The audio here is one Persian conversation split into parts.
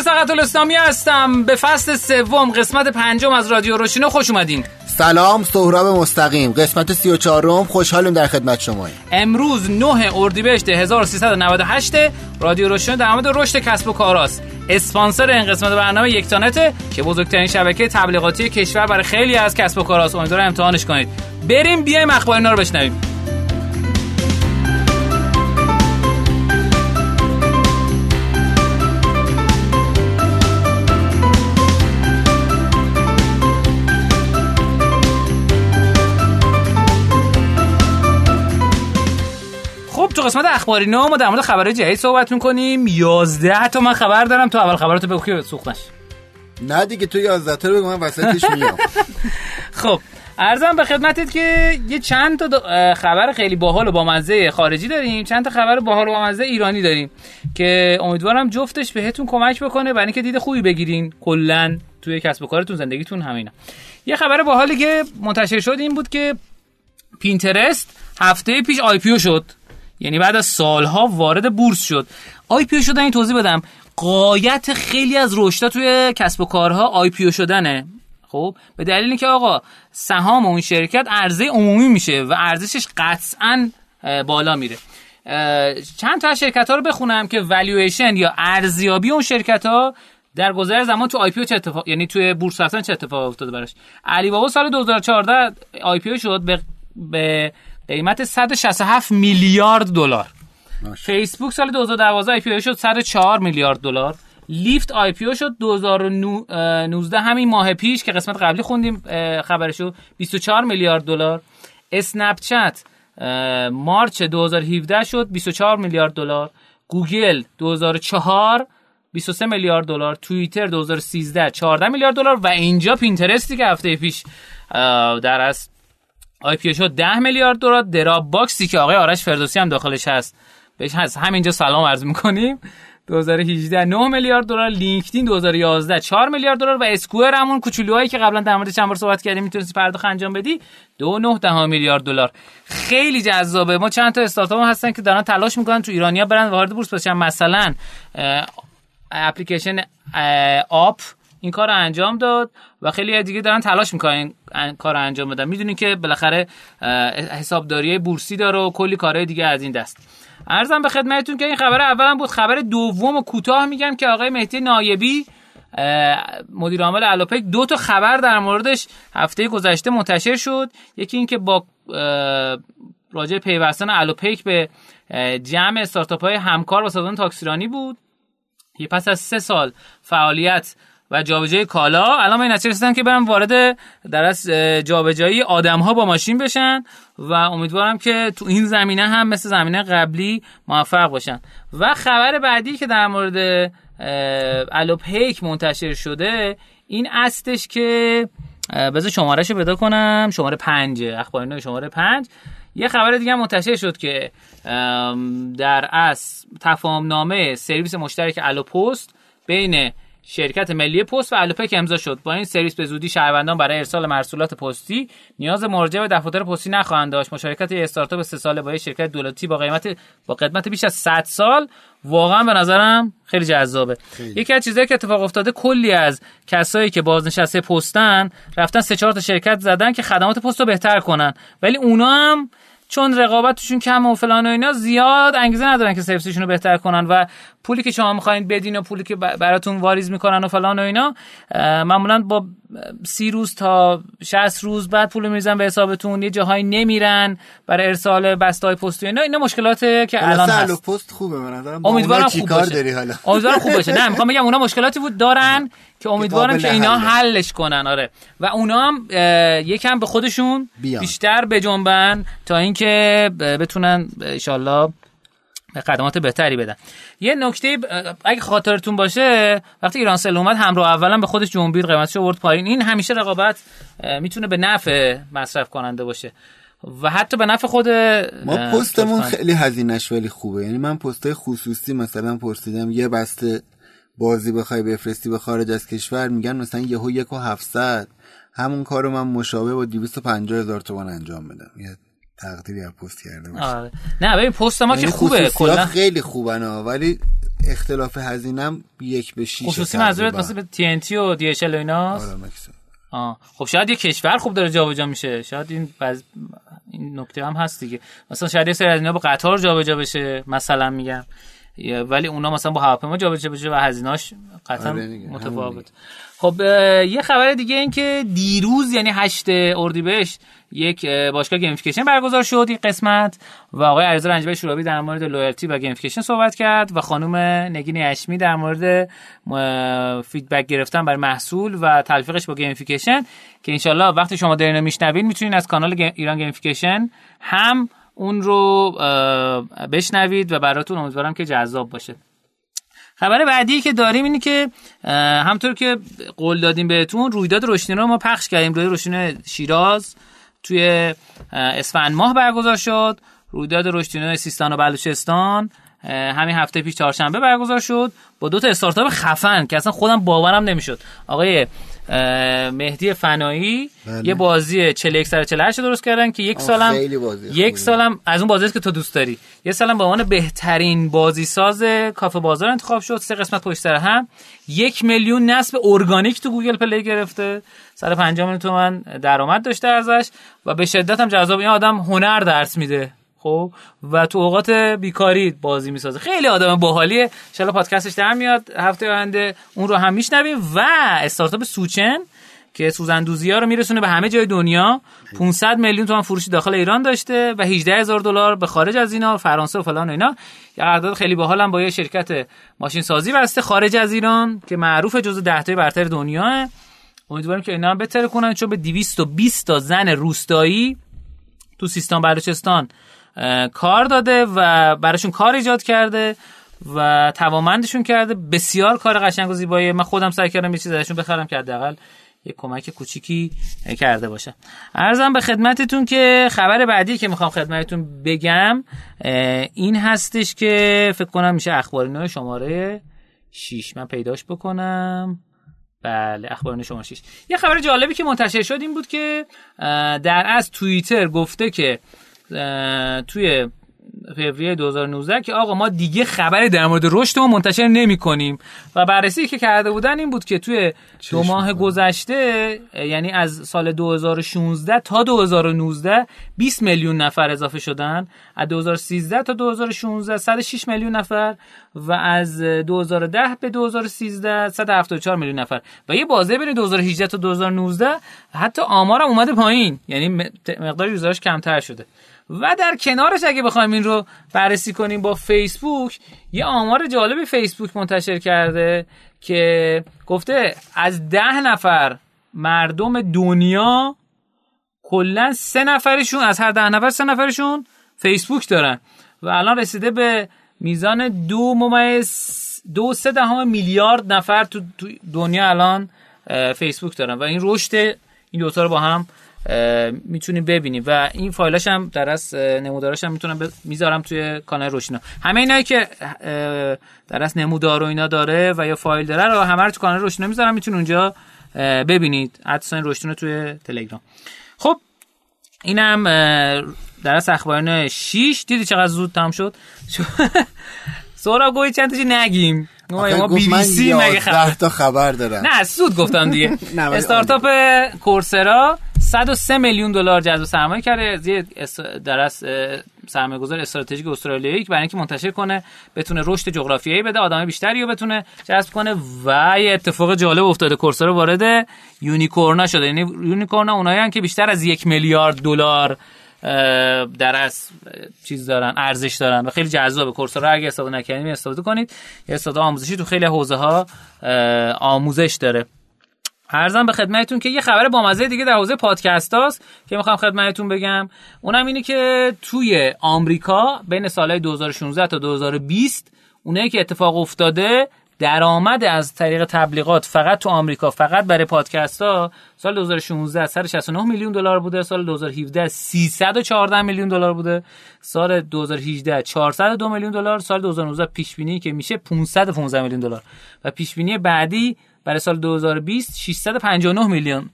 حسین سقط الاسلامی هستم. به فصل سوم قسمت پنجم از رادیو روشینو خوش اومدین. سلام سهراب مستقیم. قسمت 34 م خوشحالیم در خدمت شما امروز 9 اردیبهشت 1398 رادیو روشن در مورد رشد کسب و کاراست اسپانسر این قسمت برنامه یکتانته که بزرگترین شبکه تبلیغاتی کشور برای خیلی از کسب و کاراست امیدوارم امتحانش کنید. بریم بیایم اخبار اینا رو بشنویم. تو قسمت اخباری نو ما در مورد خبرهای جدید صحبت می‌کنیم. 11 تا من خبر دارم. تو اول خبراتو بگو که سوختش نه دیگه تو 11 تا رو بگو من وسطش میام. خب ارزم به خدمتت که یه چند تا خبر خیلی باحال و بامزه خارجی داریم. چند تا خبر باحال و بامزه ایرانی داریم که امیدوارم جفتش بهتون کمک بکنه برای اینکه دید خوبی بگیرین. کلا توی کسب و کارتون زندگیتون همینا یه خبر باحالی که منتشر شد این بود که Pinterest هفته پیش IPO شد. یعنی بعد از سالها وارد بورس شد. IPO شدن این توضیح بدم. غایت خیلی از رشد توی کسب و کارها IPO شدنه. خب به دلیل اینکه آقا سهام اون شرکت عرضه عمومی میشه و ارزشش قطعا بالا میره. چند تا شرکت ها رو بخونم که والویشن یا ارزیابی اون شرکت ها در گذر زمان تو IPO چه اتفاق یعنی توی بورس رفتن چه اتفاق افتاده براش؟ Alibaba سال 2014 IPO شد به, به قیمت 167 میلیارد دلار. فیسبوک سال 2012 IPO شد 104 میلیارد دلار. Lyft IPO شد 2019 همین ماه پیش که قسمت قبلی خوندیم خبرشو. 24 میلیارد دلار. Snapchat March 2017 شد 24 میلیارد دلار. گوگل 2004 23 میلیارد دلار. توییتر 2013 14 میلیارد دلار. و اینجا Pinterest ی که هفته پیش در از IPO شد 10 میلیارد دلار Dropbox ی که آقای آرش فردوسی هم داخلش هست. بهش هست. همینجا سلام عرض می‌کنیم. 2018 9 میلیارد دلار LinkedIn 2011 4 میلیارد دلار و Square همون کوچولوهایی که قبلا در مورد چند بار صحبت کردیم می‌تونستی پرداخت انجام بدی. 2.9 ده میلیارد دلار. خیلی جذابه. ما چند تا استارتاپ هستن که دارن تلاش می‌کنن تو ایرانیا برن وارد بورس بشن. مثلا اپلیکیشن آپ این کار رو انجام داد و خیلی دیگه دارن تلاش می‌کنن این کار رو انجام بدن. می‌دونین که بالاخره حسابداری بورسی داره و کلی کارهای دیگه از این دست. ارزم به خدمتتون که این خبر اولم بود. خبر دوم و کوتاه میگم که آقای مهدی نایبی مدیر عامل الوپک دو تا خبر در موردش هفته گذشته منتشر شد. یکی این که با راجع پیوستن الوپک به جمع استارتاپ های همکار با سازمان تاکسیرانی بود. یه پس از سه سال فعالیت و جابجایی کالا. الان من نتیجه رسیدم که برم وارد در از جابجایی آدم ها با ماشین بشن و امیدوارم که تو این زمینه هم مثل زمینه قبلی موفق باشن. و خبر بعدی که در مورد الوپیک منتشر شده این استش که بذار شمارهشو پیدا کنم. شماره پنج اخبار شماره پنج. یه خبر دیگه منتشر شد که در از تفاهم نامه سرویس مشترک الوپست بین شرکت ملی پست و الوپک امضا شد. با این سرویس به زودی شهروندان برای ارسال مرسولات پستی نیاز مراجعه به دفاتر پستی نخواهند داشت. مشارکت استارتاپ سه ساله با شرکت دولتی با قیمت با قدمت بیش از 100 سال واقعا به نظرم خیلی جذابه. یکی از چیزایی که اتفاق افتاده کلی از کسایی که بازنشسته پستن رفتن سه چهار تا شرکت زدن که خدمات پست رو بهتر کنن. ولی اونا هم چون رقابتشون کم و فلان و اینا زیاد انگیزه ندارن که سرویسشون رو بهتر کنن و پولی که شما می‌خواین بدین و پولی که براتون واریز می‌کنن و فلان و اینا معمولا با سی روز تا 60 روز بعد پول میریزن به حسابتون یه جاهایی نمیرن برای ارسال بستای پستی اینا. اینا مشکلاته که الان هست. پست خوبه من امیدوارم خوب باشه. داری حالا؟ امیدوارم خوب باشه. نه می‌خوام بگم اونا مشکلاتی بود دارن که امیدوارم که اینا حلش کنن آره. و اونا هم یکم به خودشون بیان. بیشتر بجنبن تا اینکه بتونن ان خدمات بهتری بدن. یه نکته اگه خاطرتون باشه وقتی ایران سل اومد همراه اولا به خودش جنبید قیمتش آورد پایین. این همیشه رقابت می‌تونه به نفع مصرف کننده باشه و حتی به نفع خود ما پستمون خیلی هزینهش ولی خوبه. یعنی من پستای خصوصی مثلا پرسیدم یه بسته بازی بخوای بفرستی به خارج از کشور میگن مثلا یهو یک و هفتصد. همون کارو من مشابه با 250 هزار تومان انجام بدم. تقدیری از پست کرده باشه. آره. نه ببین پست ما که یعنی خوبه کلا. خیلی خوبن ولی اختلاف هزینم یک به 6 خصوصی منظورت مثلا به TNT و DHL و ایناست؟ آره آه. خب شاید یه کشور خوب داره جابجا میشه. شاید این بز... این نکته هم هست دیگه. مثلا شاید یه سری از اینا با قطار جابجا بشه مثلا میگم. ولی اونا مثلا با هواپیما جابجا بشه و هزینه‌اش قطعا آره متفاوت. خب یه خبر دیگه این که دیروز یعنی 8 اردیبهشت یک باشگاه gamification برگزار شد این قسمت و آقای علیرضا رنجبر شورابی در مورد loyalty و gamification صحبت کرد و خانم نگین یشمی در مورد feedback گرفتن برای محصول و تلفیقش با gamification که انشالله وقتی شما دارین میشنوین می‌تونین از کانال ایران gamification هم اون رو بشنوید و براتون امیدوارم که جذاب باشه. خبر بعدی که داریم اینه که همطور که قول دادیم بهتون رویداد رشدینو رو ما پخش کردیم. رویداد رشدینو شیراز. توی اسفند ماه برگزار شد. رویداد رشدینو سیستان و بلوچستان همین هفته پیش چهارشنبه برگزار شد. با دو تا استارتاپ خفن که اصلا خودم باورم نمی‌شد. آقای مهدی فنایی بله. یه بازی 41 سر 48 درست کردن که یک سالم یک سالم از اون بازی که تو دوست داری. یه سالم به عنوان بهترین بازی ساز کافه بازار انتخاب شد. سه قسمت پشت سر هم. یک میلیون نصب ارگانیک تو Google Play گرفته. 150 میلیون تومن درآمد داشته ازش و به شدت هم جذاب این آدم هنر درس میده. خب؟ و تو اوقات بیکاری بازی می‌سازه. خیلی آدم باحالیه. ان پادکستش در میاد هفته آینده. اون رو هم میشنویم. و استارتاپ سوچن که سوزندوزی ها رو میرسونه به همه جای دنیا. 500 میلیون تومان فروشی داخل ایران داشته و 18 هزار دلار به خارج از اینا فرانسه و فلان و اینا. یه قرارداد خیلی باحال هم با یه شرکت ماشین سازی بسته خارج از ایران که معروف جزو 10 تای برتر دنیاه امیدواریم که اینا هم بهتر کنن. چون به 220 تا زن روستایی تو سیستان بلوچستان کار داده و براشون کار ایجاد کرده و توامندشون کرده. بسیار کار قشنگ و زیبایی. من خودم سعی کردم یه چیز ازشون بخرم که حداقل یه کمک کوچیکی کرده باشه. ارزم به خدمتتون که خبر بعدی که می‌خوام خدمتتون بگم این هستش که فکر کنم میشه اخبار شماره 6 من پیداش بکنم. بله اخبار شماره 6 یه خبر جالبی که منتشر شد این بود که در از توییتر گفته که توی فوریه 2019 که آقا ما دیگه خبری در مورد رشد ما منتشر نمی کنیم و بررسی که کرده بودن این بود که توی دو ماه گذشته یعنی از سال 2016 تا 2019 20 میلیون نفر اضافه شدن از 2013 تا 2016 106 میلیون نفر و از 2010 به 2013 174 میلیون نفر. و یه بازه بین 2018 تا 2019 حتی آمارم اومده پایین. یعنی مقدار یوزرش کمتر شده. و در کنارش اگه بخوایم این رو بررسی کنیم با فیسبوک یه آمار جالبی فیسبوک منتشر کرده که گفته از ده نفر مردم دنیا کلا سه نفرشون از هر ده نفر سه نفرشون فیسبوک دارن و الان رسیده به میزان دو ممیز دو سه دهم میلیارد نفر تو دنیا الان فیسبوک دارن و این رشد این دوتا رو با هم می‌تونیم ببینیم و این فایلاش هم در از نموداراش هم می‌تونم می‌ذارم توی کانال روشنا همه اینایی که در از نمودار و اینا داره و یا فایل داره رو همه رو تو کانال روشنا می‌ذارم. می‌تونید اونجا ببینید. ادساین روشنا توی تلگرام. خب اینم در از اخباران 6 دیدی چقدر زود تام شد؟ سورا گوی چند تاشی نگیم. ما بی بی سی مگه خبر تا خبر دارم. نه سود گفتم دیگه. استارتاپ کورسرا. 103 میلیون دلار جذب سرمایه کرده. از یه در از سرمایه گذار استراتژیک استرالیایی برای اینکه منتشر کنه بتونه رشد جغرافیایی بده آدم بیشتری رو بتونه جذب کنه. و یه اتفاق جالب افتاده. کورسرا وارد یونیکورنا شده. یعنی یونیکورنا اونایی که بیشتر از یک میلیارد دلار در از چیز دارن ارزش دارن و خیلی جذاب کورسرا اگه استفاده نکنید استفاده کنید. یه استفاده آموزشی تو خیلی حوزه ها آموزش داره. ارزم به خدمتتون که یه خبر بامزه دیگه در حوزه پادکست هاست که می‌خوام خدمتتون بگم. اونم اینه که توی آمریکا بین سالهای 2016 تا 2020 اونایی که اتفاق افتاده درآمد از طریق تبلیغات فقط تو آمریکا فقط برای پادکست ها سال 2016 169 میلیون دلار بوده سال 2017 314 میلیون دلار بوده سال 2018 402 میلیون دلار سال 2019 پیش بینی که میشه 515 میلیون دلار. و پیش بینی بعدی برای سال 2020 659 میلیون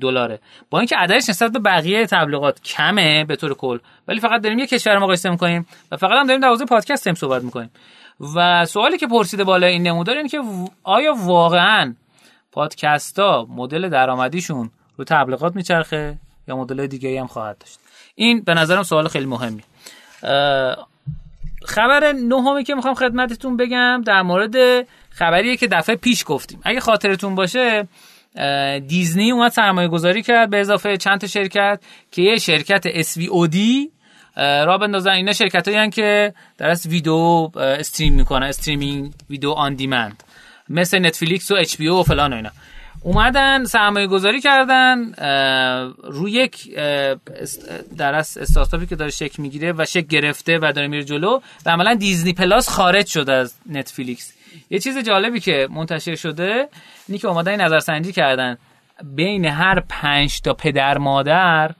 دلاره. با اینکه عددش نسبت به بقیه تبلیغات کمه به طور کل ولی فقط داریم یه کشور مقایسه می‌کنیم و فقط هم داریم در حوزه پادکست هم صحبت می‌کنیم. و سوالی که پرسیده بالا این نمودار اینه که آیا واقعا پادکست ها مدل درآمدیشون رو تبلیغات میچرخه یا مدل دیگه هم خواهد داشت؟ این به نظرم سوال خیلی مهمی خبر نهمی که می‌خوام خدمتتون بگم در مورد خبریه که دفعه پیش گفتیم. اگه خاطرتون باشه دیزنی اومد سرمایه گذاری کرد به اضافه چند تا شرکت که یه شرکت SVOD را بندازن. اینا شرکت هایی که در از ویدیو استریم می‌کنن استریمینگ ویدیو آن دیمند. مثل Netflix و HP و فلان و اینا. اومدن سرمایه گذاری کردن روی یک در از که داره شکل می‌گیره و شکل گرفته و داره میره جلو. و عملا Disney Plus خارج شده از Netflix. یه چیز جالبی که منتشر شده اینی که اومدن نظرسنجی کردن. بین هر پنج تا پدر مادر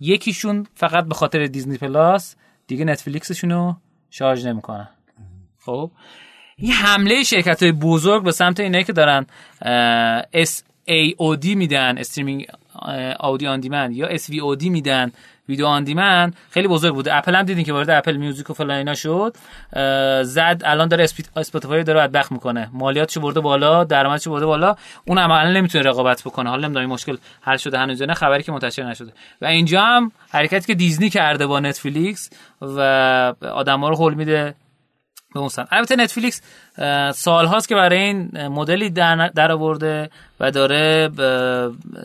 یکیشون فقط به خاطر Disney Plus دیگه Netflix شون رو شارژ نمی‌کنن. خب؟ این حمله شرکت های بزرگ به سمت اینایی که دارن SAOD میدن streaming audio on demand یا SVOD میدن. video on demand خیلی بزرگ بوده. اپل هم دیدین که وارد Apple Music و فلان اینا شد. زد الان داره Spotify داره بدبخت می‌کنه. مالیاتشو برده بالا درآمدشو برده بالا. اون عملا نمی‌تونه رقابت بکنه. حالا نمی‌دونم مشکل حل شده هنوز نه خبری که منتشر نشده. و اینجا هم حرکتی که دیزنی کرده با نتفلیکس و آدما رو هول میده به اون البته نتفلیکس سال هاست که برای این مدلی در آورده و داره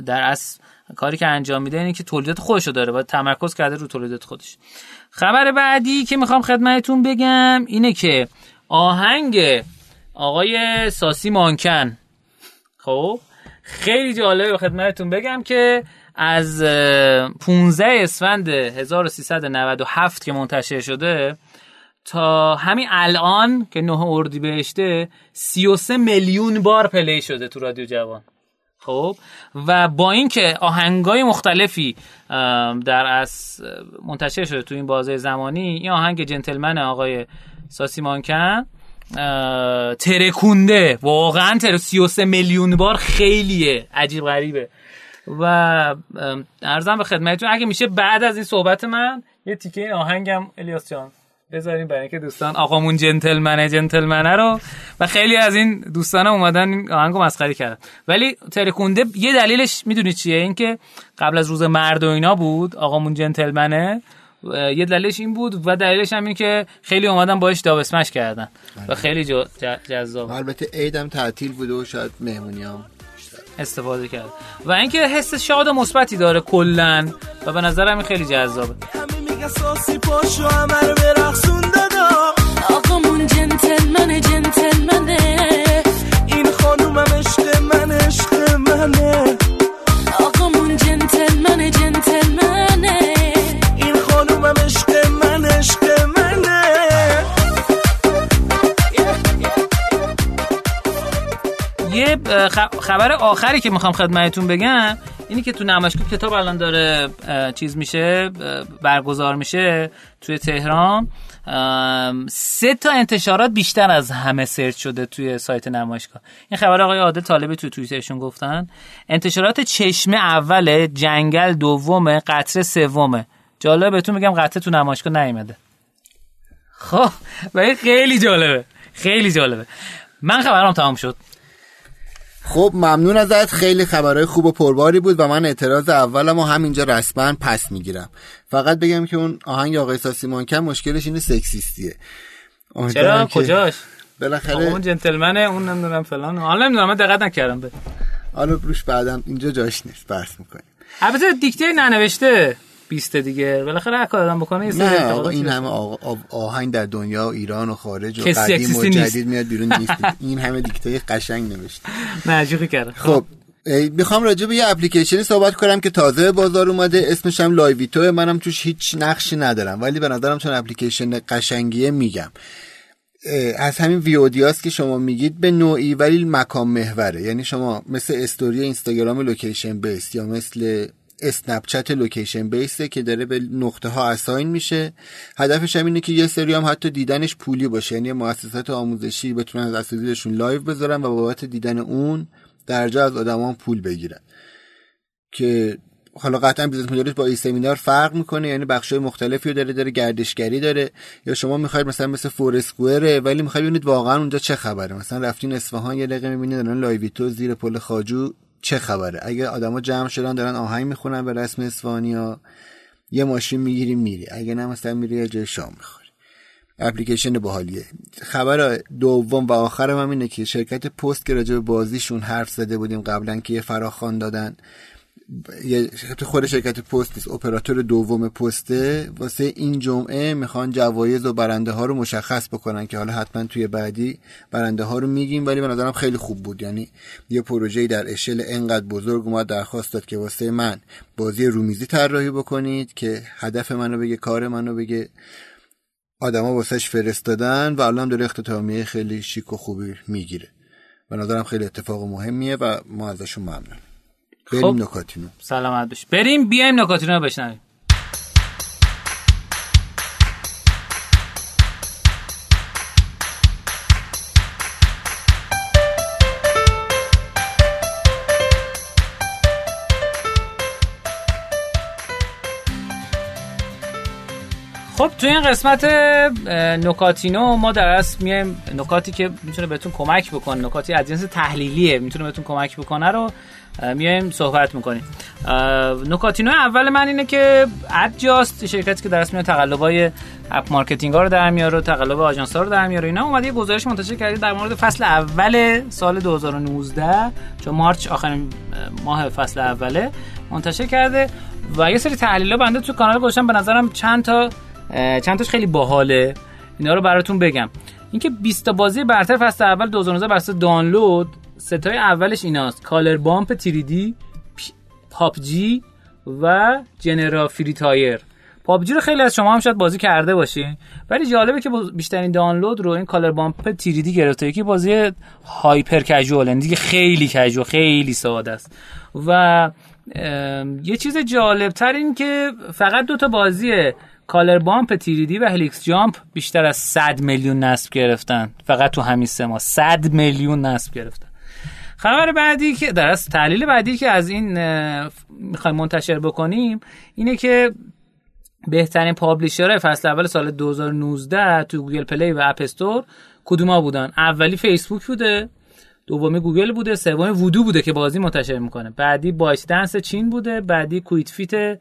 در اصل کاری که انجام میده اینه که تولیدات خودش رو داره و تمرکز کرده رو تولیدات خودش. خبر بعدی که می‌خوام خدمتتون بگم اینه که آهنگ آقای ساسی مانکن خب خیلی جالبه خدمتتون بگم که از 15 اسفند 1397 که منتشر شده تا همین الان که نه اردی بهشته 33 میلیون بار پلی شده تو رادیو جوان. خب و با اینکه آهنگای مختلفی در از منتشر شده تو این بازه زمانی این آهنگ جنتلمن آقای ساسی مانکن ترکونده واقعا تر 33 میلیون بار خیلیه عجیب غریبه. و ارزم به خدمتتون اگه میشه بعد از این صحبت من یه تیکه این آهنگم الیاس جان. بذاریم برای اینکه دوستان آقامون جنتلمنه جنتلمنه رو. و خیلی از این دوستان اومدن این آهنگو مسخره کردن. ولی ترکونده یه دلیلش می‌دونی چیه؟ اینکه قبل از روز مرد و اینا بود آقامون جنتلمنه. یه دلیلش این بود و دلیلش هم این که خیلی اومدن باش دابسمش کردن. و بله. خیلی جذاب. البته عیدم تعطیل بوده و شاید مهمونی هم استفاده کرد. و اینکه حس شاد و مثبتی داره کلا و به نظرم خیلی جذابه. اساسی پاشو همه رو برقصون خبر آخری که می‌خوام خدمتتون بگم اینی که تو نمایشگاه کتاب الان داره چیز میشه برگزار میشه توی تهران. سه تا انتشارات بیشتر از همه سرچ شده توی سایت نمایشگاه. این خبر آقای عادل طالبی توی توییترشون گفتن. انتشارات چشمه اول جنگل دومه قطره سومه جالبه بهتون میگم قطره تو نمایشگاه نیومده. خب و خیلی جالبه. خیلی جالبه. من خبرام تمام شد. خب ممنون ازت. خیلی خبرهای خوب و پرباری بود و من اعتراض اولم و همینجا رسما پس می‌گیرم. فقط بگم که اون آهنگ آقای ساسی مانکن مشکلش اینه سکسیستیه. چرا؟ کجاش؟ بالاخره اون جنتلمنه اون نمی‌دونم فلان. حالا نمی‌دونم من دقت نکردم به. حالا روش بعدم اینجا جاش نیست. بحث می‌کنیم. البته دیکته ننوشته. 20 دیگه. بالاخره هر کار آدم بکنه نه آقا این همه آهنگ در دنیا و ایران و خارج و قدیم و جدید میاد بیرون نیست. این همه دیکته قشنگ نوشته. نه کرده خب می‌خوام راجع به یه اپلیکیشنی صحبت کنم که تازه بازار اومده. اسمش هم لایویتو منم توش هیچ نقشی ندارم. ولی به نظرم چون اپلیکیشن قشنگیه میگم. از همین VOD هاست که شما میگید به نوعی ولی مکان محوره. یعنی شما مثل استوری اینستاگرام location based یا مثل Snapchat location based ه که داره به نقطه ها assign میشه. هدفش هم اینه که یه سری هم حتی دیدنش پولی باشه. یعنی مؤسسات آموزشی بتونن از اساتیدشون live بذارن و بابت دیدن اون درجا از آدما پول بگیرن. که حالا قطعا business model ش با این سمینار فرق می‌کنه. یعنی بخشای مختلفی رو داره داره گردشگری داره. یا شما می‌خواید مثلا مثل Foursquare ولی می‌خواید ببینید واقعا اونجا چه خبره. مثلا رفتین اصفهان یه دقیقه می‌بینید دارن لایویتو زیر پل خواجو چه خبره؟ اگه آدما جمع شدن دارن آهنگ می‌خونن به رسم اصفهانیا یه ماشین می‌گیری میری. اگه نه مثلا میری یه جای شام می‌خوری. اپلیکیشن باحالیه. خبر دوم و آخرم هم اینه که شرکت پست که راجع به بازیشون حرف زده بودیم قبلا که یه فراخوان دادن. یه خود شرکت پست اپراتور دوم پسته. واسه این جمعه می‌خوان جوایز و برنده ها رو مشخص بکنن که حالا حتما توی بعدی برنده ها رو میگیم ولی به نظرم خیلی خوب بود. یعنی یه پروژه‌ای در اشل انقدر بزرگ اومد درخواست داد که واسه من بازی رومیزی طراحی بکنید که هدف منو بگه کار منو بگه. آدما واسش فرستادن و الان داره اختتامیه خیلی شیک و خوبی می‌گیره. به نظرم خیلی اتفاق مهمیه و ما ازشون ممنون بریم خب. نکاتینو سلامت بش بریم بیایم نکاتینو بشنویم خب تو این قسمت نکاتینو ما در اصل میایم نکاتی که می‌تونه بهتون کمک بکنه نکاتی از جنس تحلیلیه می‌تونه بهتون کمک بکنه رو میایم صحبت می‌کنیم. نکاتینو اول من اینه که Adjust شرکتی که در اصل تقلبای app marketing ها رو در میاره تقلب آژانس ها رو در میاره. اینا اومده یه گزارش منتشر کرده در مورد فصل اول سال 2019 چون March آخرین ماه فصل اوله منتشر کرده. و یه سری تحلیل بنده تو کانال گذاشتم. به نظرم چند تا چند تاش خیلی باحاله. اینا رو براتون بگم. اینکه 20 تا بازی برتر فصل اول 2019 بر دانلود ستای اولش ایناست. Color Bump 3D، PUBG و Garena Free Fire، PUBG رو خیلی از شما هم شاید بازی کرده باشین. ولی جالبه که بیشترین دانلود رو این Color Bump 3D گرفته. یکی بازی hyper casual دیگه خیلی casual خیلی ساده است. و یه چیز جالب تر این که فقط دو تا بازی Color Bump 3D و Helix Jump بیشتر از 100 میلیون نصب گرفتن. فقط تو همین سه ماه 100 میلیون نصب گرفتن. خبر بعدی که در از تحلیل بعدی که از این می‌خوایم منتشر بکنیم اینه که بهترین publisher های فصل اول سال 2019 تو Google Play و App Store کدوما بودن؟ اولی فیسبوک بوده دومی گوگل بوده سومی وودو بوده که بازی منتشر می‌کنه. بعدی ByteDance چین بوده بعدی Outfit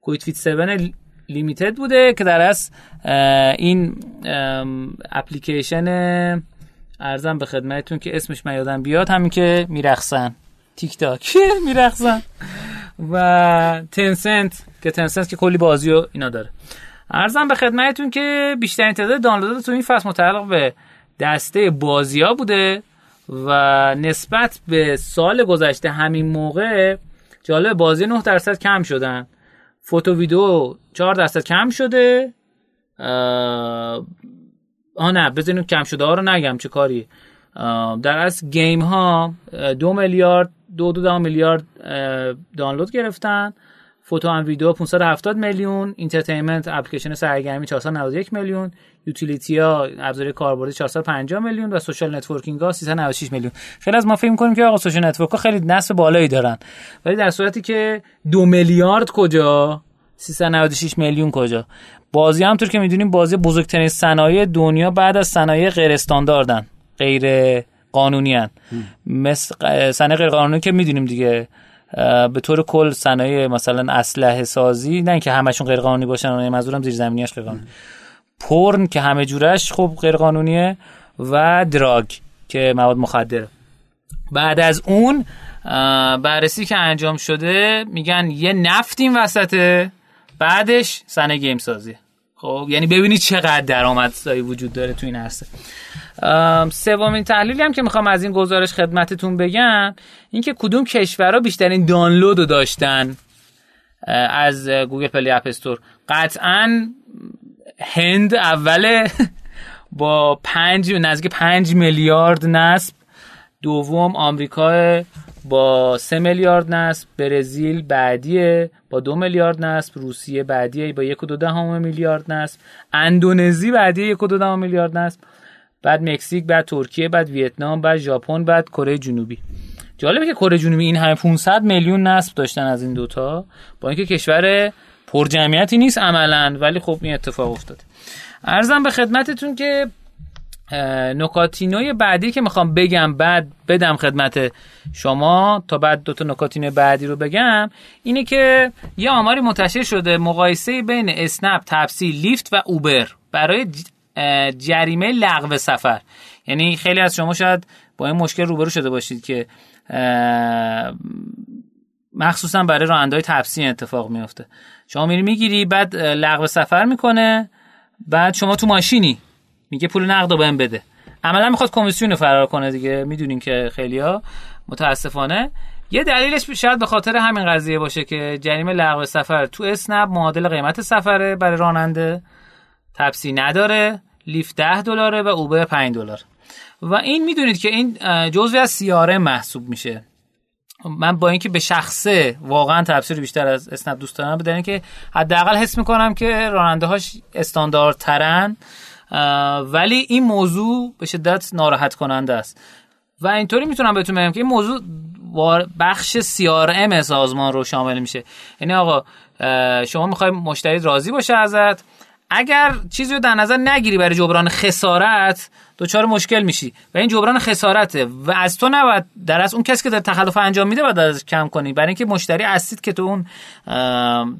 Outfit 7 Limited بوده که در از این اپلیکیشن عرضم به خدمتتون که اسمش من یادم بیاد همین که میرخصن. تیک تاک میرخصن. و Tencent که Tencent که کلی بازی و اینا داره. عرضم به خدمتتون که بیشترین تعداد دانلود تو این فصل متعلق به دسته بازی ها بوده و نسبت به سال گذشته همین موقع جالب بازی 9 درصد کم شدن. photo video 4 درصد کم شده. آه نه بزنیم کم شده ها رو نگم چه کاری. در از game ها دو میلیارد دو دو میلیارد دانلود گرفتن. photo هم ویدیو 570 میلیون. entertainment اپلیکیشن سرگرمی 491 میلیون. utility ها ابزار کاربردی 450 میلیون و social networking ها 396 میلیون. خیلی از ما فکر کنیم که آقا social network ها خیلی نصب بالایی دارن. ولی در صورتی که دو میلیارد کجا؟ 396 میلیون کجا؟ بازی همونطور که می‌دونیم بازی بزرگترین صنایع دنیا بعد از صنایع غیر استانداردن غیر قانونی هن. مثل صنایع غیر قانونی که می‌دونیم دیگه به طور کل صنایع مثلا اسلحه سازی نه اینکه همشون غیر قانونی باشن منظورم زیر زمینیش غیر قانونی. پرن که همه جورش خب غیر قانونیه و دراگ که مواد مخدره بعد از اون بررسی که انجام شده میگن یه نفت این وسطه بعدش سنه گیم سازی خب یعنی ببینید چقدر درآمدزایی وجود داره تو این عرصه. سومین تحلیلی هم که می‌خوام از این گزارش خدمتتون بگم اینکه کدوم کشورها بیشترین دانلود رو داشتن از Google Play App Store. قطعا هند اوله با پنج نزدیک پنج میلیارد نصب دوم آمریکا با سه میلیارد نصب برزیل بعدیه با دو میلیارد نصب روسیه بعدیه با یک و دو دهم میلیارد نصب اندونزی بعدیه یک و دو دهم میلیارد نصب بعد مکزیک بعد ترکیه بعد ویتنام بعد ژاپن بعد کره جنوبی. جالبه که کره جنوبی این همه 500 میلیون نصب داشتن از این دوتا. با اینکه کشور پر جمعیتی نیست عملا ولی خب این اتفاق افتاده. ارزم به خدمتتون که نکاتینوی بعدی که می‌خوام بگم بعد بدم خدمت شما تا بعد دوتا نکاتینوی بعدی رو بگم اینه که یه آماری منتشر شده مقایسه بین اسنپ تپسی لیفت و اوبر برای جریمه لغو سفر. یعنی خیلی از شما شاید با این مشکل روبرو شده باشید که مخصوصا برای رانندهای تپسی اتفاق میفته شما میری می‌گیری بعد لغو سفر می‌کنه بعد شما تو ماشینی. میگه پول نقد رو بهم بده. عملا می‌خواد کمیسیون فرار کنه دیگه. می‌دونین که خیلیا متاسفانه. یه دلیلش شاید به خاطر همین قضیه باشه که جریمه لغو سفر تو اسنپ معادل قیمت سفره برای راننده. تپسی نداره. لیفت 10 دلاره و اوبر 5 دلار. و این می‌دونید که این جزوی از سیاره محسوب میشه. من با اینکه به شخصه واقعا تفسیر بیشتر از اسنپ دوست دارم بدن که حداقل حس می‌کنم که راننده هاش استانداردترن ولی این موضوع به شدت ناراحت کننده است. و اینطوری می‌تونم بهتون بگم که این موضوع بخش ام سازمان رو شامل میشه. یعنی آقا شما می‌خوای مشتری راضی باشه ازت اگر چیزی رو در نظر نگیری برای جبران خسارت دچار مشکل میشی. و این جبران خسارته. و از تو نباید در از اون کسی که در تخلف انجام میده باید از کم کنی. برای اینکه مشتری اصید که تو اون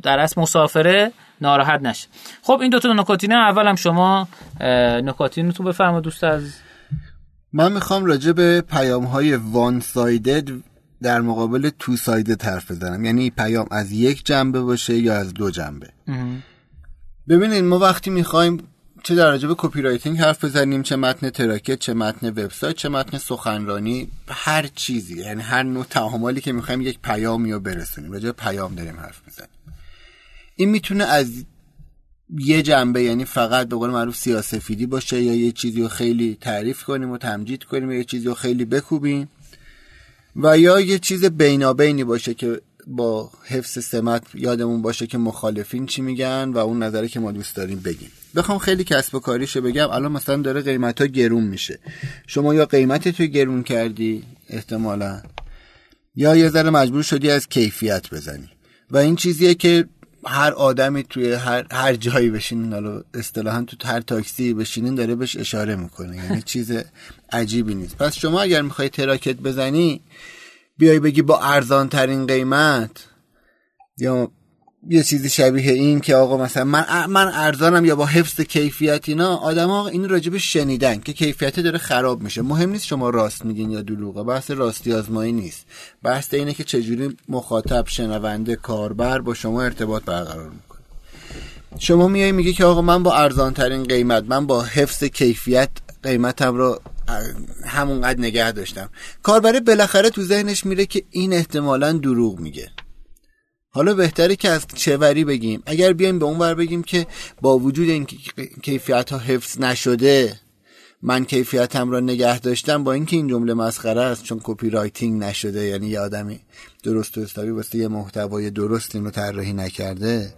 در از مسافره ناراحت نشه. خب این دو تا نکاتینه. اول هم شما نکاتین تو بفرما دوست از من می‌خوام راجع به پیام های وان سایدد در مقابل two-sided حرف بزنم. یعنی پیام از یک جنبه باشه یا از دو جنبه. ببینید ما وقتی می‌خوایم چه در راجع به copywriting حرف بزنیم چه متن تراکت چه متن وبسایت چه متن سخنرانی هر چیزی یعنی هر نوع تعاملی که می‌خوایم یک پیامی رو برسونیم راجع پیام داریم حرف بزنیم این می‌تونه از یه جنبه یعنی فقط به قول معروف سیاسفیدی باشه یا یه چیزی رو خیلی تعریف کنیم و تمجید کنیم یا یه چیزی رو خیلی بکوبیم و یا یه چیز بینابینی باشه که با حفظ سمت یادمون باشه که مخالفین چی میگن و اون نظری که ما دوست داریم بگیم. بخوام خیلی کسب و کاریشو بگم. الان مثلا داره قیمت ها گرون میشه. شما یا قیمت تو گرون کردی احتمالا یا یه ذره مجبور شدی از کیفیت بزنی. و این چیزیه که هر آدمی توی هر, هر جایی بشینین حالا اصطلاحا تو هر تاکسی بشینین داره بهش اشاره می‌کنه. یعنی چیز عجیبی نیست. پس شما اگر می‌خوای تراکت بزنی بیای بگی با ارزان ترین قیمت؟ یا یه چیزی شبیه این که آقا مثلا من من ارزانم یا با حفظ کیفیت اینا آدم ها این راجب شنیدن که کیفیت داره خراب میشه. مهم نیست شما راست میگین یا دروغه بحث راستی آزمایی نیست. بحث اینه که چجوری مخاطب شنونده کاربر با شما ارتباط برقرار می‌کنه. شما میای میگه که آقا من با ارزان ترین قیمت من با حفظ کیفیت قیمتم رو همونقدر نگه داشتم. کاربر بالاخره تو ذهنش میره که این احتمالا دروغ میگه. حالا بهتره که اینجوری بگیم. اگر بیایم به اون ور بگیم که با وجود این کیفیت ها حفظ نشده من کیفیتم را نگه داشتم با اینکه این جمله مسخره است چون copywriting نشده یعنی یه آدمی درست و حسابی واسه یه محتوای درست اینو طراحی نکرده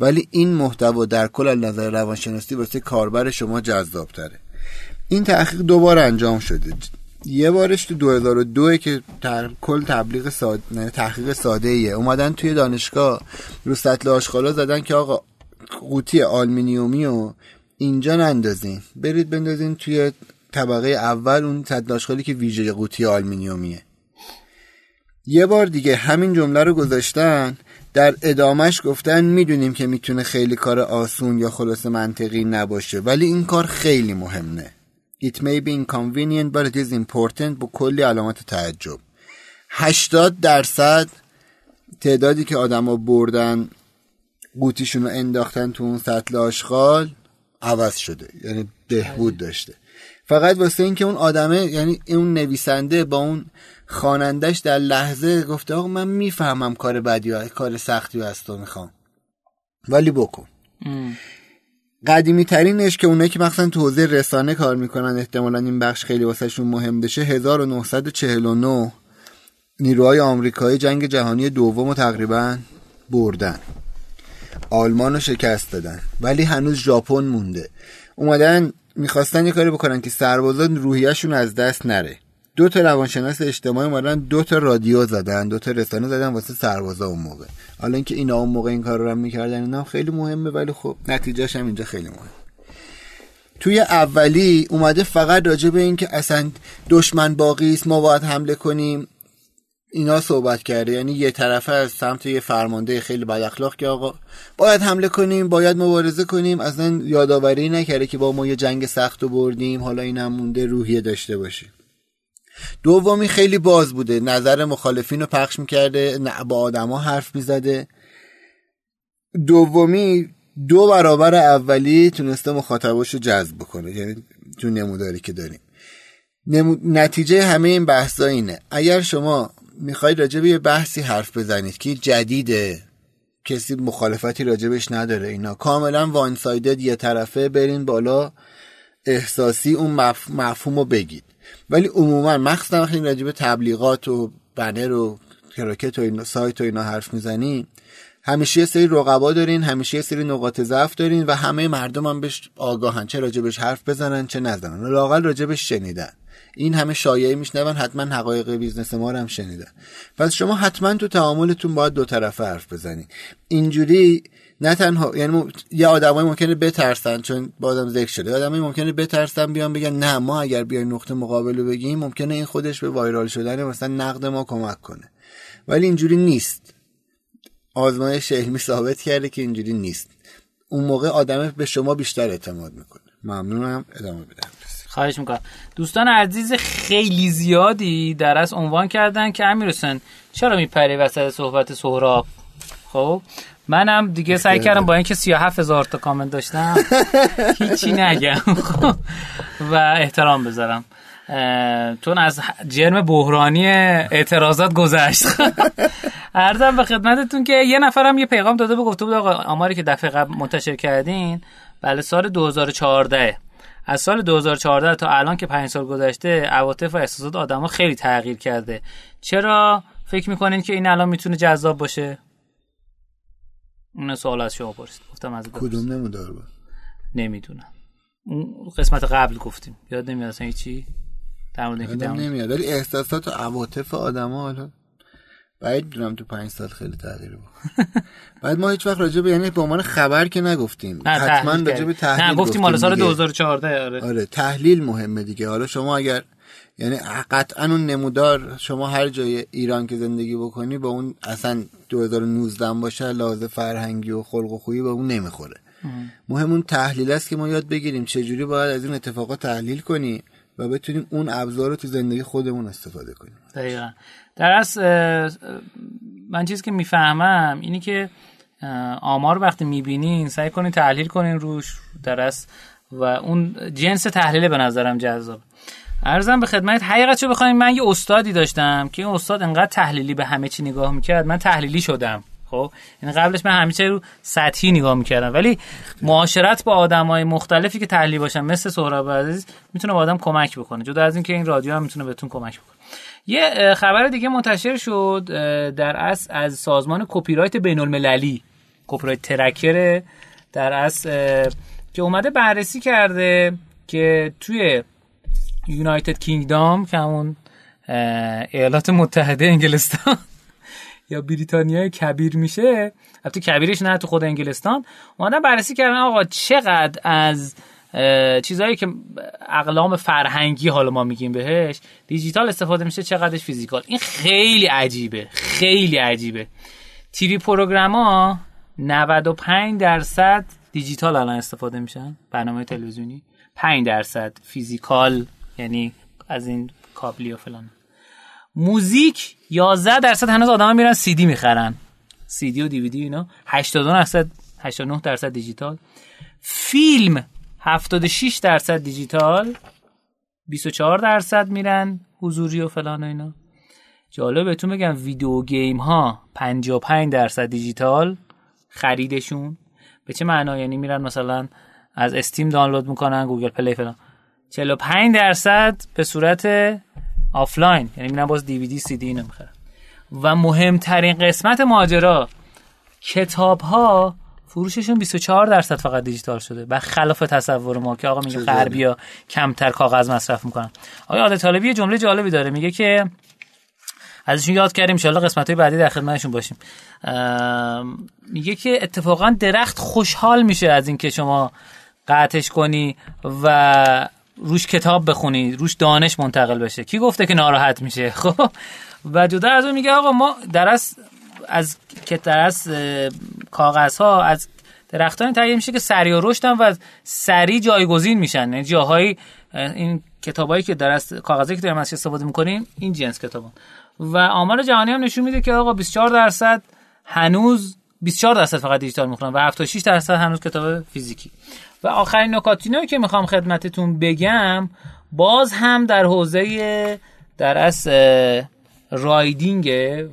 ولی این محتوا در کل نظر روانشناسی واسه کاربر شما جذاب تره این تحقیق دوبار انجام شده. یه بارش تو 2002 که تر... کل تبلیغ ساده تحقیق ساده ایه اومدن توی دانشگاه رو سطل آشغالا زدن که آقا قوطی آلمینیومی و اینجا نندازین. برید بندازین توی طبقه اول اون سطل آشغالی که ویژه قوطی آلمینیومیه. یه بار دیگه همین جمله رو گذاشتن در ادامش گفتن می‌دونیم که می‌تونه خیلی کار آسون یا خلاص منطقی نباشه ولی این کار خیلی مهمه. It may be inconvenient but it is important با کلی علامات تعجب. 80 درصد تعدادی که آدما بردن قوتیشون رو انداختن تو اون سطل آشغال عوض شده. یعنی بهبود داشته. فقط واسه اینکه اون آدمه یعنی اون نویسنده با اون خانندش در لحظه گفته آقا من می‌فهمم کار بدی کار سختی از تو می‌خوام. ولی بکن. قدیمی ترینش که اونایی که مثلا تو حوزه رسانه کار می‌کنن احتمالا این بخش خیلی واسهشون مهم بشه 1949 نیروهای آمریکایی جنگ جهانی دوم رو تقریبا بردن. آلمان رو شکست دادن. ولی هنوز ژاپن مونده. اومدن می‌خواستن یه کاری بکنن که سربازان روحیشون از دست نره. دو تا روانشناس اجتماعی اومدن دو تا رادیو زدن دو تا رسانه زدن واسه سربازا اون موقع. حالا اینکه اینا اون موقع این کار رو هم می‌کردن اینا خیلی مهمه ولی خب نتیجهش هم اینجا خیلی مهم توی اولی اومده فقط راجع به این که اصلا دشمن باقی است ما باید حمله کنیم. اینا صحبت کرده. یعنی یه طرفه از سمت یه فرمانده خیلی بد اخلاق که آقا باید حمله کنیم باید مبارزه کنیم. اصلا یادآوری نکرده که با ما یه جنگ سخت و بردیم حالا این مونده روحیه داشته باشیم. دومی خیلی باز بوده. نظر مخالفین رو پخش می‌کرده با آدما حرف می‌زده. دومی دو برابر اولی تونسته مخاطباش رو جذب بکنه یعنی تو نموداری که داریم. نتیجه همه این بحثا اینه. اگر شما می‌خواید راجع به یه بحثی حرف بزنید که جدیده کسی مخالفتی راجبش نداره اینا کاملا وان سایدد یه طرفه برین بالا احساسی اون مفهوم رو بگید. ولی عموما مخصوصا وقتی راجع به تبلیغات و بنر و تراکت و اینا سایت و اینا حرف می‌زنین همیشه یه سری رقبا دارین همیشه یه سری نقاط ضعف دارین و همه مردم هم بهش آگاهن چه راجبش حرف بزنن چه نزنن. لاقل راجبش شنیدن. این همه شایعه میشنون حتما حقایق business ما رو هم شنیدن. پس شما حتما تو تعاملتون باید دو طرفه حرف بزنید اینجوری نه تنها یعنی یه آدمایی ممکنه بترسن چون با آدم ذکر شده. آدمایی ممکنه بترسن بیان بگن نه ما اگر بیایم نقطه مقابل رو بگیم ممکنه این خودش به وایرال شدن مثلا نقد ما کمک کنه. ولی اینجوری نیست. آزمایش علمی ثابت کرده که اینجوری نیست. اون موقع آدم به شما بیشتر اعتماد می‌کنه. ممنونم. ادامه بدم. خواهش می‌کنم. دوستان عزیز خیلی زیادی در از عنوان کردن که امیر چرا میپری وسط صحبت سهراب؟ خب؟ منم دیگه سعی کردم با اینکه 37 هزار تا کامنت داشتم. هیچی نگم. و احترام بذارم. چون از جرم بحرانی اعتراضات گذشت. ارزم به خدمتتون که یه نفرم یه پیغام داده بود گفته بود آقا آماری که دفعه قبل منتشر کردین بله سال 2014 از سال 2014 تا الان که 5 سال گذشته عواطف و احساسات آدما خیلی تغییر کرده. چرا؟ فکر می‌کنین که این الان می‌تونه جذاب باشه؟ اون سوال از شما پرسید. گفتم از کدوم نمودار بود؟ نمی‌دونم. اون قسمت قبل گفتیم. یاد نمیاد اصلا چی در مورد اینکه نمیاد. ولی احساسات و عواطف آدما حالا باید دونم تو پنج سال خیلی تغییر بود. بعد ما هیچ وقت راجع به یعنی به عنوان خبر که نگفتیم. حتما راجع به تحلیل نه گفتیم مال سال 2014 آره. آره تحلیل مهمه دیگه. حالا شما اگر یعنی قطعا اون نمودار شما هر جای ایران که زندگی بکنی با اون اصلا 2019 باشه لازم فرهنگی و خلق و خویی به اون نمی‌خوره. مهم اون تحلیل است که ما یاد بگیریم چجوری باید از این اتفاقات تحلیل کنیم و بتونیم اون ابزار رو تو زندگی خودمون استفاده کنیم. دقیقا. در از من چیزی که می‌فهمم اینی که آمار وقتی می‌بینین سعی کنین تحلیل کنین روش در و اون جنس تحلیل به نظرم جذاب. ارزم به خدمت حقیقت چه بخوایم من یه استادی داشتم که این استاد انقدر تحلیلی به همه چی نگاه می‌کرد. من تحلیلی شدم خب؟ این قبلش من همیشه رو سطحی نگاه می‌کردم. ولی معاشرت با آدمای مختلفی که تحلیلی باشن مثل سهراب عزیز می‌تونه به آدم کمک بکنه. جدا از اینکه این رادیو هم می‌تونه بهتون کمک بکنه. یه خبر دیگه منتشر شد در اصل از سازمان کپی رایت بین المللی کپی رایت ترکر در اصل که اومده بررسی کرده که توی یونایتد کینگدام که همون ایالات متحده انگلستان. یا بریتانیا کبیر میشه. البته کبیرش نه تو خود انگلستان. اومدن بررسی کردن آقا چقدر از چیزهایی که اقلام فرهنگی حالا ما میگیم بهش دیجیتال استفاده میشه چقدرش فیزیکال. این خیلی عجیبه خیلی عجیبه. TV program 95 درصد دیجیتال الان استفاده میشن برنامه تلویزیونی. 5 درصد physical. یعنی از این کابلی و فلان. موزیک 11 درصد هنوز آدما میرن سی دی می‌خرن. سی دی و دیویدی اینا. 82 درصد 89 درصد دیجیتال. فیلم 76 درصد دیجیتال. 24 درصد میرن حضوری و فلان و اینا. جالب بهتون بگم video game ها 55 درصد دیجیتال خریدشون. به چه معنا یعنی میرن مثلا از استیم دانلود می‌کنن گوگل پلی فلان. 45 درصد به صورت آفلاین. یعنی میرن باز دیویدی سی دی نمی‌خرن و مهمترین قسمت ماجرا کتاب ها فروششون 24 درصد فقط دیجیتال شده. و خلاف تصور ما که آقا میگه غربیا کمتر کاغذ مصرف می‌کنن. آقا عادت طالبی یه جمله جالبی داره. میگه که ازشون یاد کردیم ان قسمت های بعدی در خدمتشون باشیم. میگه که اتفاقا درخت خوشحال میشه از اینکه شما قطعش کنی و روش کتاب بخونی روش دانش منتقل بشه. کی گفته که ناراحت میشه؟ خب و جدا از اون میگه آقا ما درست از که درست کاغذ ها از درختان تهیه میشه که سریع رشدن و سریع جایگزین میشن. یعنی جاهایی این کتابایی که درست کاغذی که داریم ازش استفاده می‌کنیم این جنس کتابا. و آمار جهانی هم نشون میده که آقا 24 درصد هنوز 24 درصد فقط دیجیتال می‌خونن و 76 درصد هنوز کتاب فیزیکی. و آخرین نکاتینو که می‌خوام خدمتتون بگم باز هم در حوزه در از رایدینگ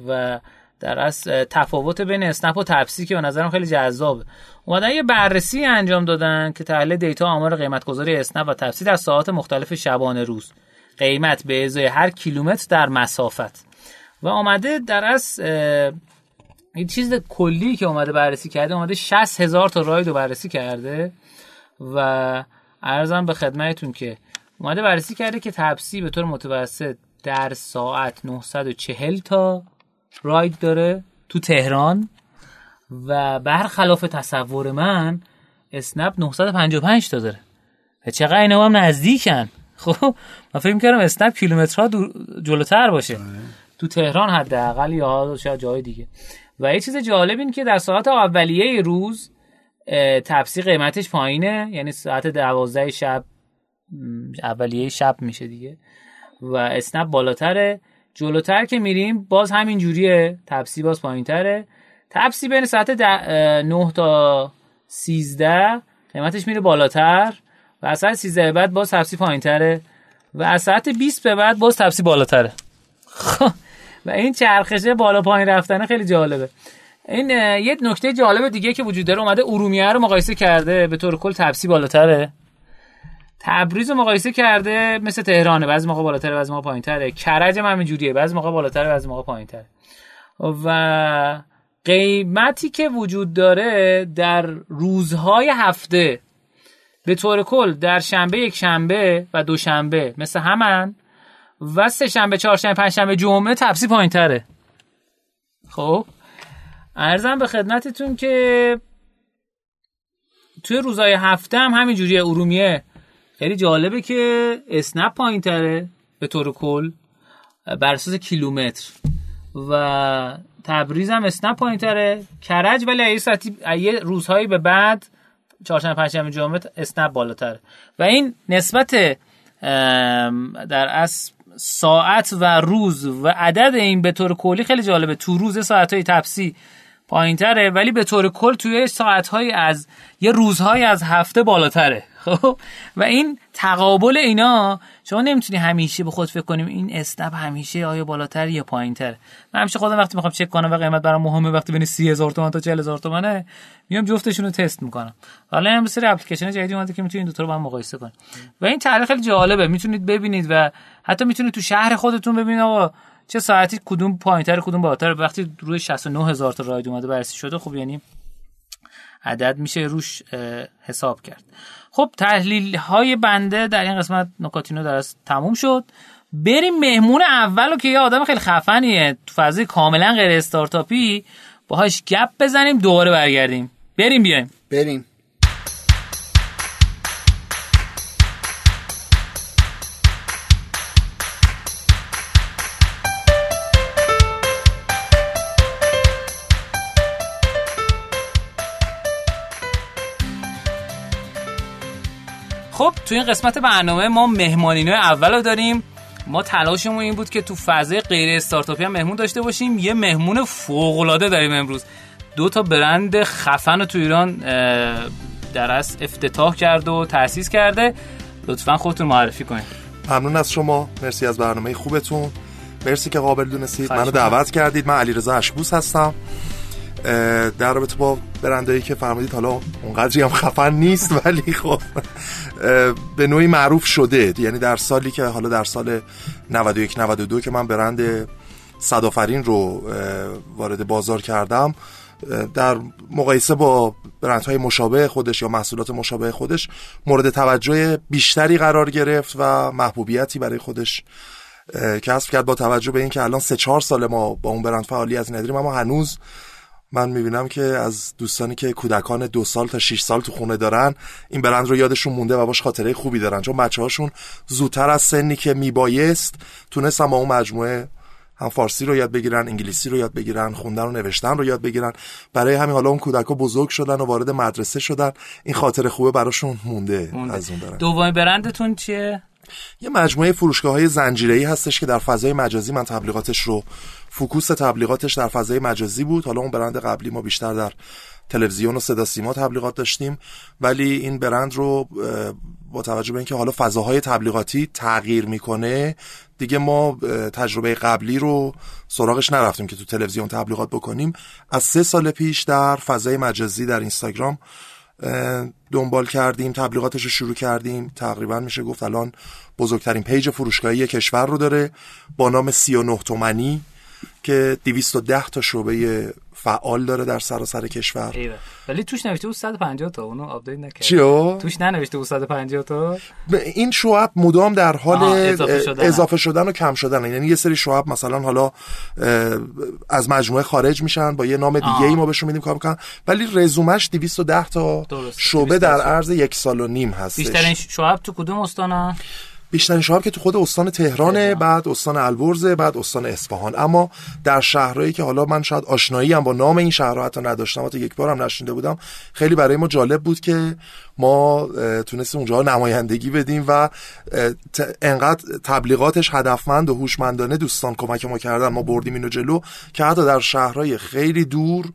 و در از تفاوت بین اسنپ و تپسی که به نظرم خیلی جذابه. اومدن یه بررسی انجام دادن که تحلیل دیتا آمار قیمتگذاری اسنپ و تپسی در ساعات مختلف شبانه روز. قیمت به ازای هر کیلومتر در مسافت. و آمده در از این چیز کلی که اومده بررسی کرده اومده 60 هزار تا راید رو بررسی کرده. و ارزم به خدمتتون که اومده بررسی کرده که تپسی به طور متوسط در ساعت 940 تا راید داره تو تهران و برخلاف تصور من اسنپ 955 تا داره. چقدر اینا هم نزدیکن؟ خب من فکر کردم اسنپ کیلومترها جلوتر باشه. آره. تو تهران حداقل یا شاید جای دیگه. و یه چیز جالب این که در ساعت اولیه روز تپسی قیمتش پایینه؟ یعنی ساعت دوازده شب اولیه شب میشه دیگه. و اسنپ بالاتره. جلوتر که میریم باز همین جوریه. تپسی باز پایین تره تپسی بین ساعت 9 تا 13 قیمتش میره بالاتر. و از ساعت 13 بعد باز تپسی پایین تره و از ساعت 20 به بعد باز تپسی بالاتره. و این چرخشه بالا پایین رفتن خیلی جالبه. این یه نکته جالب دیگه که وجود داره اومده ارومیه رو مقایسه کرده به طور کل تپسی بالاتره. تبریز رو مقایسه کرده مثل تهرانه بعضی موقع بالاتره بعضی موقع پایینتره. کرج هم همینجوریه بعضی موقع بالاتره بعضی موقع پایینتره. و قیمتی که وجود داره در روزهای هفته به طور کل در شنبه یک شنبه و دوشنبه مثل همن و سه شنبه چهارشنبه پنجشنبه جمعه تپسی پایینتره. خب؟ ارزم به خدمتتون که توی روزهای هفته هم همین جوریه ارومیه. خیلی جالبه که اسنپ پایین تره به طور کل بر اساس کیلومتر. و تبریز هم اسنپ پایین تره کرج ولی یه ساعتی یه روزهایی به بعد چهارشنبه پنجشنبه جمعه اسنپ بالاتر. و این نسبت در اصل ساعت و روز و عدد این به طور کلی خیلی جالبه. تو روز ساعت های تپسی پایین تره ولی به طور کل توی ساعت های از یه روزهای از هفته بالاتره. خب؟ و این تقابل اینا شما نمی‌تونی همیشه به خود فکر کنیم این استپ همیشه آیا بالاتر یا پایینتر من همیشه خودم وقتی می‌خوام چک کنم و قیمت برام مهمه وقتی بین 30000 تومان تا 40000 تومانه میام جفتشون رو تست می‌کنم. حالا هم سری اپلیکیشن جدیدی اومده که می‌تونید دو تا رو با هم مقایسه کنید. و این تحلیل خیلی جالبه. می‌تونید ببینید و حتی می‌تونید تو شهر خودتون ببینید آقا. چه ساعتی کدوم پایینتر کدوم بالاتر؟ وقتی روی 69000 تا راید اومده بررسی شده خب یعنی عدد میشه روش حساب کرد. خب تحلیل های بنده در این قسمت نکاتینو درست تموم شد. بریم مهمون اولو که یه آدم خیلی خفنیه. تو فضای کاملا غیر استارتاپی باهاش گپ بزنیم دوباره برگردیم. بریم بیایم. بریم. تو این قسمت برنامه ما مهمانینو اول رو داریم. ما تلاشمون این بود که تو فضای غیر استارتاپی هم مهمون داشته باشیم. یه مهمون فوق العاده داریم امروز. دو تا برند خفن رو تو ایران در از افتتاح کرده و تأسیس کرده. لطفا خودتون معرفی کنید ممنون از شما. مرسی از برنامه خوبتون. مرسی که قابل دونستید. منو دعوت کردید. من علیرضا اشبوس هستم. در رابطه با برندایی که فرمودید حالا اونقدری هم خفن نیست ولی خب به نوعی معروف شده. یعنی در سالی که حالا در سال 91 92 که من برند صدافرین رو وارد بازار کردم در مقایسه با برندهای مشابه خودش یا محصولات مشابه خودش مورد توجه بیشتری قرار گرفت و محبوبیتی برای خودش کسب کرد با توجه به اینکه الان سه چهار سال ما با اون برند فعالیت نداریم اما هنوز من می‌بینم که از دوستانی که کودکان دو سال تا 6 سال تو خونه دارن این برند رو یادشون مونده و باش خاطره خوبی دارن. چون بچه هاشون زودتر از سنی که میبایست تونستن با اون مجموعه هم فارسی رو یاد بگیرن انگلیسی رو یاد بگیرن خوندن و نوشتن رو یاد بگیرن. برای همین حالا اون کودکا بزرگ شدن و وارد مدرسه شدن. این خاطر خوبه براشون مونده, مونده. از اون برند دومین برندتون چیه؟ یه مجموعه فروشگاه های زنجیره‌ای هستش که در فضای مجازی من تبلیغاتش رو فوکوس تبلیغاتش در فضای مجازی بود. حالا اون برند قبلی ما بیشتر در تلویزیون و صدا سیما تبلیغات داشتیم. ولی این برند رو با توجه به اینکه حالا فضاهای تبلیغاتی تغییر می‌کنه دیگه ما تجربه قبلی رو سراغش نرفتیم که تو تلویزیون تبلیغات بکنیم. از سه سال پیش در فضای مجازی در اینستاگرام دنبال کردیم تبلیغاتش رو شروع کردیم. تقریبا میشه گفت الان بزرگترین پیج فروشگاهی کشور رو داره با نام 39 تومنی که 210 تا شعبه فعال داره در سراسر کشور. ایوه. ولی توش نوشته بود 150 تا اونو آپدیت نکرد چیو؟ توش ننوشته بود 150 تا؟ این شعب مدام در حال اضافه شدن. اضافه شدن و کم شدن. یعنی یه سری شعب مثلا حالا از مجموعه خارج میشن با یه نام دیگه ای ما بهشون میدیم کار می‌کنن. ولی رزومش 210 تا. شعبه در عرض یک سال و نیم هستش. بیشترین شعب تو کدوم استان بیشترین شهر که تو خود استان تهرانه بعد استان البرز بعد استان اصفهان. اما در شهرهایی که حالا من شاید آشنایی هم با نام این شهرها حتی نداشتم حتی یک بار هم نشینده بودم خیلی برای ما جالب بود که ما تونستیم اونجا نمایندگی بدیم و انقدر تبلیغاتش هدفمند و هوشمندانه دوستان کمک ما کردن. ما بردیم اینو جلو که حتی در شهرهای خیلی دور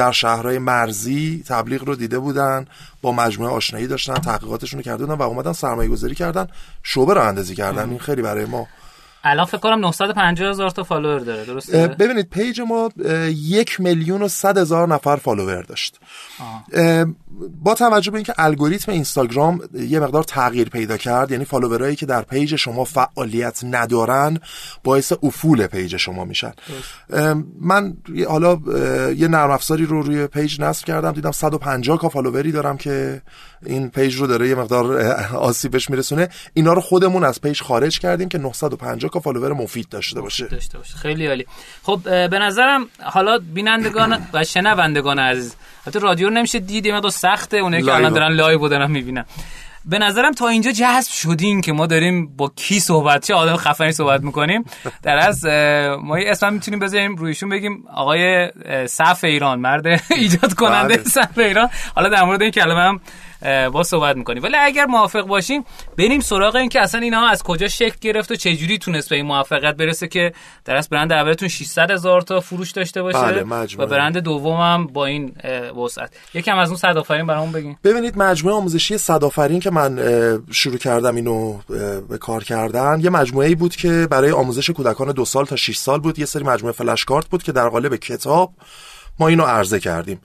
در شهرهای مرزی تبلیغ رو دیده بودن با مجموعه آشنایی داشتن تحقیقاتشون رو کرده بودن و اومدن سرمایه گذاری کردن شعبه راه اندازی کردن. این خیلی برای ما الان فکر کنم 950 هزار تا follower داره درسته؟ ببینید page ما یک میلیون و صد هزار نفر follower داشت. با توجه به اینکه الگوریتم اینستاگرام یه مقدار تغییر پیدا کرد یعنی follower ایی که در page شما فعالیت ندارن باعث افول page شما میشن. من حالا یه نرم افزاری رو روی page نصب کردم دیدم 150 K follower ی دارم که این page رو داره یه مقدار آسیبش میرسونه. اینا رو خودمون از page خارج کردیم که 950 K follower مفید داشته باشه. داشته باشه. خیلی عالی. خب به نظرم حالا بینندگان و شنوندگان عزیز حتی رادیو نمیشه دید یه مقدار سخته اونایی که الان دارن live بودن می‌بینن. به نظرم تا اینجا جذب شدیم که ما داریم با کی صحبت چه آدم خفنی صحبت می‌کنیم. در از ما یه اسم می‌تونیم بذاریم رویشون بگیم آقای صف ایران. مرد ایجاد کننده بله. صف ایران. حالا در مورد این کلمه هم با صحبت می‌کنیم ولی اگر موافق باشیم بریم سراغ این که اصلا اینا از کجا شکل گرفت و چه جوری تونست به این موفقیت برسه که در از برند اولتون 600 هزار تا فروش داشته باشه بله و برند دومم با این وسعت. یکم از اون صد آفرین برامون بگین. ببینید مجموعه آموزشی صد آفرین که من شروع کردم اینو به کار کردن یه مجموعه ای بود که برای آموزش کودکان دو سال تا 6 سال بود. یه سری مجموعه فلش کارت بود که در قالب کتاب ما اینو عرضه کردیم.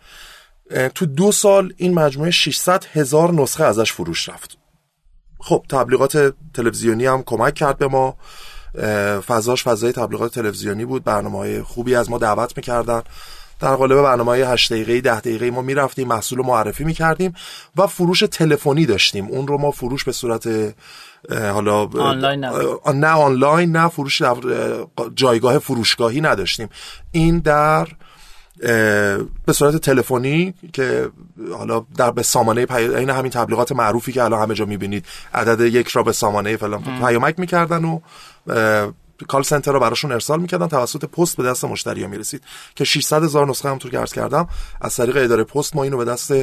تو دو سال این مجموعه 600 هزار نسخه ازش فروش رفت. خب تبلیغات تلویزیونی هم کمک کرد به ما. فضاش فضای تبلیغات تلویزیونی بود. برنامه های خوبی از ما دعوت می‌کردن. در قالب برنامه های 8 دقیقه 10 دقیقه ما می‌رفتیم محصول معرفی می‌کردیم و فروش تلفنی داشتیم. اون رو ما فروش به صورت حالا آنلاین نه آنلاین نه فروش جایگاه فروشگاهی نداشتیم. این در به صورت تلفنی که حالا در به سامانه پی... این همین تبلیغات معروفی که الان همه جا می‌بینید. عدد یک را به سامانه فلان پیامک می‌کردن و کال سنتر رو براشون ارسال می‌کردن. توسط پست به دست مشتری ها می‌رسید که 600 هزار نسخه همونطور که عرض کردم. از طریق اداره پست ما اینو به دست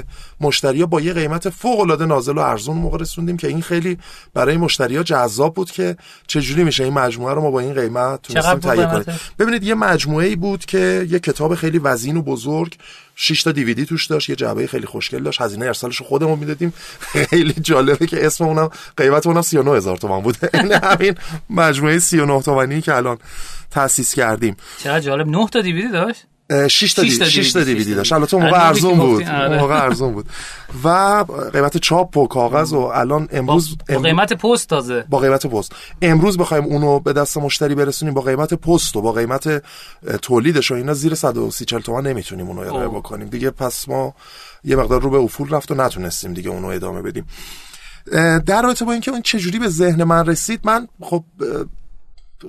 مشتری با یه قیمت فوق العاده نازل و ارزون موقع رسوندیم که این خیلی برای مشتری ها جذاب بود که چجوری میشه این مجموعه رو ما با این قیمت تونستیم تهیه کنیم. ببینید یه مجموعه ای بود که یه کتاب خیلی وزین و بزرگ 6 تا دیویدی توش داشت یه جعبه خیلی خوشگل داشت. هزینه ارسالش رو خودمون می‌دادیم. خیلی جالبه که اسم اونم قیمت اونم 39 هزار تومان بوده. این همین مجموعه 39 تومانی که الان تاسیس کردیم. چقدر جالب. 9 تا دیویدی داشت؟ 6 تا 6 تا دیویدی داشت. البته اون موقع ارزون بود. اون موقع ارزون بود. و قیمت چاپ و کاغذ و الان امروز با قیمت پست تازه. با قیمت پست. امروز بخوایم اونو به دست مشتری برسونیم با قیمت پست و با قیمت تولیدش و اینا زیر 130 40 تومن نمی‌تونیم اونو ارائه بکنیم. دیگه پس ما یه مقدار رو به افول رفت و نتونستیم دیگه اونو ادامه بدیم. در رابطه با اینکه اون چجوری به ذهن من رسید من خب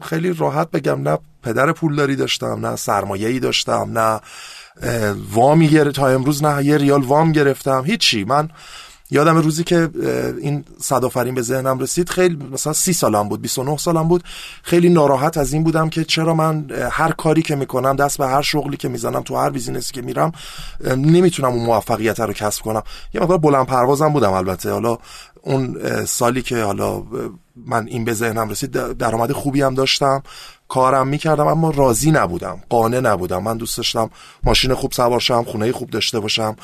خیلی راحت بگم نه پدر پولداری داشتم نه سرمایه‌ای داشتم نه وامی گرفتم تا امروز نه یه ریال وام گرفتم. هیچی. من یادم روزی که این صدافرین به ذهنم رسید خیلی مثلا سی سالم بود 29 سالم بود. خیلی ناراحت از این بودم که چرا من هر کاری که می‌کنم دست به هر شغلی که می‌زنم تو هر بیزینسی که میرم نمی‌تونم اون موفقیت رو کسب کنم. یه مقدار بلند پروازم بودم البته. حالا اون سالی که حالا من این به ذهنم رسید درآمد خوبی هم داشتم. کارم می‌کردم اما راضی نبودم قانع نبودم. من دوست داشتم ماشین خوب سوار شم خونه خوب داشته باشم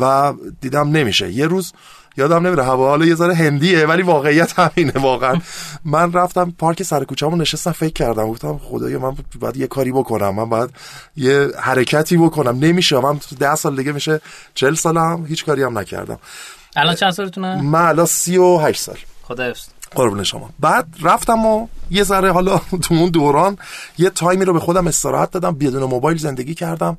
و دیدم نمیشه. یه روز یادم نمیره هوا حالا یه ذره هندیه ولی واقعیت همینه واقعا. من رفتم پارک سر کوچه‌مون نشستم فکر کردم گفتم خدایا من باید یه کاری بکنم من باید یه حرکتی بکنم. نمیشه من ده سال دیگه میشه 40 سالم هیچ کاری هم نکردم. الان چند سالتونه؟ من الان 38 سال. خدا حفظ قربون شما. بعد رفتم و یه ذره حالا تو اون دوران یه تایمی رو به خودم استراحت دادم بدون موبایل زندگی کردم.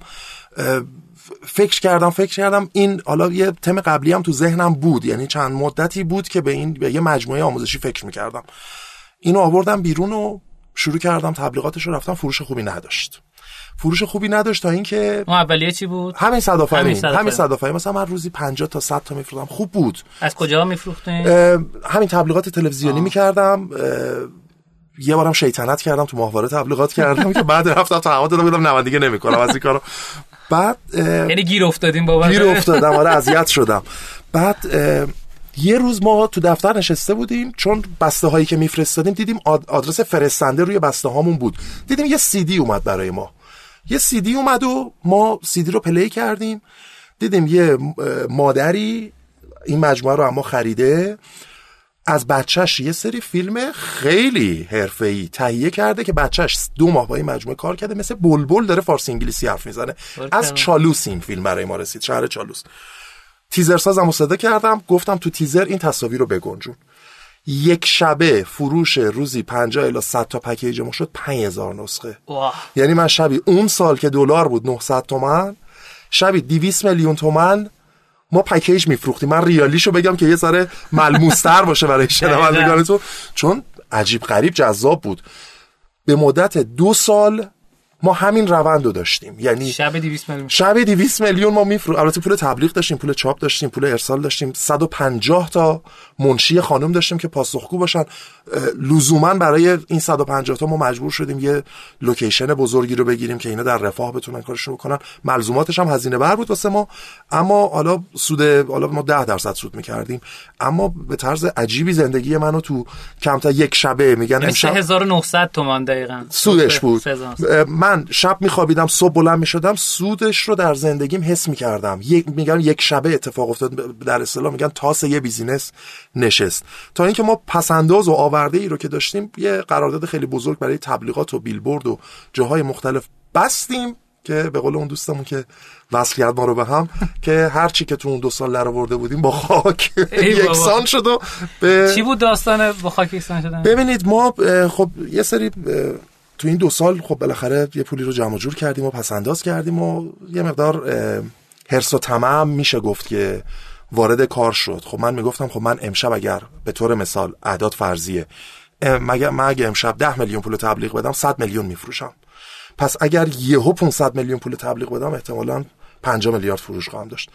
فکر کردم فکر کردم این حالا یه تم قبلی هم تو ذهنم بود. یعنی چند مدتی بود که به این به یه مجموعه آموزشی فکر می‌کردم. اینو آوردم بیرون و شروع کردم تبلیغاتش رو رفتم فروش خوبی نداشت. فروش خوبی نداشت تا اینکه اون اولیه چی بود؟ همین صدافرین همین صدافرین مثلا من روزی 50 تا 100 تا میفروختم. خوب بود. از کجا میفروختین؟ همین تبلیغات تلویزیونی می‌کردم. یه بارم شیطنت کردم تو ماهواره تبلیغات کردم. که بعد رفتم تا هوا دادم گفتم نه دیگه نمی‌کنم از این کارو. بعد یعنی گیر افتادیم بابا. گیر افتادم. آره اذیت شدم. بعد یه روز ما تو دفتر نشسته بودیم. چون بسته هایی که میفرستادیم دیدیم آدرس فرستنده روی بسته هامون بود. دیدیم یه سی دی اومد برای ما. یه سی دی اومد و ما سی دی رو play کردیم. دیدیم یه مادری این مجموعه رو اما خریده. از بچهش یه سری فیلم خیلی حرفه‌ای تهیه کرده که بچهش دو ماه با این مجموعه کار کرده. مثل بلبل داره فارسی انگلیسی حرف می‌زنه. از چالوس این فیلم برای ما رسید. شهر چالوس. تیزر سازم صدا کردم. گفتم تو تیزر این تصاویر رو بگنجون. یک شبه فروش روزی 50 الی 100 تا پکیج ما شد 5000 نسخه. یعنی من شبی اون سال که دلار بود 900 تومن شبی 200 میلیون تومن ما پکیج میفروختیم. من ریالیشو بگم که یه ذره ملموستر باشه برای شنوندگان تو چون عجیب غریب جذاب بود. به مدت دو سال ما همین روند رو داشتیم. یعنی شب 200 میلیون. شب 200 میلیون ما میفرو البته پول تبلیغ داشتیم پول چاپ داشتیم پول ارسال داشتیم. 150 تا منشی خانم داشتیم که پاسخگو باشن. لزوما برای این 150 تا ما مجبور شدیم یه location بزرگی رو بگیریم که اینا در رفاه بتونن کارشون بکنن. ملزوماتش هم هزینه بر بود واسه ما. اما حالا سود حالا ما 10 درصد سود می‌کردیم. اما به طرز عجیبی زندگی منو تو کمتر یک شبه میگن امشب 3900 تومان دقیقاً. سودش بود. من شب میخوابیدم صبح بلند می‌شدم سودش رو در زندگیم حس می‌کردم. یک میگن یک شبه اتفاق افتاد در اصطلاح میگن تاس یه business نشست. تا اینکه ما پسنداز و آورده ای رو که داشتیم یه قرارداد خیلی بزرگ برای تبلیغات و بیلبورد و جاهای مختلف بستیم که به قول اون دوستمون که وصل کرد ما رو به هم که هر چی که تو اون دو سال در آورده بودیم با خاک یکسان شد و به چی بود داستان با خاک یکسان شدن؟ ببینید ما خب یه سری تو این دو سال خب بالاخره یه پولی رو جمع جور کردیم و پس انداز کردیم و یه مقدار هرس و تمام میشه گفت که وارد کار شد. خب من می‌گفتم خب من امشب اگر به طور مثال اعداد فرضیه مگه من اگه امشب 10 میلیون پول تبلیغ بدم 100 میلیون میفروشم. پس اگر یهو 500 میلیون پول تبلیغ بدم احتمالاً 5 میلیارد فروش خواهم داشت.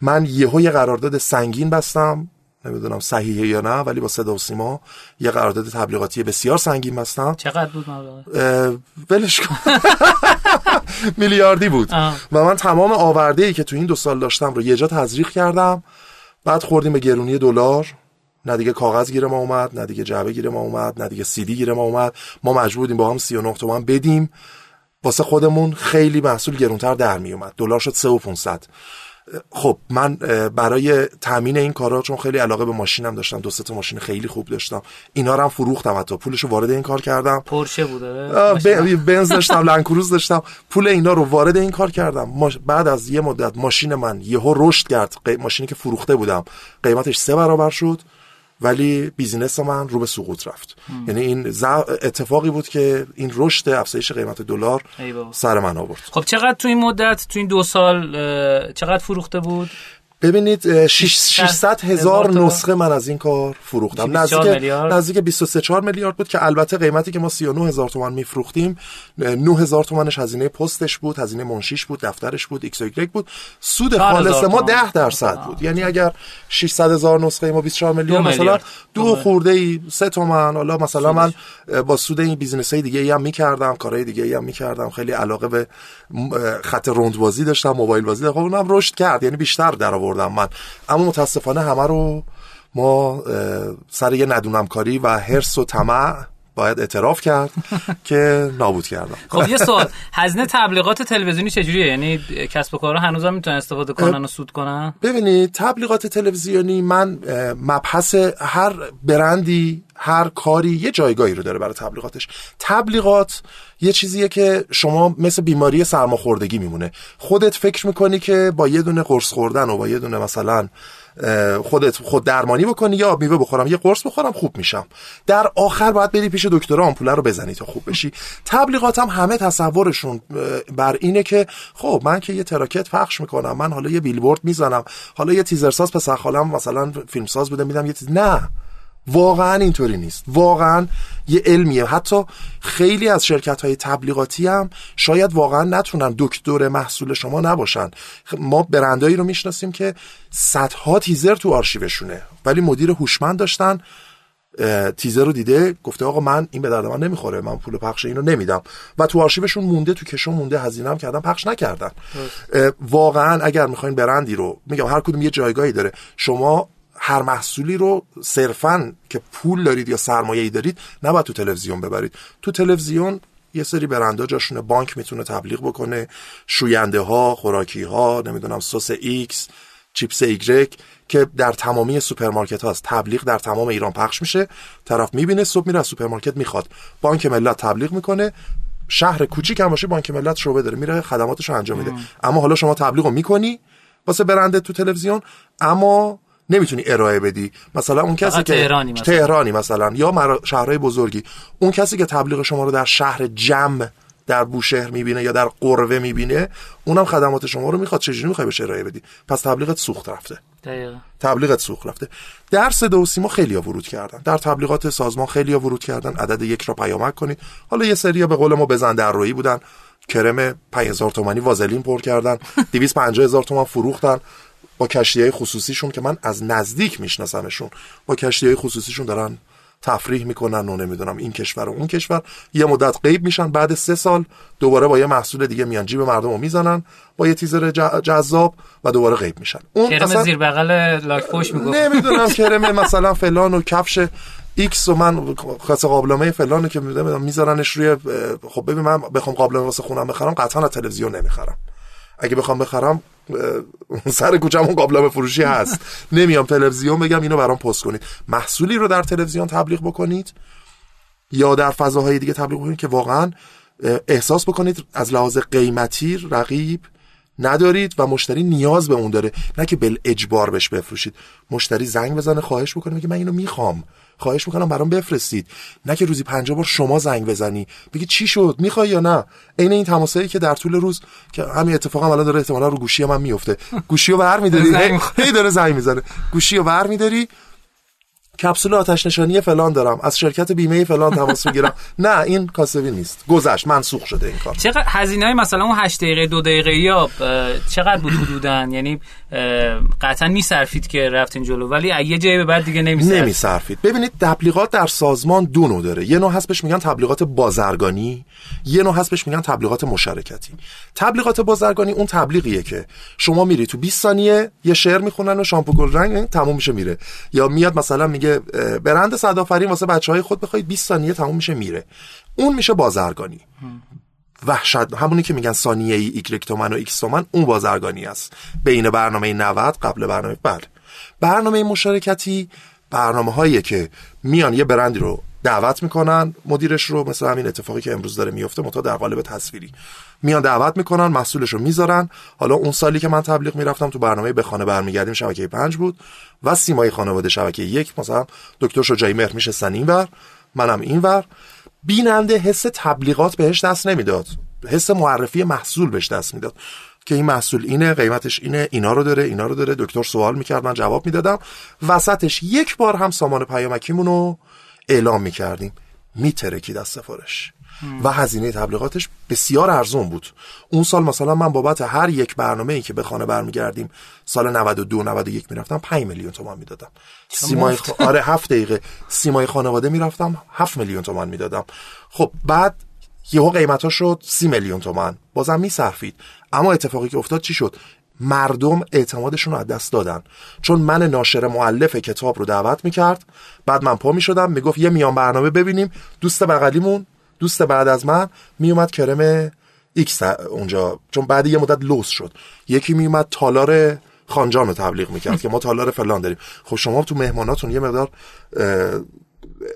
من یهو یه قرارداد سنگین بستم نمی‌دونم صحیحه یا نه ولی با صدا و سیما یه قرارداد تبلیغاتی بسیار سنگین بستم چقدر بود ولش کن. میلیاردی بود. و من تمام آورده ای که تو این دو سال داشتم رو یه جا تزریق کردم. بعد خوردیم به گرونی دلار. نه دیگه کاغذ گیر ما اومد نه دیگه جعبه گیر ما اومد نه دیگه سیدی گیر ما اومد. ما مجبور بودیم با هم 39 تومن بدیم. واسه خودمون خیلی محصول گرونتر در می اومد دلار شد 3 و 500 خب من برای تامین این کارا چون خیلی علاقه به ماشینم داشتم دو تا ماشین خیلی خوب داشتم اینا رو هم فروختم حتی. پولشو وارد این کار کردم. پورشه بوده بنز داشتم لنکروز داشتم. پول اینا رو وارد این کار کردم. بعد از یه مدت ماشین من یهو رشد کرد. ماشینی که فروخته بودم. قیمتش سه برابر شد. ولی بیزینس من رو به سقوط رفت. یعنی این اتفاقی بود که این رشد افزایش قیمت دلار سر من آورد. خب چقدر تو این مدت تو این دو سال چقدر فروخته بود؟ ببینید 600 هزار نسخه من از این کار فروختم. نزدیک نزدیک 23 4 میلیارد بود که البته قیمتی که ما 39 هزار تومان میفروختیم 9 هزار تومانش هزینه پستش بود هزینه منشیش بود دفترش بود ایکس بود. سود خالص ما 10 درصد بود. یعنی اگر 600 هزار نسخه ما 24 میلیون مثلا دو خورده ای 3 تومن حالا مثلا من با سود این business های دیگه ای هم می‌کردم کارهای دیگه ای هم می‌کردم. خیلی علاقه به خط روندبازی داشتم موبایل بازی داشتم. خب اونم رشد کرد یعنی بیشتر در آوردم من. اما متاسفانه همه رو ما سر یه ندونم کاری و حرس و طمع باید اعتراف کرد که نابود کردم. خب یه سوال. هزینه تبلیغات تلویزیونی چجوریه؟ یعنی کسب و کارها هنوزم می‌تونن استفاده کنن و سود کنن؟ ببینید تبلیغات تلویزیونی من مبحث هر برندی هر کاری یه جایگاهی رو داره برای تبلیغاتش. تبلیغات یه چیزیه که شما مثل بیماری سرماخوردگی میمونه. خودت فکر می‌کنی که با یه دونه قرص خوردن و با یه دونه مثلا خودت خود درمانی بکنی یا میوه بخورم یه قرص بخورم خوب میشم. در آخر باید بری پیش دکتر آمپوله رو بزنی تا خوب بشی. تبلیغاتم هم همه تصورشون بر اینه که خب من که یه تراکت پخش می‌کنم من حالا یه بیلبورد می‌زنم حالا یه تیزرساز پس خالم مثلا فیلمساز بوده میدم یه تیز... نه. واقعا اینطوری نیست. واقعا یه علمیه. حتی خیلی از شرکت های تبلیغاتی هم شاید واقعا نتونن دکتر محصول شما نباشن. ما برندایی رو می‌شناسیم که صدها تیزر تو آرشیوشونه. ولی مدیر هوشمند داشتن. تیزر رو دیده گفته آقا من این به درد من نمی‌خوره من پول پخش اینو نمیدم. و تو آرشیوشون مونده تو کشون مونده هزینه هم کردن پخش نکردن. واقعا اگر می‌خواین برندی رو میگم هر کدوم یه جایگاهی داره. شما هر محصولی رو صرفا که پول دارید یا سرمایه‌ای دارید نباید تو تلویزیون ببرید. تو تلویزیون یه سری برندا جاشونه بانک می‌تونه تبلیغ بکنه. شوینده ها خوراکی ها نمی‌دونم سس ایکس چیپس ایگرک که در تمامی سوپرمارکت هاست. تبلیغ در تمام ایران پخش میشه. طرف می‌بینه صبح میره از سوپرمارکت می‌خواد. بانک ملت تبلیغ می‌کنه. شهر کوچیک هم باشه بانک ملت شعبه داره. میره خدماتش رو انجام میده. اما حالا شما تبلیغ رو می‌کنی واسه برنده تو تلویزیون. اما نمی‌تونی ارائه بدی. مثلا اون کسی که تهرانی مثلا, تهرانی مثلا یا شهرهای بزرگی. اون کسی که تبلیغ شما رو در شهر جمع در بوشهر می‌بینه یا در قروه می‌بینه اونم خدمات شما رو می‌خواد. چجوری می‌خوای بهش ارائه بدی؟ پس تبلیغت سوخت رفته. دقیقا. تبلیغت سوخت رفته. در صدا و سیما خیلی ورود کردن. در تبلیغات سازمان خیلی ورود کردن. عدد یک را پیامک کنید. حالا یه سری به قول ما بزن در روی بودن. کرم 5000 تومانی وازلین پر کردن. 250 هزار تومان فروختن. با کشتی های خصوصیشون که من از نزدیک میشناسمشون با کشتی های خصوصیشون دارن تفریح می‌کنن و نمی‌دونم این کشور و اون کشور. یه مدت غیب میشن بعد سه سال دوباره با یه محصول دیگه میان جیب مردم رو می‌زنن با یه تیزر جذاب و دوباره غیب میشن. اون کرم زیر بغل لاک پوش می‌گفت. نمی‌دونم کرم مثلا فلان و کفش ایکس و من خاص قابلمه فلانو که میذارنش روی خب ببین من بخوام قابلمه واسه خونم بخرم قطعا تلویزیون نمی‌خرم. اگه بخوام بخرم سر کوچمون قابلمه فروشی هست. نمیام تلویزیون بگم اینو برام پست کنید. محصولی رو در تلویزیون تبلیغ بکنید یا در فضاهای دیگه تبلیغ بکنید که واقعا احساس بکنید از لحاظ قیمتی رقیب ندارید و مشتری نیاز به اون داره. نه که بل اجبار بهش بفروشید. مشتری زنگ بزنه خواهش بکنه میگه من اینو می‌خوام. خواهش می‌کنم برام بفرستید. نه که روزی 50 بار شما زنگ بزنی. بگی چی شد؟ می‌خوای یا نه؟ عین این تماسایی که در طول روز که همین اتفاق هم الان داره احتمالا رو گوشی من میفته گوشی رو برمیداری هی داره زنگ می‌زنه. گوشی رو برمیداری. کپسول آتش نشانی فلان دارم. از شرکت بیمه فلان تماس می‌گیرم. نه این کاسبی نیست. گذشت. منسوخ شده این کار. چقدر هزینه های مثلا اون 8 دقیقه دو دقیقه یا چقدر بود حدودن یعنی قطعا میصرفید که رفتین جلو ولی یه جایی به بعد دیگه نمیصرفید نمیصرفید. ببینید تبلیغات در سازمان دو نوع داره. یه نوع هست بهش میگن تبلیغات بازرگانی یه نوع هست بهش میگن تبلیغات مشارکتی. تبلیغات بازرگانی اون تبلیغیه که شما میری تو 20 ثانیه یه شعر می‌خونن و شامپو گل رنگ تموم میشه میره. یا میاد مثلا میگه برند صدافرین واسه بچه های خود بخواید 20 ثانیه تموم میشه میره. اون میشه بازرگانی. وحشت همونی که میگن ثانیه ای ایگرگ تومن و ایکس تومن اون بازرگانی است. بین برنامه 90 قبل برنامه بله. برنامه مشارکتی برنامه هایی که میان یه برندی رو دعوت می‌کنن مدیرش رو مثل همین اتفاقی که امروز داره میفته منتها در قالب تصویری. میان دعوت می‌کنن محصولش رو می‌ذارن. حالا اون سالی که من تبلیغ می‌رفتم تو برنامه به خانه برمیگردیم شبکه پنج بود و سیمای خانواده شبکه یک مثلا دکتر شجاعی مهر میشستن اینور منم اینور. بیننده حس تبلیغات بهش دست نمی‌داد. حس معرفی محصول بهش دست می‌داد. که این محصول اینه قیمتش اینه اینا رو داره اینا رو داره. دکتر سوال می‌کرد من جواب می‌دادم. وسطش یک بار هم سامان پیامکیمون رو اعلام می‌کردیم. میترکید از سفارش. و هزینه تبلیغاتش بسیار ارزون بود. اون سال مثلا من بابت هر یک برنامه ای که به خانه برمیگردیم سال 92 91 می‌رفتم 5 میلیون تومان می‌دادم. سیمای خ... آره 7 دقیقه. سیمای خانواده می‌رفتم 7 میلیون تومان می‌دادم. خب بعد یهو قیمتا شد 30 میلیون تومان. بازم میصرفید. اما اتفاقی که افتاد چی شد؟ مردم اعتمادشون رو از دست دادن. چون من ناشر مولف کتاب رو دعوت می‌کرد بعد من پا می‌شدم می‌گفت یه میان برنامه ببینیم دوست بغلیمون. دوست بعد از من میومد کرم ایکس اونجا. چون بعد یه مدت لوس شد. یکی میومد تالار خانجان رو تبلیغ می‌کرد که ما تالار فلان داریم. خب شما تو مهماناتون یه مقدار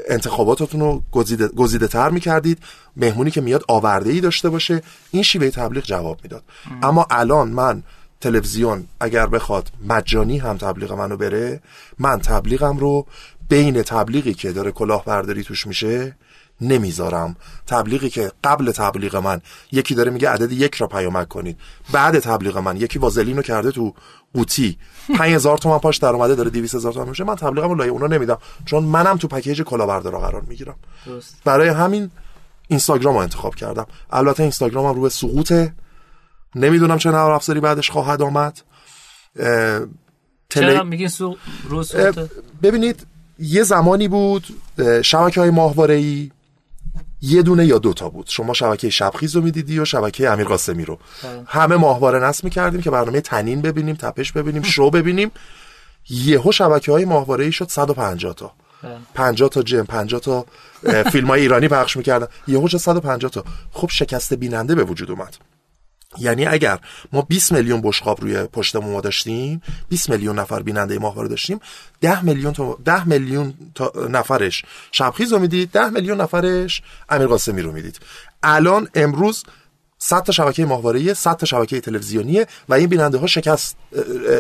انتخاباتتون رو گزیده, گزیده تر می‌کردید. مهمونی که میاد آورده ای داشته باشه. این شیوه تبلیغ جواب می‌داد. اما الان من تلویزیون اگر بخواد مجانی هم تبلیغ منو بره من تبلیغم رو بین تبلیغی که داره کلاهبرداری توش میشه نمی‌ذارم. تبلیغی که قبل تبلیغ من یکی داره میگه عدد یک را پیامک کنید. بعد تبلیغ من یکی وازلین رو کرده تو قوطی. 5000 تومن پاش در اومده داره 200 هزار تومن میشه. من تبلیغم رو لای اونا نمیدم چون منم تو پکیج کلاهبردارا قرار می‌گیرم. برای همین اینستاگرام رو انتخاب کردم. البته اینستاگرامم رو به سقوطه نمی‌دونم چه نرم افزاری بعدش خواهد آمد. تل... چرا میگین سو... ببینید یه زمانی بود شبکه های ماهواره ای یه دونه یا دوتا بود. شما شبکه شبخیز رو می‌دیدی و شبکه امیر قاسمی رو؟ بله. همه ماهواره نصب می‌کردیم که برنامه تنین ببینیم تپش ببینیم شو ببینیم. یهو شبکه های ماهواره ای شد 150 تا. 50 بله. تا جم 50 تا فیلم های ایرانی پخش می‌کردن. یهو شد 150 تا. خب شکست بیننده به وجود اومد. یعنی اگر ما 20 میلیون بشقاب روی پشتمون ما داشتیم 20 میلیون نفر بیننده ماهواره داشتیم 10 میلیون تا 10 میلیون تا نفرش شبخیز رو می‌دید 10 میلیون نفرش امیر قاسمی رو می‌دید. الان امروز 100 تا شبکه ماهواره 100 تا شبکه تلویزیونیه و این بیننده ها شکست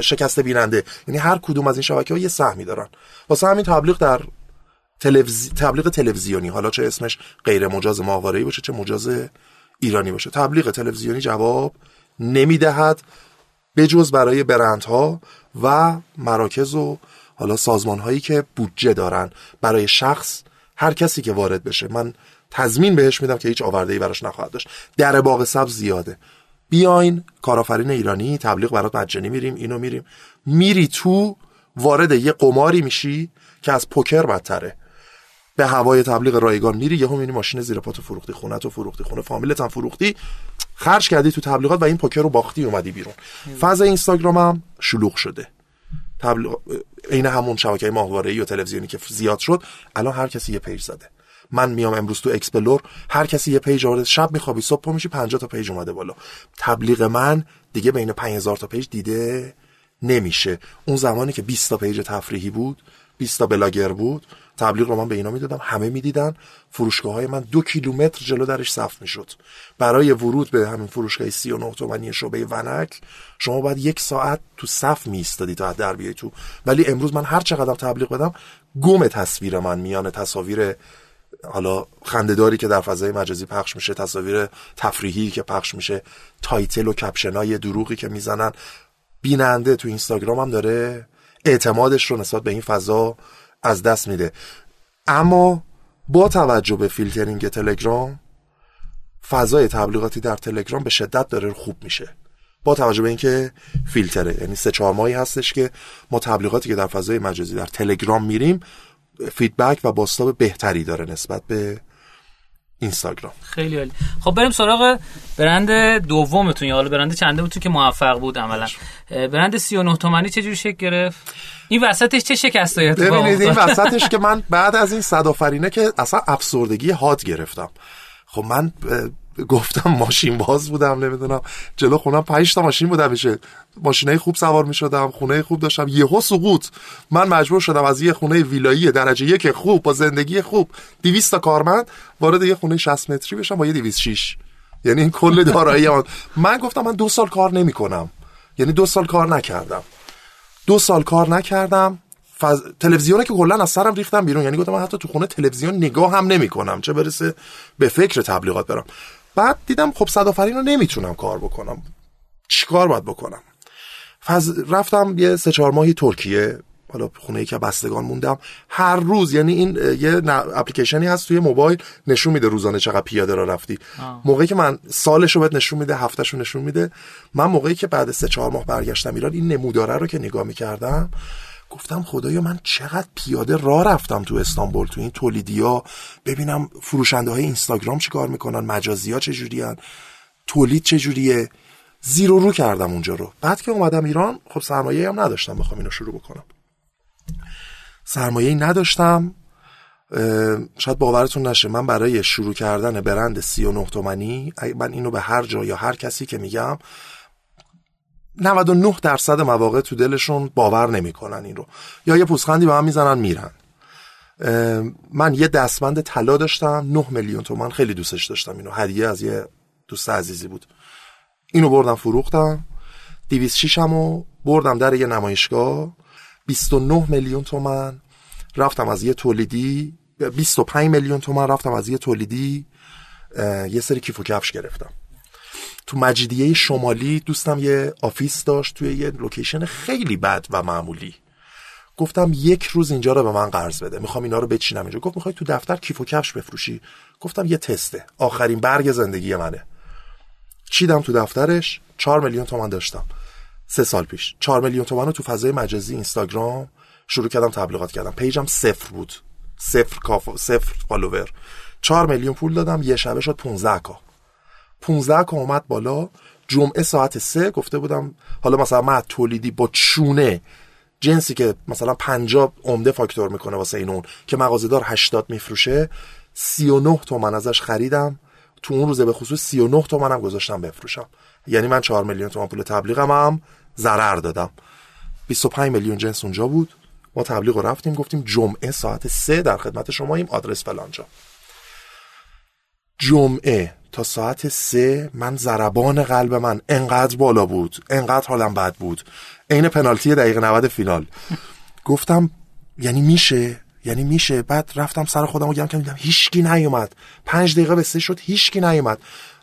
شکست بیننده. یعنی هر کدوم از این شبکه ها یه سهمی دارن واسه همین تبلیغ در تلویزی... تبلیغ تلویزیونی حالا چه اسمش غیر مجاز ماهواره باشه چه مجاز ایرانی باشه. تبلیغ تلویزیونی جواب نمی‌دهد بجز برای برندها و مراکز و حالا سازمان هایی که بودجه دارن. برای شخص هر کسی که وارد بشه. من تضمین بهش میدم که هیچ آورده ای براش نخواهد داشت. در باغ سبز زیاده. بیاین کارآفرین ایرانی تبلیغ برات مجانی میریم اینو میریم. میری تو وارد یه قماری میشی که از پوکر بدتره. به هوای تبلیغ رایگان میری یهو می‌بینی ماشین زیر پاتو فروختی خونه تو فروختی خونه فامیلت هم فروختی. خرج کردی تو تبلیغات و این پوکر رو باختی اومدی بیرون. فضای اینستاگرام هم شلوغ شده. تبلیغ عین همون شبکه ماهواره و تلویزیونی که زیاد شد الان هر کسی یه page زده. من میام امروز تو explore هر کسی یه page آورده شب میخوابی صبح میشی 50 تا page اومده بالا. تبلیغ من دیگه بین 5000 تا page دیده نمیشه. اون زمانی که 20 تا page تفریحی بود 20 تا بلاگر بود تبلیغ رو من به اینا می‌دادم. همه می‌دیدن. فروشگاه های من دو کیلومتر جلو درش صف می‌شد. برای ورود به همین فروشگاه 39 تومانی شعبه ونک شما باید یک ساعت تو صف میستادی تا در بیای تو. ولی امروز من هر چقدر تبلیغ بدم گم تصویر من میان تصاویر حالا خندهداری که در فضای مجازی پخش میشه تصاویر تفریحی که پخش میشه title و caption ای دروغی که می‌زنن. بیننده تو اینستاگرام هم داره اعتمادش رو نسبت به این فضا از دست میده. اما با توجه به فیلترینگ تلگرام فضای تبلیغاتی در تلگرام به شدت داره خوب میشه. با توجه به اینکه فیلتره یعنی سه چهار ماهی هستش که ما تبلیغاتی که در فضای مجازی در تلگرام میریم feedback و بازتاب بهتری داره نسبت به اینستاگرام. خیلی عالی. خب بریم سراغ برند دومتون. یا حالا برند چنده بودتون که موفق بود عملا. برند 39 تومانی چه جوری شکل گرفت؟ این وسطش چه شکستایی اتفاق ببینید این وسطش که من بعد از این صد آفرینه که اصلا افسردگی هات گرفتم. خب من گفتم ماشین باز بودم نمی‌دونم. جلو خونم پنج تا ماشین بودم میشه. ماشینای خوب سوار می‌شدم خونه خوب داشتم. یهو سقوط. من مجبور شدم از یه خونه ویلایی درجه یک خوب با زندگی خوب 200 تا کارمند وارد یه خونه 60 متری بشم با یه 206 یعنی این کل دارایی من. گفتم من دو سال کار نمی‌کنم. یعنی دو سال کار نکردم. دو سال کار نکردم. فز... تلویزیون که کلا از سرم ریختم بیرون. یعنی گفتم من حتی تو خونه تلویزیون نگاه هم نمی‌کنم. چه برسه به فکر تبلیغات برم. بعد دیدم خب صدافرین رو نمی‌تونم کار بکنم. چیکار باید بکنم؟ فز... رفتم یه سه چهار ماهی ترکیه. حالا خونه ای که بستگان موندم. هر روز یعنی این یه اپلیکیشنی هست توی موبایل نشون میده روزانه چقدر پیاده را رفتی. موقعی که من سالشو بهت نشون میده هفتهشو نشون میده من موقعی که بعد سه چهار ماه برگشتم ایران این نموداره رو که نگاه می‌کردم گفتم خدایا من چقدر پیاده راه رفتم تو استانبول تو این تولیدیا. ببینم فروشنده های اینستاگرام چیکار می‌کنن مجازی ها چجوریان تولید چجوریه. زیرو رو کردم اونجا رو. بعد که اومدم ایران خب سرمایه هم نداشتم بخوام اینو شروع بکنم. سرمایه نداشتم. شاید باورتون نشه من برای شروع کردن برند 39 تومنی من اینو به هر جا یا هر کسی که میگم 99 درصد مواقع تو دلشون باور نمی‌کنن این رو. یا یه پوسخندی به من می‌زنن میرن. من یه دستبند طلا داشتم 9 میلیون تومن خیلی دوستش داشتم اینو. هدیه از یه دوست عزیزی بود. اینو بردم فروختم. 206 همو بردم در یه نمایشگاه. 29 میلیون تومن رفتم از یه تولیدی. 25 میلیون تومن رفتم از یه تولیدی. یه سری کیف و کفش گرفتم. تو مجیدیه شمالی دوستم یه office داشت توی یه location خیلی بد و معمولی. گفتم یک روز اینجا رو به من قرض بده. می‌خوام اینا رو بچینم اینجا. گفت می‌خوای تو دفتر کیف و کفش بفروشی؟ گفتم یه تسته. آخرین برگ زندگی منه. چیدم تو دفترش؟ 4 میلیون تومن داشتم. سه سال پیش. 4 میلیون تومن رو تو فضای مجازی اینستاگرام شروع کردم تبلیغات کردم. page م صفر بود. صفر K صفر follower 4 میلیون پول دادم. یه شبه شد 15 K. 15 K اومد بالا جمعه ساعت سه گفته بودم حالا مثلا من تولیدی با چونه جنسی که مثلا 50 عمده فاکتور می‌کنه واسه این اون که مغازه‌دار 80 میفروشه 39 تومن ازش خریدم. تو اون روزه به خصوص 39 تومنم گذاشتم بفروشم. یعنی من 4 میلیون تومن پول تبلیغم هم ضرر دادم. 25 میلیون جنس اونجا بود. ما تبلیغ رو رفتیم گفتیم جمعه ساعت سه در خدمت شما ایم آدرس فلانجا جمعه تا ساعت سه من ضربان قلب من انقدر بالا بود انقدر حالم بد بود. عین پنالتی دقیقه 90 فینال. گفتم یعنی میشه؟ یعنی میشه؟ بعد رفتم سر خودم و گم کردم هیچکی نیومد. پنج دقیقه به سه شد هیچکی نیومد.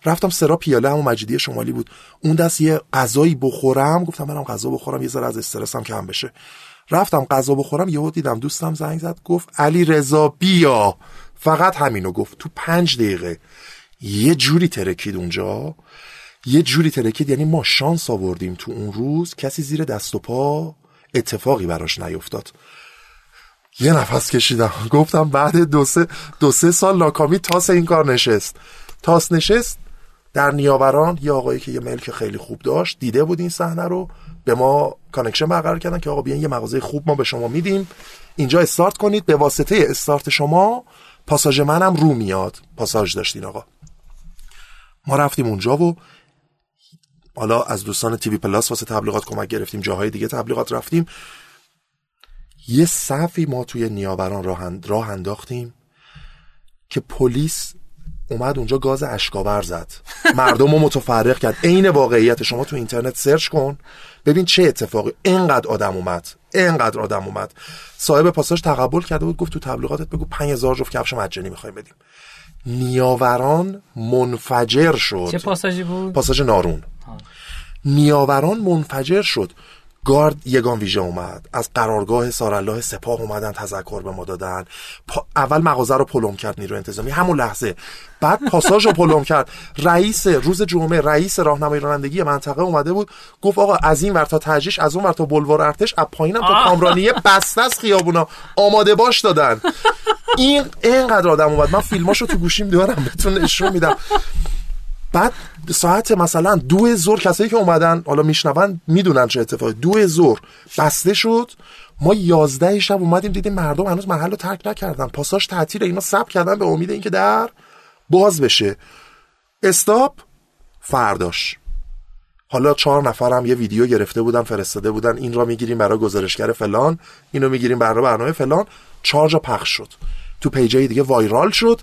رفتم سرا پیاله همون مجیدی شمالی بود. اون دست یه غذایی بخورم گفتم برم غذا بخورم یه ذره از استرسم کم بشه. رفتم غذا بخورم یهو دیدم دوستم زنگ زد گفت علی رضا بیا. فقط همینو گفت تو پنج دقیقه. یه جوری ترکید اونجا. یه جوری ترکید یعنی ما شانس آوردیم تو اون روز کسی زیر دست و پا اتفاقی براش نیفتاد. یه نفس کشیدم. گفتم بعد دو سه, دو سه سال ناکامی تاس این کار نشست. تاس نشست در نیاوران یه آقایی که یه ملک خیلی خوب داشت دیده بود این صحنه رو. به ما connection برقرار کردن که آقا بیان یه مغازه خوب ما به شما میدیم. اینجا استارت کنید. به واسطه استارت شما پاساژ منم رو میاد. پاساژ داشتین آقا. ما رفتیم اونجا و حالا از دوستان تیوی پلاس واسه تبلیغات کمک گرفتیم جاهای دیگه تبلیغات رفتیم. یه صفی ما توی نیاوران راه انداختیم که پلیس اومد اونجا گاز اشک‌آور زد. مردم رو متفرق کرد. عین واقعیت شما تو اینترنت search کن. ببین چه اتفاقی اینقدر آدم اومد. اینقدر آدم اومد. صاحب پاساژ تقبل کرده بود گفت تو تبلیغاتت بگو 5000 جفت کفش مجانی می‌خوایم بدیم. نیاوران منفجر شد. چه پاساژی بود؟ پاساژ نارون. نیاوران منفجر شد. گارد یگان ویژه اومد. از قرارگاه سارالله سپاه اومدن تذکر به ما دادن. اول مغازه رو پلم کرد نیرو انتظامی. همون لحظه. بعد پاساژ رو پلم کرد. رئیس روز جمعه رئیس راهنمای رانندگی منطقه اومده بود. گفت آقا از این ور تا ترجیش از اون ور تا بلوار ارتش از پایینم تا کامرانیه بسته از خیابونا. آماده باش دادن. این اینقدر آدم اومد. من فیلماشو تو گوشیم دارم بهتون نشون میدم. بعد ساعت مثلا دو زور کسایی که اومدن حالا میشنون می‌دونن چه اتفاقی. دو زور بسته شد. ما یازده شب اومدیم دیدیم مردم هنوز محل رو ترک نکردن. پاساش تعطیل اینا سب کردن به امید اینکه در باز بشه. استاپ فرداش. حالا چهار نفرم یه ویدیو گرفته بودن فرستاده بودن این را می‌گیریم برای گزارشگر فلان اینو می‌گیریم برای برنامه فلان. چهار جا پخش شد. تو پیجای دیگه وایرال شد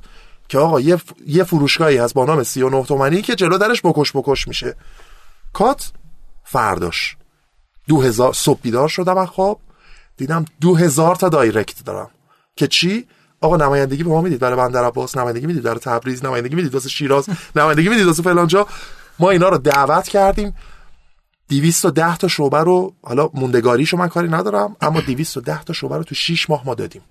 که آقا یه, فروشگاهی هست با نام 39 تومنی که جلو درش بکش بکش میشه. کات فرداش. دو هزار صبح بیدار شدم خواب. دیدم دو هزار تا دایرکت دارم. که چی؟ آقا نمایندگی به ما می‌دید. برای بندر عباس نمایندگی می‌دید. برای تبریز نمایندگی می‌دید. واسه شیراز نمایندگی می‌دید. واسه فلان جا. ما اینا رو دعوت کردیم. 210 تا شعبه رو حالا موندگاریشو من کاری ندارم اما 210 تا شعبه رو تو 6 ماه ما دادیم.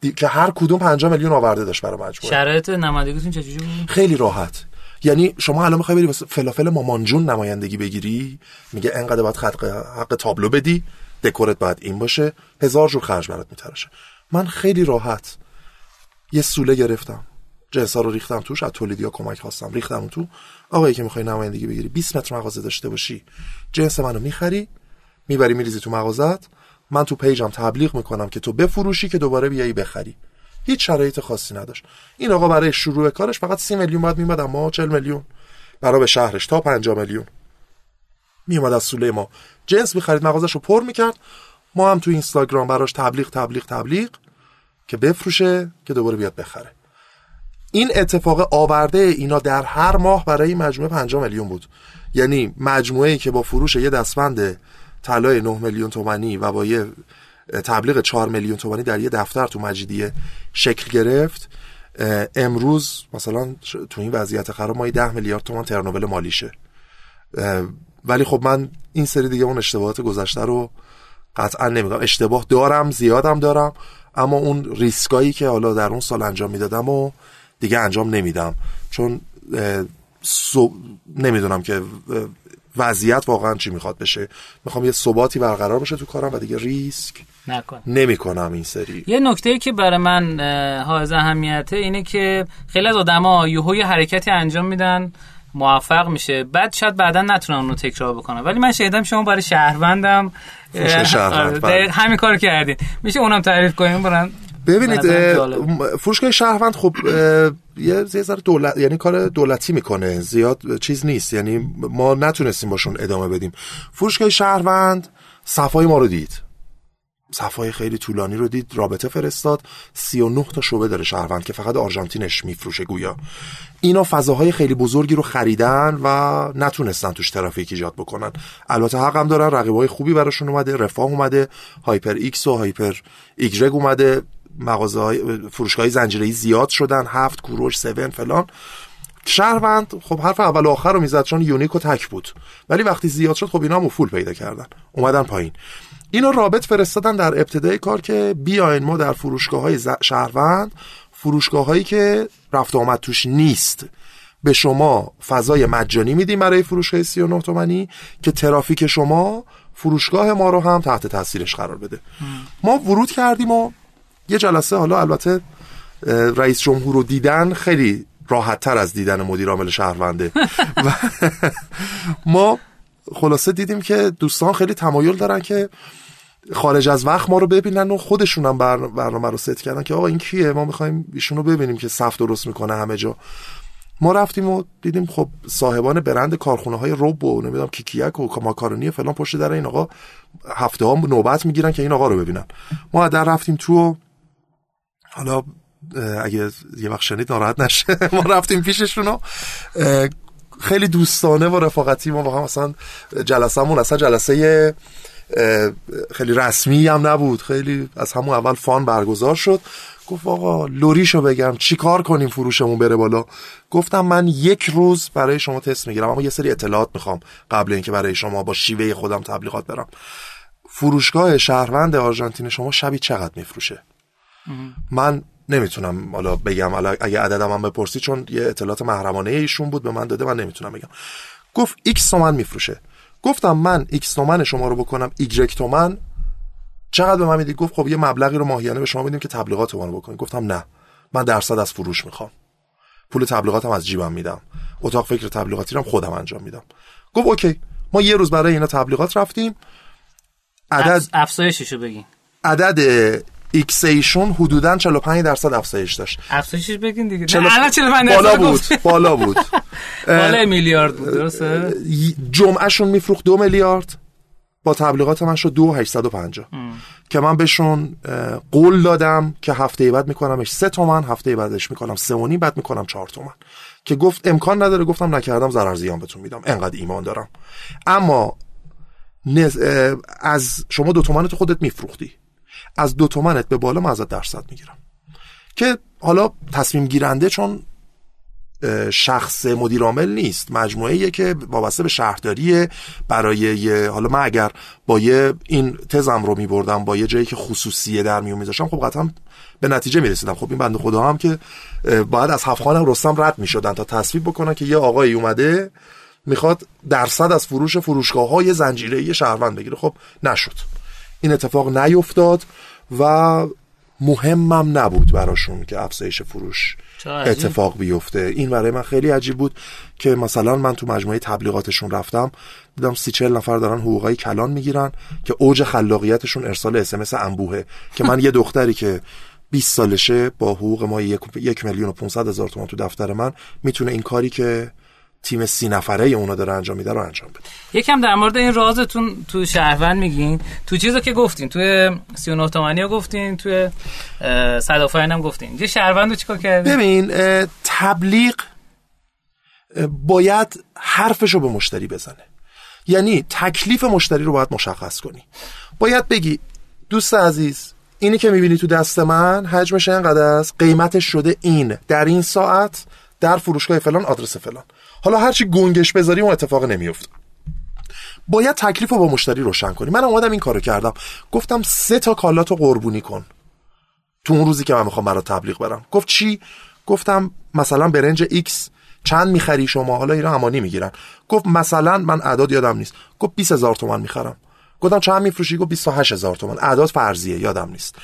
دی... که هر کدوم 5 میلیون آورده داشت برای مجموعه. شرایط نمایندگیتون چجوری بود؟ خیلی راحت. یعنی شما الان می‌خوای بری فلافل مامانجون نمایندگی بگیری؟ میگه انقدر باید حق حق تابلو بدی دکورت باید این باشه هزار جور خرج برات میترشه من خیلی راحت یه سوله گرفتم. جنسا رو ریختم توش از تولیدیا کمک خواستم. ریختم تو. آقایی که می‌خوای نمایندگی بگیری 20 متر مغازه داشته باشی. جنس منو می‌خری می‌بری میریزی تو مغازت. من تو پیجم تبلیغ می‌کنم که تو بفروشی که دوباره بیایی بخری. هیچ شرایط خاصی نداشت. این آقا برای شروع کارش فقط 30 میلیون باید میمد اما 40 میلیون. برای به شهرش تا 50 میلیون. میومد از سوله ما. جنس می‌خرید مغازش رو پر می‌کرد. ما هم تو اینستاگرام براش تبلیغ تبلیغ تبلیغ که بفروشه که دوباره بیاد بخره. این اتفاق آورده اینا در هر ماه برای مجموعه 5 میلیون بود. یعنی مجموعه ای که با فروش یه دستبند طلای 9 میلیون تومانی و با یه تبلیغ 4 میلیون تومانی در یه دفتر تو مجیدیه شکل گرفت. امروز مثلا تو این وضعیت خراب ما 10 میلیارد تومان ترنوول مالیشه. ولی خب من این سری دیگه اون اشتباهات گذشته رو قطعا نمیگم اشتباه دارم زیادم دارم اما اون ریسکایی که حالا در اون سال انجام می‌دادم و دیگه انجام نمیدم. چون نمی‌دونم که وضعیت واقعا چی می‌خواد بشه. می‌خوام یه ثباتی برقرار بشه تو کارم و دیگه ریسک نکن. نمی کنم این سری. یه نکته که برای من حائز اهمیته اینه که خیلی از آدما یهو یه حرکتی انجام میدن موفق میشه. بعد شاید بعدا نتونن اونو تکرار بکنن. ولی من شهیدم شما برای شهروندم. شهروند بله. همین کار کردین. میشه اونم تعریف کنیم برن. ببینید فروشگاه شهروند خب یه ذره دولت یعنی کار دولتی می‌کنه. زیاد چیز نیست. یعنی ما نتونستیم باشون ادامه بدیم. فروشگاه شهروند صفای ما رو دید. صفای خیلی طولانی رو دید رابطه فرستاد. 39 تا شعبه داره شهروند که فقط آرژانتینش میفروشه گویا. اینا فضاهای خیلی بزرگی رو خریدن و نتونستن توش ترافیک ایجاد بکنن. البته حق هم دارن رقیبای خوبی براشون اومده رفاه اومده هایپر ایکس و هایپر ایگرگ اومده. مغازه های فروشگاه زنجیره‌ای زیاد شدن افق کوروش 7 فلان. شهروند خب حرف اول و آخر رو می‌زد چون unique و تک بود. ولی وقتی زیاد شد خب اینا هم افول پیدا کردن. اومدن پایین. اینا رابط فرستادن در ابتدای کار که بیاین ما در فروشگاه های شهروند فروشگاه هایی که رفت آمد توش نیست. به شما فضای مجانی میدیم برای فروشگاه 39 تومنی که ترافیک شما فروشگاه ما رو هم تحت تاثیرش قرار بده. ما ورود کردیم و یه جلسه حالا البته رئیس جمهور رو دیدن خیلی راحت تر از دیدن مدیر عامل شهرونده. ما خلاصه دیدیم که دوستان خیلی تمایل دارن که خارج از وقت ما رو ببینن و خودشون هم بر... برنامه رو ست کردن که آقا این کیه؟ ما می‌خوایم ایشون رو ببینیم که صف درست می‌کنه همه جا. ما رفتیم و دیدیم خب صاحبان برند کارخونه های روب و نمی‌دونم کیکیک و ماکارونی فلان پشت در این آقا هفته ها نوبت می‌گیرن که این آقا رو ببینن. ما در رفتیم تو حالا اگه یه وقت شنید ناراحت نشه. ما رفتیم پیششون خیلی دوستانه و رفاقتی ما با هم. مثلا جلسهمون اصلا جلسه خیلی رسمی هم نبود. خیلی از همون اول فان برگزار شد. گفت آقا لری‌شو بگم. چیکار کنیم فروشمون بره بالا؟ گفتم من یک روز برای شما تست می‌گیرم. اما یه سری اطلاعات می‌خوام قبل اینکه برای شما با شیوه خودم تبلیغات برم. فروشگاه شهروند آرژانتین شما شبی چقدر میفروشه؟ من نمی‌تونم حالا بگم. اگه عددم هم بپرسی چون یه اطلاعات محرمانه ایشون بود به من داده من نمی‌تونم بگم. گفت ایکس تومن میفروشه. گفتم من ایکس تومن شما رو بکنم ایگرک تومن. چقدر به من می‌دید؟ گفت خب یه مبلغی رو ماهیانه به شما میدیم که تبلیغات رو بکنید. گفتم نه. من درصد از فروش می‌خوام. پول تبلیغاتم از جیبم میدم. اتاق فکر تبلیغاتی رو خودم انجام میدم. گفت OK. ما یه روز برای اینا تبلیغات رفتیم. عدد افزایششو بگین. عدد ایکس ایشون حدودا 45 درصد افزایش داشت. افزایشش بگین دیگه. چلو... الان 45 بالا بود بالا بود. بالا میلیارد بود درسته؟ جمعهشون میفروخت دو میلیارد. با تبلیغات من شد دو 850 که من بهشون قول دادم که هفته بعد میکنمش سه تومن هفته بعدش می‌کنم سه و بعد می‌کنم چهار تومن. که گفت امکان نداره گفتم نکردم ضرر زیان بهتون میدم. انقدر ایمان دارم. اما از شما دو تومنت خودت میفروختی. از دو تومنت به بالا من ازت درصد می‌گیرم. که حالا تصمیم گیرنده چون شخص مدیر عامل نیست مجموعه که وابسته به شهرداری برای یه حالا من اگر با یه این تزم رو میبردم با یه جایی که خصوصیه در میون میذاشم خب قطعا به نتیجه می‌رسیدم. خب این بنده خدا هم که باید از هفخان رستم رد می‌شدن تا تصویب بکنن که یه آقایی اومده می‌خواد درصد از فروش فروشگاه های زنجیره شهروند بگیره. خب نشد. این اتفاق نیفتاد و مهمم نبود براشون که افزایش فروش اتفاق بیفته. این برای من خیلی عجیب بود که مثلا من تو مجموعه تبلیغاتشون رفتم دیدم سی چل نفر دارن حقوقای کلان می‌گیرن که اوج خلاقیتشون ارسال اسمس انبوهه. که من یه دختری که 20 سالشه با حقوق ما یک میلیون و 500 هزار تومان تو دفتر من می‌تونه این کاری که تیم سی نفره اونا داره انجام میده رو انجام بده. یکم در مورد این رازتون تو شهروند میگین. تو چیزا که گفتین توی 39 تومانی ها گفتین توی صدافاین هم گفتین. یه شهروند رو چیکار کردین؟ ببین تبلیغ باید حرفشو به مشتری بزنه. یعنی تکلیف مشتری رو باید مشخص کنی. باید بگی دوست عزیز اینی که می‌بینی تو دست من حجمش اینقدر است قیمتش شده این. در این ساعت در فروشگاه فلان آدرس فلان. حالا هرچی گنگش بذاری اون اتفاق نمیفته باید تکلیف رو با مشتری روشن کنی. من اومدم این کارو کردم. گفتم سه تا کالاتو قربونی کن. تو اون روزی که من می‌خوام برای تبلیغ برم. گفت چی؟ گفتم مثلا برنج ایکس چند می‌خری شما؟ حالا اینا امانی می‌گیرن. گفت مثلا من اعداد یادم نیست. گفت 20 هزار تومن می‌خرم. گفتم چند میفروشی؟ گفت 28 هزار تومن اعداد فرضیه یادم نیست.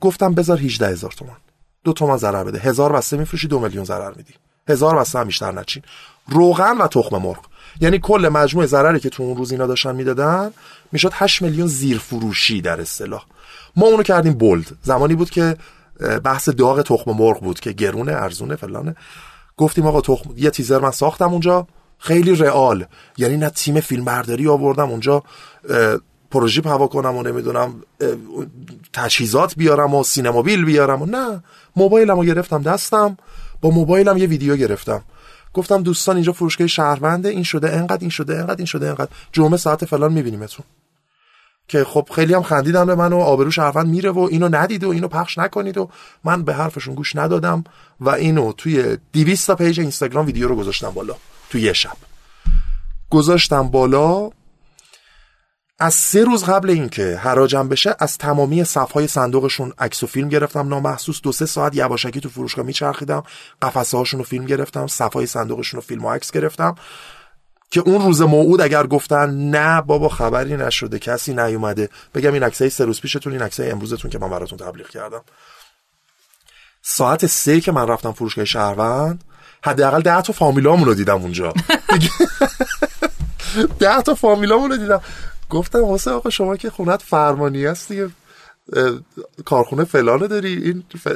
گفتم بذار 18 هزار تومن دو تومن ضرر بده. هزار بسته میفروشی دو میلیون ضرر میدی. هزار هم بیشتر نچین. روغن و تخم مرغ. یعنی کل مجموع ضرری که تو اون روز اینا داشتن می‌دادن می‌شد 8 میلیون زیر فروشی در اصطلاح. ما اونو کردیم بولد. زمانی بود که بحث داغ تخم مرغ بود که گرونه ارزونه فلانه. گفتیم آقا تخم یه تیزر من ساختم اونجا. خیلی رئال. یعنی نه تیم فیلم برداری آوردم اونجا. پروژیپ هوا کنم و نمی‌دونم تجهیزات بیارم و سینمابیل بیارم و نه. موبایلم رو گرفتم دستم. با موبایلم یه ویدیو گرفتم. گفتم دوستان اینجا فروشگاه شهرونده. این شده انقدر این شده انقدر این شده انقدر. جمعه ساعت فلان میبینیمتون. که خب خیلی هم خندیدن به من و آبرو شهروند میره و اینو ندید و اینو پخش نکنید و من به حرفشون گوش ندادم و اینو توی 200 تا پیج اینستاگرام ویدیو رو گذاشتم بالا توی یه شب. گذاشتم بالا از سه روز قبل اینکه حراجم بشه از تمامی صفهای صندوقشون عکس و فیلم گرفتم نامحسوس. دو سه ساعت یواشکی تو فروشگاه میچرخیدم قفسه هاشون رو فیلم گرفتم صفهای صندوقشون رو فیلم و عکس گرفتم. که اون روز موعود اگر گفتن نه بابا خبری نشده کسی نیومده. بگم این عکسای سه روز پیشتون این عکسای امروزتون که من براتون تبلیغ کردم. ساعت سه که من رفتم فروشگاه شهروند حداقل ده تا فامیلامون رو دیدم اونجا. ده تا فامیلامون رو دیدم. گفتم حسین آقا شما که خونت فرمانی هست دیگه کارخونه فلانه داری این ف...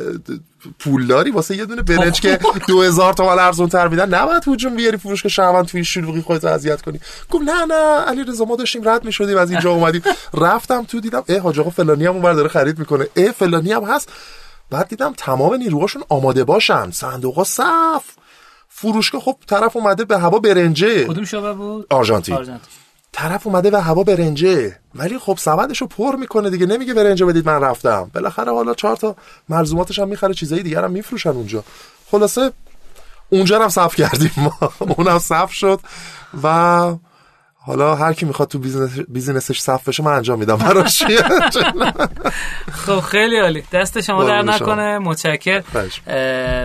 پولداری واسه یه دونه برنج که دو هزار تومن ارزون تر میدن نباید هجوم بیاری فروشگاه شهروند توی شلوغی خودت اذیت کنی. گفت نه نه علی رضا ما داشتیم رد می‌شدیم از اینجا اومدیم. رفتم تو دیدم اه حاج آقا فلانی هم اونور داره خرید می‌کنه. اه فلانی هم هست. بعد دیدم تمام نیروهاشون آماده باشن. صندوقا صف. فروشگاه خب طرف اومده به هوا برنجه. کدوم شعبه بود؟ آرژانتین. طرف اومده و هوا برنجه. ولی خب سبدشو پر می‌کنه دیگه. نمیگه برنجه بدید من رفتم. بالاخره حالا چهار تا ملزوماتش هم می‌خره چیزای دیگر هم میفروشن اونجا. خلاصه اونجا هم صف کردیم ما. اونم صف شد و حالا هر کی می‌خواد تو business business ش صف بشه من انجام میدم. براش خب خیلی عالی. دست شما درد نکنه. متشکر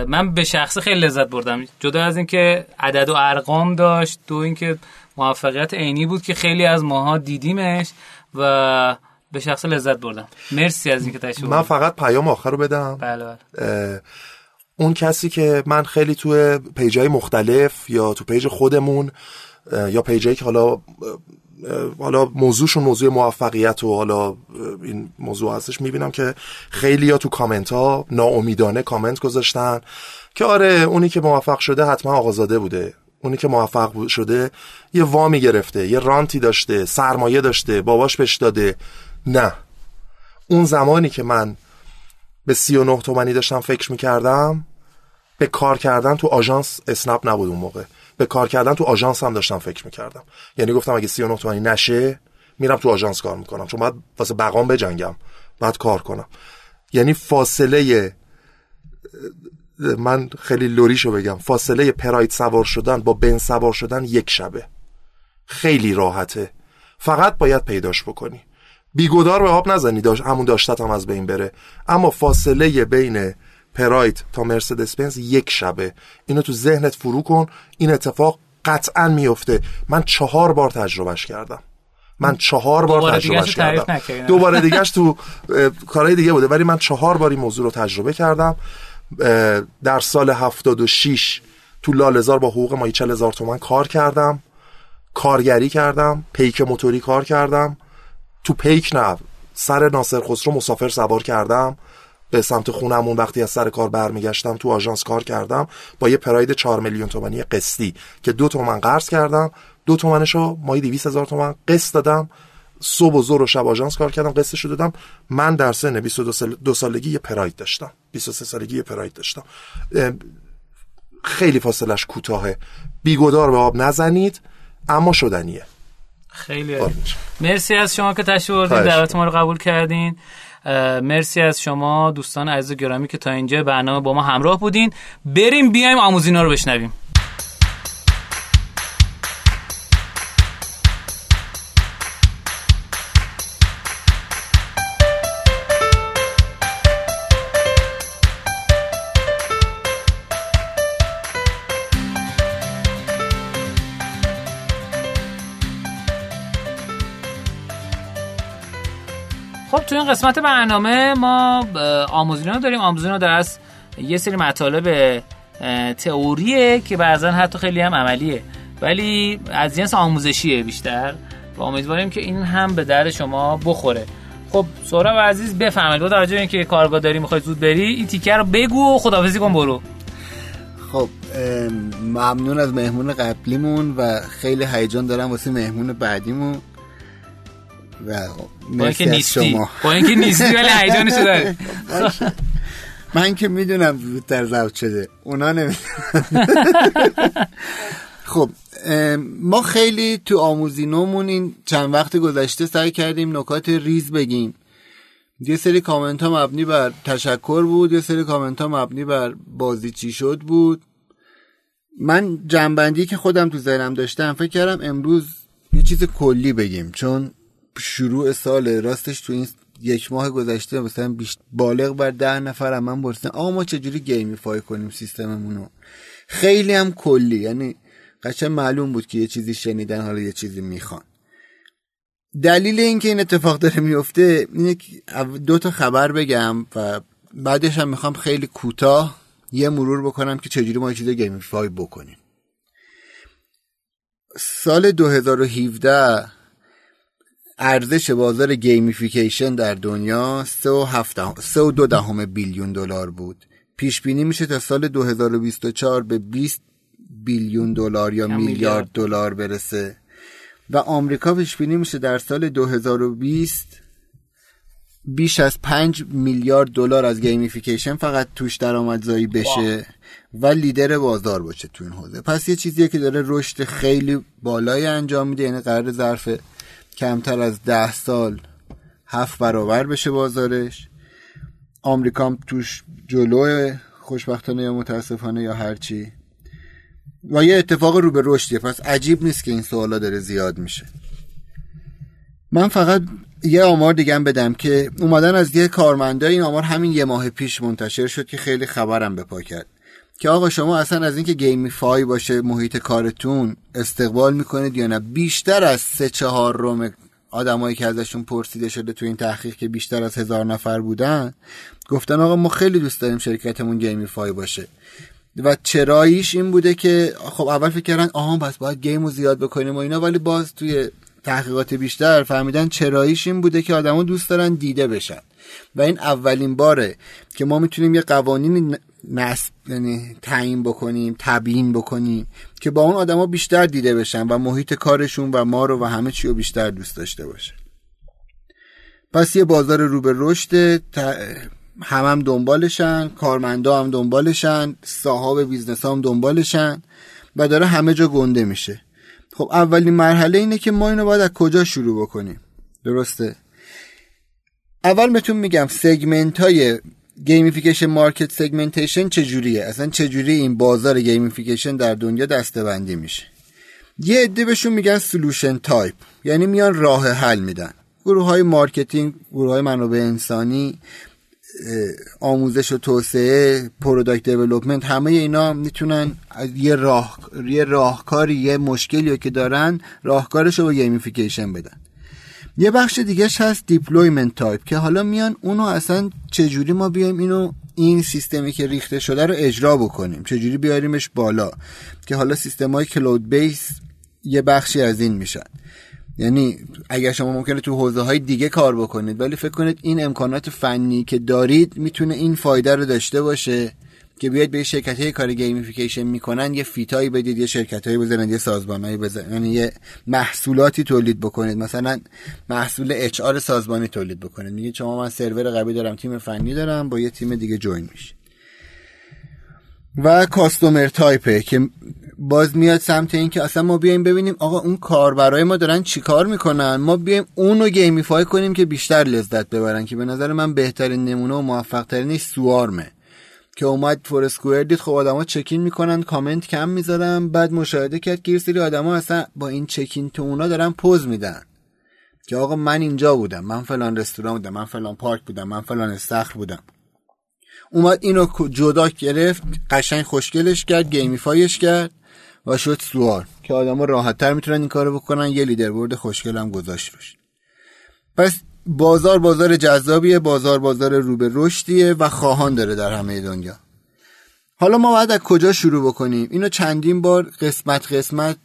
من به شخص خیلی لذت بردم. جدا از اینکه عدد و ارقام داشت دو اینکه موفقیت عینی بود که خیلی از ماها دیدیمش و به شخص لذت بردم. مرسی از اینکه تشریف من فقط پیام آخر رو بدم. بله بله. اون کسی که من خیلی تو page ای مختلف یا تو page خودمون یا page ایی که حالا حالا موضوعشون موضوع موفقیت و حالا این موضوع هستش می‌بینم که خیلی ها تو کامنت ها ناامیدانه کامنت گذاشتن که آره اونی که موفق شده حتما آقازاده بوده. اونی که موفق شده یه وامی گرفته یه رانتی داشته سرمایه داشته باباش بهش داده. نه. اون زمانی که من به 39 تومنی داشتم فکر می‌کردم به کار کردن تو آژانس اسنپ نبود اون موقع. به کار کردن تو آژانس هم داشتم فکر می‌کردم. یعنی گفتم اگه 39 تومانی نشه میرم تو آژانس کار می‌کنم. چون باید واسه بقام بجنگم. بعد کار کنم. یعنی فاصله من خیلی لوریشو بگم. فاصله پراید سوار شدن با بن سوار شدن یک شبه. خیلی راحته. فقط باید پیداش بکنی. بیگودار به آب نزنی. داشت همون داشتت هم از بین بره. اما فاصله بین پراید تا مرسدس بنز یک شبه. اینو تو ذهنت فرو کن. این اتفاق قطعا میفته. من چهار بار تجربهش کردم. من چهار بار تجربهش کردم. دوباره دیگهش تو کارهای دیگه بوده. ولی من چهار بار این موضوع رو تجربه کردم. در سال 76 تو لالزار با حقوق مایی 40 هزار تومن کار کردم کارگری کردم پیک موتوری کار کردم. تو پیک نه سر ناصر خسرو مسافر سوار کردم. به سمت خونمون وقتی از سر کار برمیگشتم تو آژانس کار کردم. با یه پراید 4 میلیون تومانی قسطی که دو تومن قرض کردم. دو تومنشو مایی 200 هزار تومن قسط دادم. صبح و زور و شب آژانس کار کردم قسطشو دادم. من در سن 22 سال دو سالگی یه پراید داشتم. 23 سالگی یه پراید داشتم. خیلی فاصلش کوتاهه. بیگدار به آب نزنید اما شدنیه. خیلی مرسی از شما که تشریف آوردین دعوت ما رو قبول کردین. مرسی از شما دوستان عزیز گرامی که تا اینجا برنامه با ما همراه بودین. بریم بیایم آموزینا رو بشنویم. قسمت برنامه ما آموزینا داریم. آموزینا در از یه سری مطالب تئوریه که بعضا حتی خیلی هم عملیه. ولی از جنس آموزشیه بیشتر و امیدواریم که این هم به درد شما بخوره. خب سهراب عزیز بفهمید با توجه اینکه کارگاه داری می‌خوای زود بری این تیکر رو بگو و خدافزی کن برو. خب ممنون از مهمون قبلیمون و خیلی هیجان دارم واسه مهمون بعدیمون. با اینکه نیستی. شما. با اینکه نیستی ولی هیجانشو داره من که می‌دونم زودتر ضبط شده. اونا نمی‌دونم خب ما خیلی تو آموزینومون این چند وقت گذشته سعی کردیم نکات ریز بگیم. یه سری کامنت ها مبنی بر تشکر بود یه سری کامنت ها مبنی بر بازی چی شد بود. من جنبندی که خودم تو ذهنم داشتم فکر کردم امروز یه چیز کلی بگیم چون شروع سال راستش تو این یک ماه گذشته مثلا بیش بالغ بر ده نفر از من بپرسن آقا ما چجوری gamify کنیم سیستممونو؟ خیلی هم کلی. یعنی قشنگ معلوم بود که یه چیزی شنیدن حالا یه چیزی می‌خوان. دلیل اینکه این اتفاق داره میفته اینه دو تا خبر بگم و بعدش هم می‌خوام خیلی کوتاه یه مرور بکنم که چجوری ما یه چیز gamify بکنیم. سال 2017 ارزش بازار gamification در دنیا 3.2 دهم billion دلار بود. پیش بینی میشه تا سال 2024 به 20 billion دلار یا میلیارد. دلار برسه. و آمریکا پیش بینی میشه در سال 2020 بیش از 5 میلیارد دلار از gamification فقط توش درآمدزایی بشه و لیدر بازار باشه تو این حوزه. پس یه چیزیه که داره رشد خیلی بالایی انجام میده یعنی قرار ظرف کمتر از ده سال هفت برابر بشه بازارش. آمریکا توش جلو خوشبختانه یا متاسفانه یا هرچی. و یه اتفاق رو به رشدیه. پس عجیب نیست که این سوالا داره زیاد میشه. من فقط یه آمار دیگه بدم که اومدن از یه کارمنده این آمار همین یه ماه پیش منتشر شد که خیلی خبرم به پا کرد. که آقا شما اصلا از اینکه gamify باشه محیط کارتون استقبال می‌کنید یا نه بیشتر از سه چهارم آدمایی که ازشون پرسیده شده تو این تحقیق که بیشتر از هزار نفر بودن گفتن آقا ما خیلی دوست داریم شرکتمون gamify باشه. و چراییش این بوده که خب اول فکر کردن آها پس باید game رو زیاد بکنیم و اینا ولی باز توی تحقیقات بیشتر فهمیدن چراییش این بوده که آدما دوست دارن دیده بشن. و این اولین باره که ما می‌تونیم یه قوانین نصب یعنی تعیین بکنیم تبیین بکنیم که با اون آدما بیشتر دیده بشن و محیط کارشون و ما رو و همه چی رو بیشتر دوست داشته باشه. پس یه بازار رو به رشده هم هم دنبالشن کارمندا هم دنبالشن صاحب business هم دنبالشن و داره همه جا گنده میشه. خب اولین مرحله اینه که ما اینو باید از کجا شروع بکنیم؟ درسته. اول بهتون میگم segment های gamification market segmentation چجوریه؟ اصلا چجوری این بازار gamification در دنیا دسته میشه؟ یه عده بهشون میگن solution type یعنی میان راه حل میدن. گروه های marketing گروه های منابع انسانی آموزش و توسعه product development همه اینا می‌تونن یه راه یه راهکاری یه مشکلی که دارن راهکارش رو با gamification بدن. یه بخش دیگه هست deployment type که حالا میان اونو اصلا چجوری ما بیایم اینو این سیستمی که ریخته شده رو اجرا بکنیم؟ چجوری بیاریمش بالا؟ که حالا سیستم های cloud base یه بخشی از این میشن. یعنی اگر شما ممکنه تو حوزه های دیگه کار بکنید ولی فکر کنید این امکانات فنی که دارید می‌تونه این فایده رو داشته باشه. که بیاید به شرکت های کار gamification می‌کنن یه fit ایی بدید یه شرکت های بزنید یه سازمان های بزنید یعنی یه محصولاتی تولید بکنید. مثلا محصول HR سازمانی تولید بکنید. میگه شما من سرور قوی دارم تیم فنی دارم با یه تیم دیگه join میشه و customer type ه که باز میاد سمت این که اصلا ما بیایم ببینیم آقا اون کاربرای ما دارن چیکار می‌کنن؟ ما بیایم اونو gamify کنیم که بیشتر لذت ببرن که به نظر من بهترین نمونه و موفق ترینش Swarm ه. که اومد Foursquare دید خب آدما check-in می‌کنن کامنت کم می‌ذارن بعد مشاهده کرد که سری آدما اصلا با این check-in تو اونا دارن پز میدن. که آقا من اینجا بودم من فلان رستوران بودم من فلان پارک بودم من فلان استخر بودم. اومد اینو جدا گرفت قشنگ خوشگلش کرد گیمیفایش کرد و شد سوار که آدما راحت تر می‌تونن این کارو بکنن یه لیدر برد خوشگل هم گذاشت روش پس بازار بازار جذابیه بازار بازار رو به رشدیه و خواهان داره در همه دنیا. حالا ما باید از کجا شروع بکنیم؟ اینو چندین بار قسمت قسمت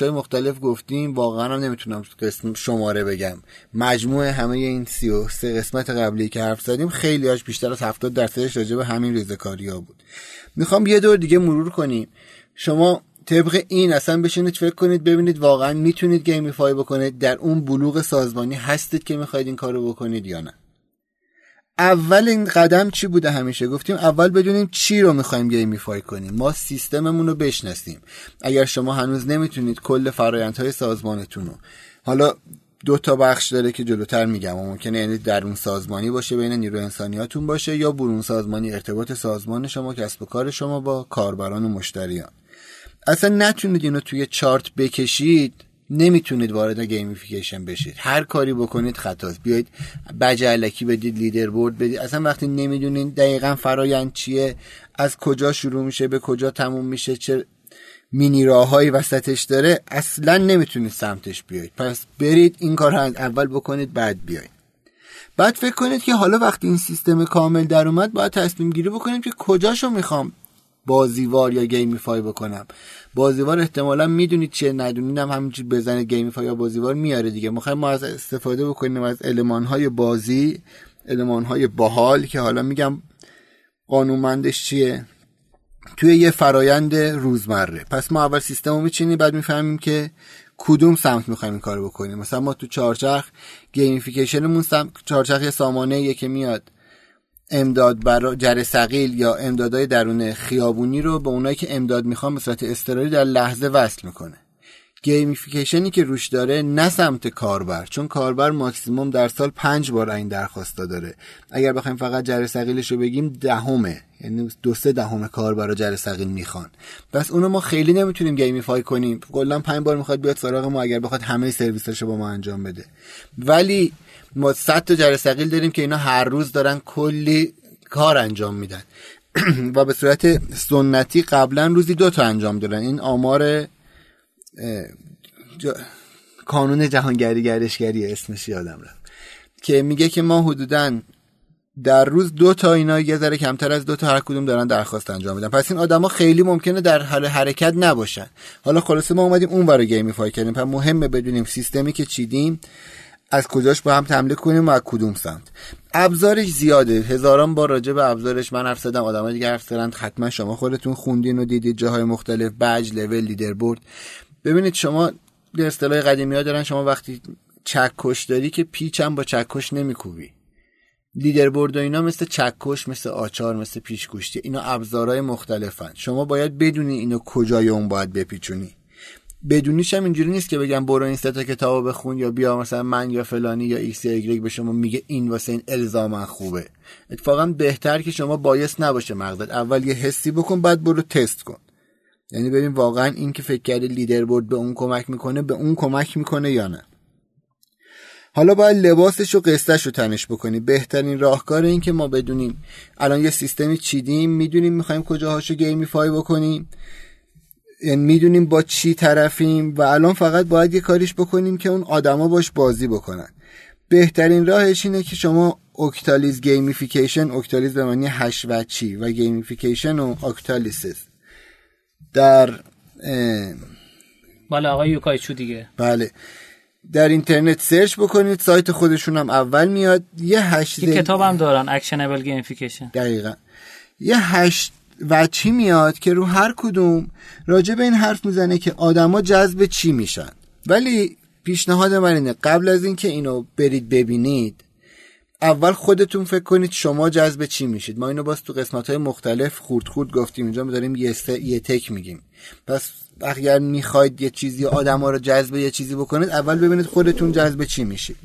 های مختلف گفتیم واقعا هم نمی‌تونم قسمت شماره بگم. مجموع همه این سی و سه قسمت قبلی که حرف زدیم خیلی هاش بیشتر از 70 درصدش راجع به همین ریزکاری ها بود. می‌خوام یه دور دیگه مرور کنیم. شما طبق این اصلا بشینید فکر کنید ببینید واقعا می‌تونید gamify بکنید در اون بلوغ سازمانی هستید که می‌خواید این کارو بکنید یا نه. اول این قدم چی بوده همیشه؟ گفتیم اول بدونیم چی رو می‌خوایم gamify کنیم. ما سیستممون رو بشناسیم. اگر شما هنوز نمی‌تونید کل فرایندهای سازمانتون رو حالا دو تا بخش داره که جلوتر میگم. ممکنه یعنی درون سازمانی باشه بین نیرو انسانیاتون باشه یا برون سازمانی ارتباط سازمان شما کسب و کار شما با کاربران و مشتریان. اصلا نتونید اینو توی چارت بکشید نمی‌تونید وارد gamification بشید. هر کاری بکنید خطاست. بیاید badge الکی بدید leaderboard بدید. اصلا وقتی نمی‌دونین دقیقا فرایند چیه از کجا شروع میشه به کجا تموم میشه چه مینی راههایی وسطش داره اصلا نمی‌تونید سمتش بیاید پس برید این کار رو اول بکنید بعد بیاید بعد فکر کنید که حالا وقتی این سیستم کامل در اومد باید تصمیم گیری بکنید که کجاشو می‌خوام بازیوار یا gamify بکنم. بازیوار احتمالا می‌دونید چیه ندونیدم همینجور بزنه gamify یا بازیوار میاره دیگه. می‌خوایم ما از استفاده بکنیم از المان های بازی المان های باحال که حالا میگم قانونمندش چیه. توی یه فرایند روزمره. پس ما اول سیستم رو میچینیم بعد می‌فهمیم که کدوم سمت می‌خوایم این کارو بکنیم. مثلا ما تو چارچرخ gamification مون سمت چارچرخ یه سامانه که میاد امداد برای جرثقیل یا امدادهای درون خیابونی رو به اونایی که امداد می‌خوان به صورت استراری در لحظه وصل می‌کنه. gamification ی که روش داره نه سمت کاربر چون کاربر ماکسیموم در سال پنج بار این درخواستا داره. اگر بخوایم فقط جرثقیلش رو بگیم دهمه یعنی دو سه دهم کاربر رو جرثقیل می‌خوان. پس اونو ما خیلی نمی‌تونیم gamify کنیم. کلا پنج بار می‌خواد بیاد سراغ ما اگر بخواد همه سرویساشو با ما انجام بده. ولی ما 100 تا جرثقیل داریم که اینا هر روز دارن کلی کار انجام میدن. و به صورت سنتی قبلا روزی دو تا انجام دادن. این آمار کانون جهانگردی گردشگری اسمش یادم رفت. که میگه که ما حدودا در روز دو تا اینا یه ذره کمتر از دو تا هر کدوم دارن درخواست انجام میدن. پس این آدما خیلی ممکنه در حال حرکت نباشن. حالا خلاصه ما اومدیم اون برای gamify کردیم. پس مهمه بدونیم سیستمی که چیدیم. از کجاش با هم حمله کنیم و از کدوم سمت؟ ابزارش زیاده. هزاران بار راجع به ابزارش من حرف زدم. آدمای دیگه حرف زدن. حتما شما خودتون خوندین و دیدید جاهای مختلف. badge level leaderboard ببینید شما به اصطلاح قدیمی ها دارن. شما وقتی چکش داری که پیچ هم با چکش نمیکوبی. leaderboard و اینا مثل چکش مثل آچار مثل پیچ‌گوشتی. اینا ابزارهای مختلفن. شما باید بدونی اینو کجای اون باید بپیچونی. بدونیش هم اینجوری نیست که بگم برو این سه تا کتابو بخون یا بیا مثلا من یا فلانی یا X یا ایگرگ به شما میگه این واسه این الزاما خوبه. اتفاقا بهتر که شما بایست نباشه مغزت. اول یه حسی بکن بعد برو تست کن. یعنی ببین واقعا این که فکر کردی leaderboard به اون کمک می‌کنه به اون کمک می‌کنه یا نه؟ حالا باید لباسش و قصتش رو تنش بکنی. بهترین راهکار این که ما بدونیم. الان یه سیستمی چیدیم می‌دونیم می‌خوایم کجاهاشو gamify بکنیم. می‌دونیم با چی طرفیم و الان فقط باید یه کاریش بکنیم که اون آدما باش بازی بکنن. بهترین راهش اینه که شما Octalysis gamification Octalysis به معنی هشت وجهی و gamification و Octalysis در بالا آقای یوکایچو دیگه. بله. در اینترنت سرچ بکنید سایت خودشون هم اول میاد. یه هشت کتاب هم دارن Actionable Gamification دقیقا. یه هشت وجهی میاد که رو هر کدوم راجع به این حرف می‌زنه که آدما جذب چی میشن. ولی پیشنهاد من اینه قبل از اینکه اینو برید ببینید اول خودتون فکر کنید شما جذب چی میشید. ما اینو باز تو قسمت های مختلف خورد خورد گفتیم. اینجا داریم یه, یه تک میگیم. پس اگر می‌خواید یه چیزی آدم ها رو جذب یه چیزی بکنید اول ببینید خودتون جذب چی میشید.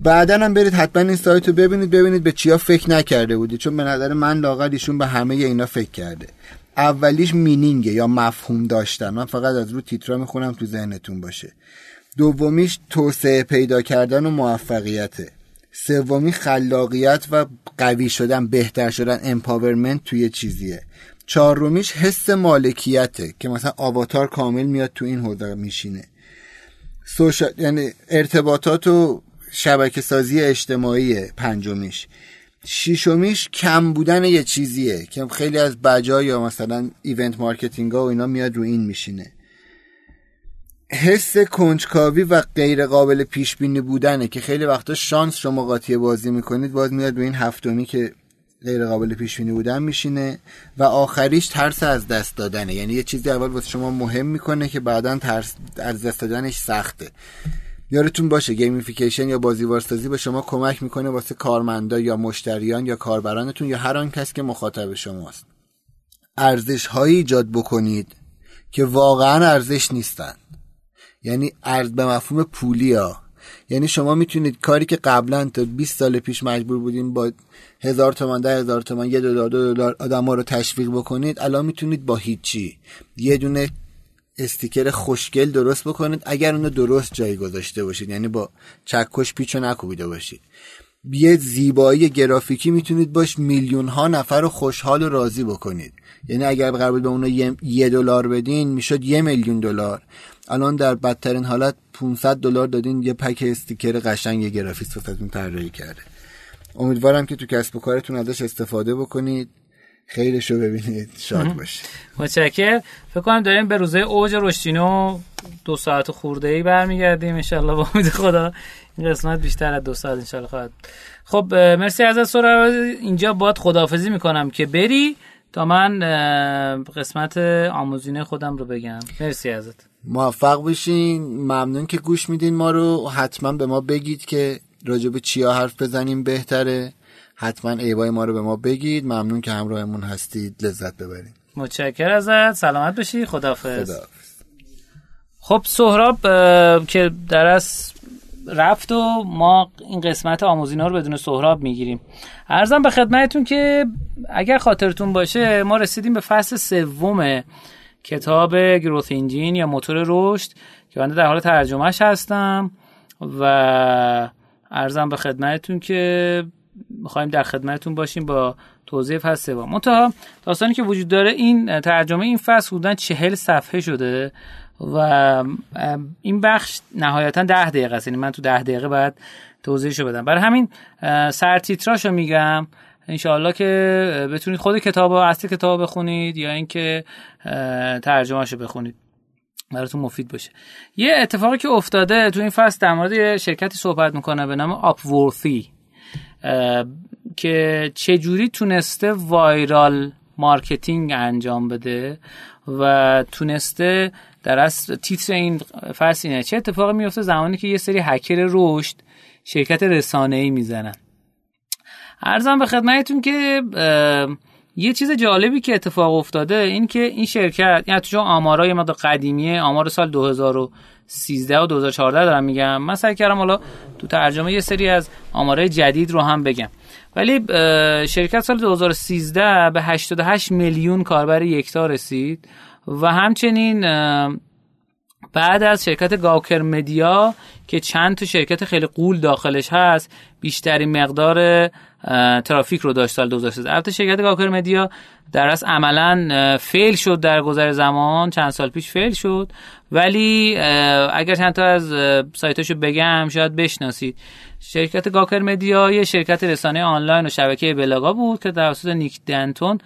بعدا هم برید حتما این سایت رو ببینید ببینید به چیا فکر نکرده بودید چون به نظر من لاغر ایشون به همه اینا فکر کرده. اولیش مینینگه یا مفهوم داشتن. من فقط از رو تیترا می‌خونم تو ذهنتون باشه. دومیش توسعه پیدا کردن و موفقیته. سومی خلاقیت و قوی شدن بهتر شدن empowerment توی چیزیه. چهارمیش حس مالکیته که مثلا avatar کامل میاد تو این حوزه میشینه. social یعنی ارتباطات و شبکه سازی اجتماعی پنجمیش. شیشمیش کم بودن یه چیزیه که خیلی از بجا یا مثلا event marketing ها و اینا میاد رو این میشینه. حس کنجکاوی و غیر قابل پیش بینی بودنه که خیلی وقتا شانس شما قاطی بازی می‌کنید باز میاد رو این هفتمی که غیر قابل پیش بینی بودن میشینه و آخریش ترس از دست دادنه. یعنی یه چیزی اول واسه شما مهم می‌کنه که بعدا ترس از دست دادنش سخته. یادتون باشه gamification یا بازیوارسازی به شما کمک می‌کنه واسه کارمندا یا مشتریان یا کاربرانتون یا هر آن کس که مخاطب شماست. ارزش هایی ایجاد بکنید که واقعا ارزش نیستن. یعنی ارزش به مفهوم پولی ها یعنی شما می‌تونید کاری که قبلا تا 20 سال پیش مجبور بودیم با هزار تومن ده هزار تومن یه دلار دو دلار آدم ها رو تشویق بکنید الان می‌تونید با هیچی. یه دونه استیکر خوشگل درست بکنید. اگر اونو درست جایی گذاشته باشید یعنی با چکش پیچو نکوبیده باشید. یه زیبایی گرافیکی می‌تونید باش میلیون ها نفر رو خوشحال و راضی بکنید. یعنی اگر قرار به اونو یه دلار بدین می‌شد یه میلیون دلار. الان در بدترین حالت 500 دلار دادین یه پک استیکر قشنگ گرافیک واسهتون طراحی کرده. امیدوارم که تو کسب و کارتون ازش استفاده بکنید. خیرش رو ببینید شاد باشید. متشکر فکر کنم داریم به روزه اوج رشدینو دو ساعت خورده ای برمیگردیم انشالله با امید خدا این قسمت بیشتر از دو ساعت انشالله خواهد. خب مرسی از سورا اینجا باید خداحافظی می‌کنم که بری تا من قسمت آموزینه خودم رو بگم. مرسی ازت. موفق بشین. ممنون که گوش میدین ما رو. حتما به ما بگید که راجب چیا حرف بزنیم بهتره. حتما ایبای ما رو به ما بگید. ممنون که همراهمون هستید. لذت ببرید. متشکر ازت. سلامت باشی. خدافظ خدا خب سهراب که در از رفت و ما این قسمت آموزینا رو بدون سهراب می‌گیریم. ارزم به خدمتتون که اگر خاطرتون باشه ما رسیدیم به فصل سوم کتاب گروث انجین یا موتور رشد که من در حال ترجمهش هستم و ارزم به خدمتتون که می‌خوایم در خدمتتون باشیم با توضیح فصل سوم. منتها داستانی که وجود داره این ترجمه این فصل بودن چهل صفحه شده و این بخش نهایتا ده دقیقه است. یعنی من تو ده دقیقه باید توضیحشو بدم. برای همین سرتیتراشو میگم. انشاءالله که بتونید خود کتاب اصل کتاب بخونید یا اینکه ترجمهشو بخونید. براتون مفید باشه. یه اتفاقی که افتاده تو این فصل در مورد یه شرکتی صحبت می‌کنه به نام Upworthy که چجوری تونسته viral marketing انجام بده و تونسته در از تیتر این فصل اینه. چه اتفاقی میفته زمانی که یه سری هکر رشد شرکت رسانه ای می‌زنن. ارزم به خدمتتون که یه چیز جالبی که اتفاق افتاده این که این شرکت یعنی تو آمارای ما قدیمیه آمار سال 2013 و 2014 دارم میگم. من سعی کردم حالا تو ترجمه یه سری از آمارای جدید رو هم بگم. ولی شرکت سال 2013 به 88 میلیون کاربر یکتا رسید و همچنین بعد از شرکت Gawker Media که چند تا شرکت خیلی غول داخلش هست بیشترین مقدار ترافیک رو داشت سال 2013 البته شرکت Gawker Media در از عملا fail شد در گذر زمان. چند سال پیش fail شد. ولی اگر چند تا از سایتاشو بگم شاید بشناسید. شرکت Gawker Media یه شرکت رسانه آنلاین و شبکه بلاگا بود که توسط نیک دنتون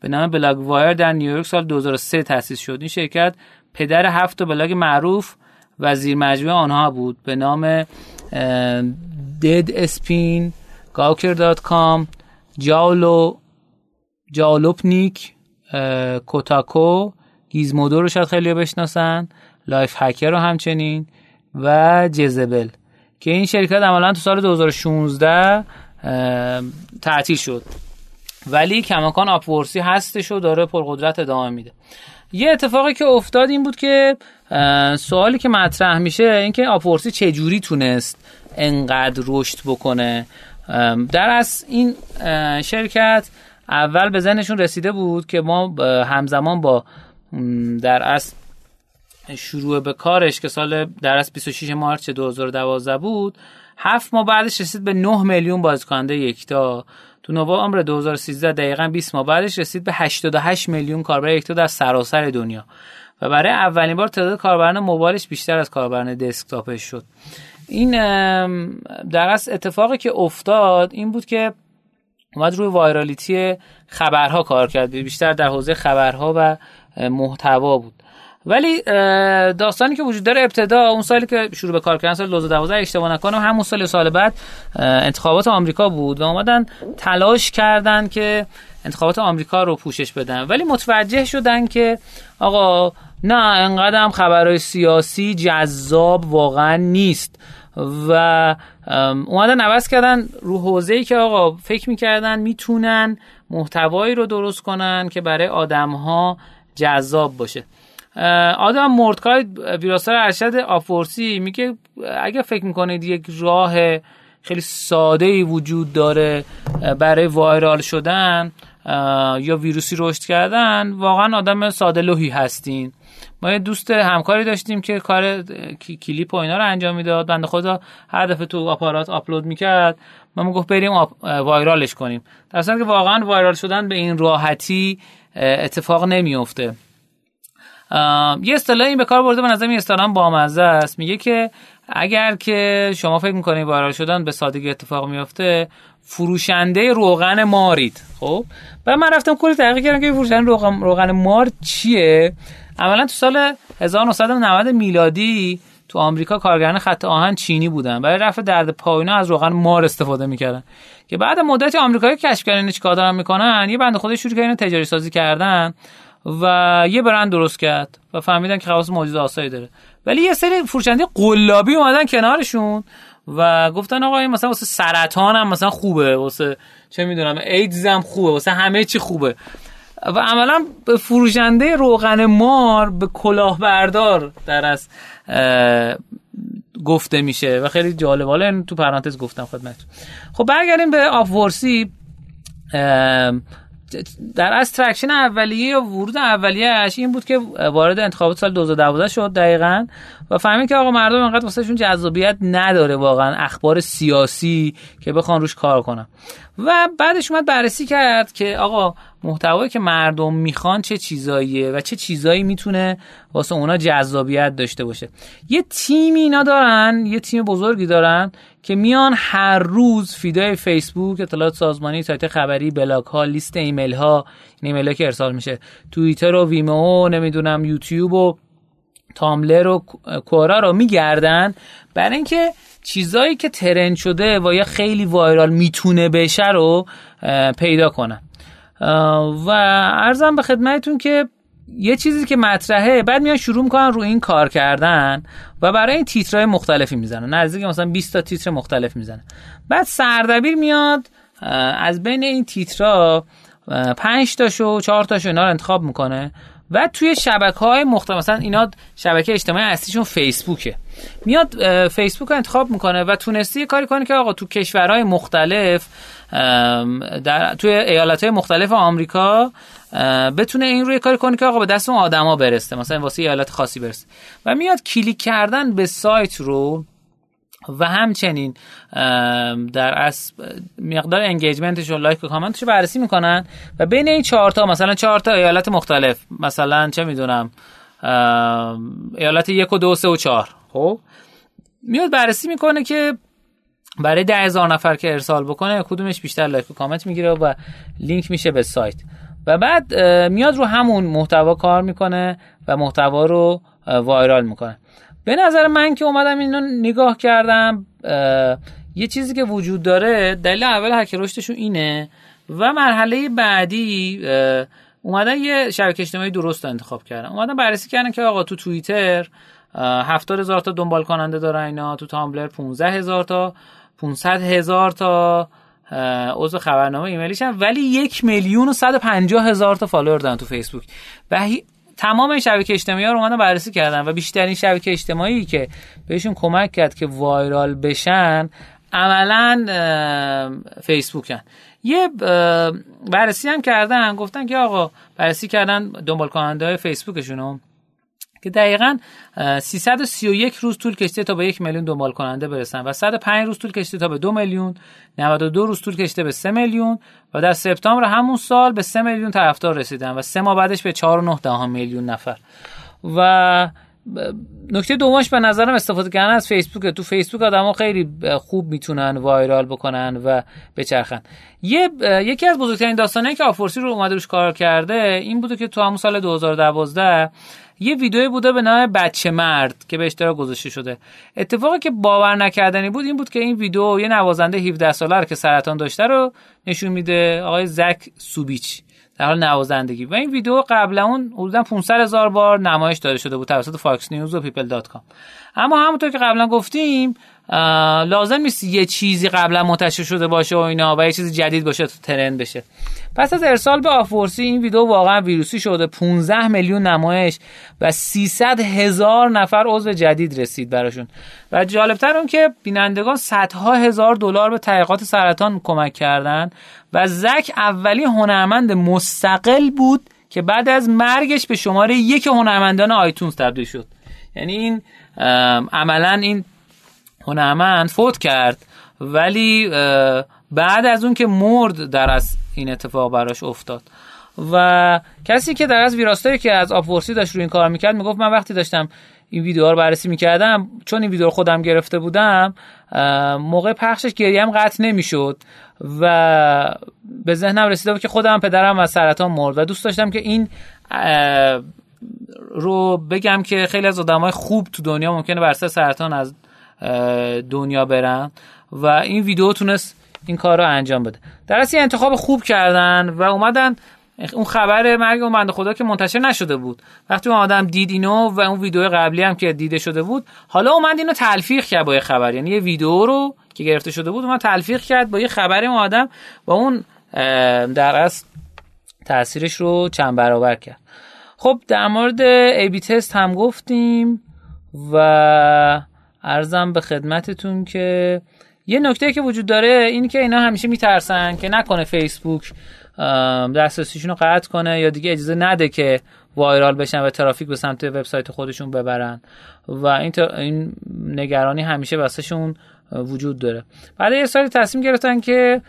به نام Blogwire در نیویورک سال 2003 تأسیس شد. این شرکت پدر هفت بلاگ معروف و زیر مجموعه آنها بود. به نام Deadspin Gawker dot com جاولو Jalopnik Kotaku Gizmodo رو شاید خیلی بشناسن Lifehacker رو همچنین و Jezebel که این شرکت عملا تو سال 2016 تعطیل شد. ولی کماکان آپورسی هستش و داره پرقدرت ادامه میده. یه اتفاقی که افتاد این بود که سوالی که مطرح میشه اینکه آپورسی چجوری تونست انقدر رشد بکنه؟ در از این شرکت اول به ذهنشون رسیده بود که ما همزمان با در اصل شروع به کارش که سال در از 26 مارچ 2012 بود هفت ماه بعدش رسید به 9 میلیون بازکننده یکتا. تو نوامبر 2013 دقیقا 20 ماه بعدش رسید به 88 میلیون کاربر یکتا در سراسر دنیا. و برای اولین بار تعداد کاربران موبایلش بیشتر از کاربران دسکتاپش شد. این در از اتفاقی که افتاد این بود که اومد روی وایرالیتی خبرها کار کرد بیشتر در حوزه خبرها و محتوا بود. ولی داستانی که وجود داره ابتدا اون سالی که شروع به کار کردن سال 2012 اشتباه نکنم همون سال سال بعد انتخابات آمریکا بود و اومدن تلاش کردن که انتخابات آمریکا رو پوشش بدن. ولی متوجه شدن که آقا نه انقدر هم خبرهای سیاسی جذاب واقعا نیست. و اومدن عوض کردن رو حوزه‌ای که آقا فکر می‌کردن می‌تونن محتوایی رو درست کنن که برای آدمها جذاب باشه. آدم مردکای ویراستار ارشد آفورسی میگه اگر فکر می‌کنید یک راه خیلی ساده ای وجود داره برای وایرال شدن یا ویروسی رشد کردن واقعا آدم ساده لوحی هستین. ما یه دوست همکاری داشتیم که کار کلیپ و اینا رو انجام می‌داد. بنده خدا هر دفعه تو آپارات آپلود می‌کرد. ما گفت بریم وایرالش کنیم. در که واقعا وایرال شدن به این راحتی اتفاق نمیفته یه اصطلاح این به کار برده به نظر این اصطلاح بامزه است. میگه که اگر که شما فکر می‌کنید وایرال شدن به سادگی اتفاق میفته فروشنده روغن مارید. خب؟ بعد من رفتم کلی تحقیق کردم که فروشنده روغن, روغن مار چیه. عملا تو سال 1990 میلادی تو آمریکا کارگران خط آهن چینی بودن. برای رفع درد پایینا از روغن مار استفاده می‌کردن. که بعد مدتی آمریکایی کشف کردن چیکار دارن می‌کنن؟ یه بنده خودش شروع کردن تجاری سازی کردن. و یه برند درست کرد و فهمیدن که خواص معجزه آسایی داره. ولی یه سری فروشنده قلابی اومدن کنارشون و گفتن آقا این مثلا واسه سرطان هم مثلا خوبه واسه چه می‌دونم ایدز هم خوبه واسه همه چی خوبه. و عملا فروشنده روغن مار به کلاهبردار در از گفته میشه و خیلی جالب. حالا تو پرانتز گفتم خدمت خب برگردیم به Upworthy در از traction اولیه یا ورود اولیه‌اش این بود که وارد انتخابات سال 2012 شد دقیقا و فهمید که آقا مردم انقدر واسهشون جذابیت نداره واقعا اخبار سیاسی که بخوان روش کار کنن. و بعدش اومد بررسی کرد که آقا محتوایی که مردم می‌خوان چه چیزاییه و چه چیزایی می‌تونه واسه اونا جذابیت داشته باشه. یه تیمی اینا دارن یه تیم بزرگی دارن که میان هر روز feed ای فیسبوک اطلاعات سازمانی سایت خبری بلاگ ها لیست ایمیل ها ایمیل ها که ارسال میشه توییتر و Vimeo نمی‌دونم یوتیوب و Tumblr و Quora رو میگردن برای اینکه چیزایی که trend شده و یا خیلی viral می‌تونه بشه رو پیدا کنن. و ارزم به خدمتتون که یه چیزی که مطرحه بعد میان شروع می‌کنن رو این کار کردن و برای این تیترهای مختلفی می‌زنن. نزدیک مثلا 20 تا تیتر مختلف می‌زنن. بعد سردبیر میاد از بین این تیترها 5 تاشو 4 تاشو اینا رو انتخاب می‌کنه. و توی شبکه های مختلف مثلا اینا شبکه اجتماعی اصلیشون فیسبوکه. میاد فیسبوک رو انتخاب می‌کنه و تونستی کاری کنه که آقا تو کشورهای مختلف در توی ایالت مختلف آمریکا بتونه این روی کاری کنه که آقا به دست اون آدما برسه مثلا واسه ایالت خاصی برسه. و میاد کلیک کردن به سایت رو و همچنین در از مقدار انگیجمنتش و لایک و کامنتش رو بررسی می‌کنن و بین این چهار تا مثلا چهار تا ایالت مختلف مثلا چه می‌دونم ایالت یک و دو سه و چهار خب؟ میاد بررسی می‌کنه که برای ده هزار نفر که ارسال بکنه کدومش بیشتر لایک و کامنت می‌گیره و لینک میشه به سایت. و بعد میاد رو همون محتوا کار می‌کنه و محتوا رو وایرال می‌کنه. به نظر من که اومدم اینو نگاه کردم یه چیزی که وجود داره دلیل اول هک رشدشون اینه و مرحله بعدی اومدن یه شبکه اجتماعی درست انتخاب کردن. اومدن بررسی کردن که آقا تو توییتر هفتاد هزار تا دنبال کننده دارن اینا تو Tumblr 15 هزار تا 500 هزار تا عضو خبرنامه ایمیلیشن ولی یک میلیون و 150 هزار تا follower دارن تو فیسبوک. و تمام شبکه اجتماعی ها رو اومدن بررسی کردن و بیشترین شبکه اجتماعی که بهشون کمک کرد که viral بشن عملا فیسبوکن. یه بررسی هم کردن گفتن که آقا بررسی کردن دنبال کننده های فیسبوکشون که دقیقا 331 روز طول کشته تا به یک میلیون دنبال کننده برسن و 105 روز طول کشته تا به دو میلیون 92 روز طول کشته به 3 میلیون و در سپتامبر همون سال به 3 میلیون طرفدار رسیدن و سه ماه بعدش به 4.9 میلیون نفر. و نکته دومش به نظرم استفاده کردن از فیسبوک. تو فیسبوک آدما خیلی خوب می‌تونن وایرال بکنن و بچرخن. یه یکی از بزرگترین داستانایی که Upworthy رو اومده روش کار کرده این بوده که تو همون سال 2012 یه ویدیوی بوده به نام بچه مرد که به اشتراک گذاشته شده. اتفاقی که باور نکردنی بود این بود که این ویدیو یه نوازنده 17 ساله که سرطان داشته رو نشون میده آقای زک سوبیچ در حال نوازندگی. و این ویدیو قبلا اون حدودا 500 هزار بار نمایش داده شده بود توسط فاکس نیوز و People dot com. اما همونطور که قبلا گفتیم لازم نیست یه چیزی قبلا منتشر شده باشه و اینا و یه چیزی جدید باشه تو ترند بشه. پس از ارسال به آفورسی این ویدیو واقعا ویروسی شده. 15 میلیون نمایش و 300 هزار نفر عضو جدید رسید براشون. و جالبتر اون که بینندگان صدها هزار دلار به تحقیقات سرطان کمک کردن و زک اولی هنرمند مستقل بود که بعد از مرگش به شماره یک هنرمندان آیتونز تبدیل شد. یعنی این عملا این هنرمند فوت کرد. ولی بعد از اون که مرد در از این اتفاق براش افتاد. و کسی که در از ویراستایی که از آپورسی داشت روی این کار می‌کرد می‌گفت من وقتی داشتم این ویدیوها رو بررسی می‌کردم چون این ویدیو رو خودم گرفته بودم موقع پخشش گریم قطع نمی‌شد. و به ذهنم رسیده بود که خودم پدرم از سرطان مرد. و دوست داشتم که این رو بگم که خیلی از آدمای خوب تو دنیا ممکنه بر سرطان از دنیا برن و این ویدیو تونست این کار رو انجام بده. در اصل انتخاب خوب کردن و اومدن اون خبر مرگ اون بنده خدا که منتشر نشده بود. وقتی اون آدم دید اینو و اون ویدیو قبلی هم که دیده شده بود حالا اومد اینو تلفیق کرد با یه خبر. یعنی یه ویدیو رو که گرفته شده بود اومد تلفیق کرد با یه خبر اون آدم و اون در اصل تاثیرش رو چند برابر کرد. خب در مورد ای بی تست هم گفتیم و ارزم به خدمتتون که یه نکته که وجود داره این که اینا همیشه میترسن که نکنه فیسبوک دسترسیشون رو قطع کنه یا دیگه اجازه نده که وایرال بشن و ترافیک به سمت وبسایت خودشون ببرن. و این, این نگرانی همیشه واسهشون وجود داره. بعد یه سالی تصمیم گرفتن که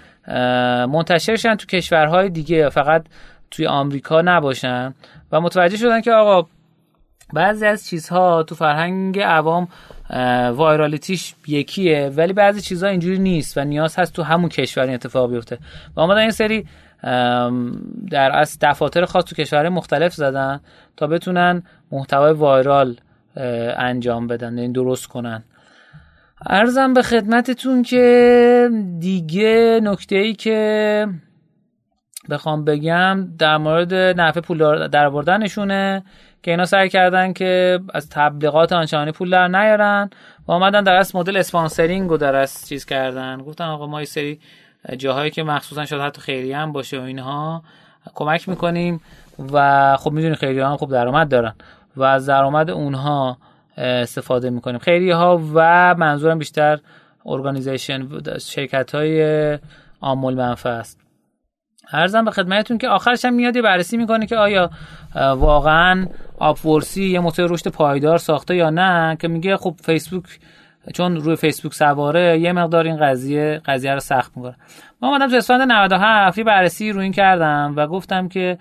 منتشرشن تو کشورهای دیگه فقط توی آمریکا نباشن و متوجه شدن که آقا بعضی از چیزها تو فرهنگ عوام وایرالیتیش یکیه ولی بعضی چیزها اینجوری نیست و نیاز هست تو همون کشور این اتفاق بیفته. و آمدن این سری در از دفاتر خاص تو کشورهای مختلف زدن تا بتونن محتوای وایرال انجام بدن این یعنی درست کنن. ارزم به خدمتتون که دیگه نکته ای که بخوام بگم در مورد نفع پول در آوردنشونه که اینا سعی کردن که از تبلیغات آنچنانی پول در نیارن و آمدن در از مدل اسپانسرینگ رو در از چیز کردن. گفتن آقا ما یه سری جاهایی که مخصوصا شاید حتی خیلی هم باشه و اینها کمک می‌کنیم و خب می‌دونی خیلی هم خب درآمد دارن و از درآمد اونها استفاده می‌کنیم. خیلی ها و منظورم بیشتر ارگانیزیشن شرکت های آمول منفع است. ارزم به خدمتتون که آخرش هم میاد بررسی می‌کنه که آیا واقعا آپورسی یه موتور رشد پایدار ساخته یا نه که میگه خب فیسبوک چون روی فیسبوک سواره یه مقدار این قضیه قضیه رو سخت می‌کنه. ما اومدم تو اسفند 97 یه بررسی روی این کردم و گفتم که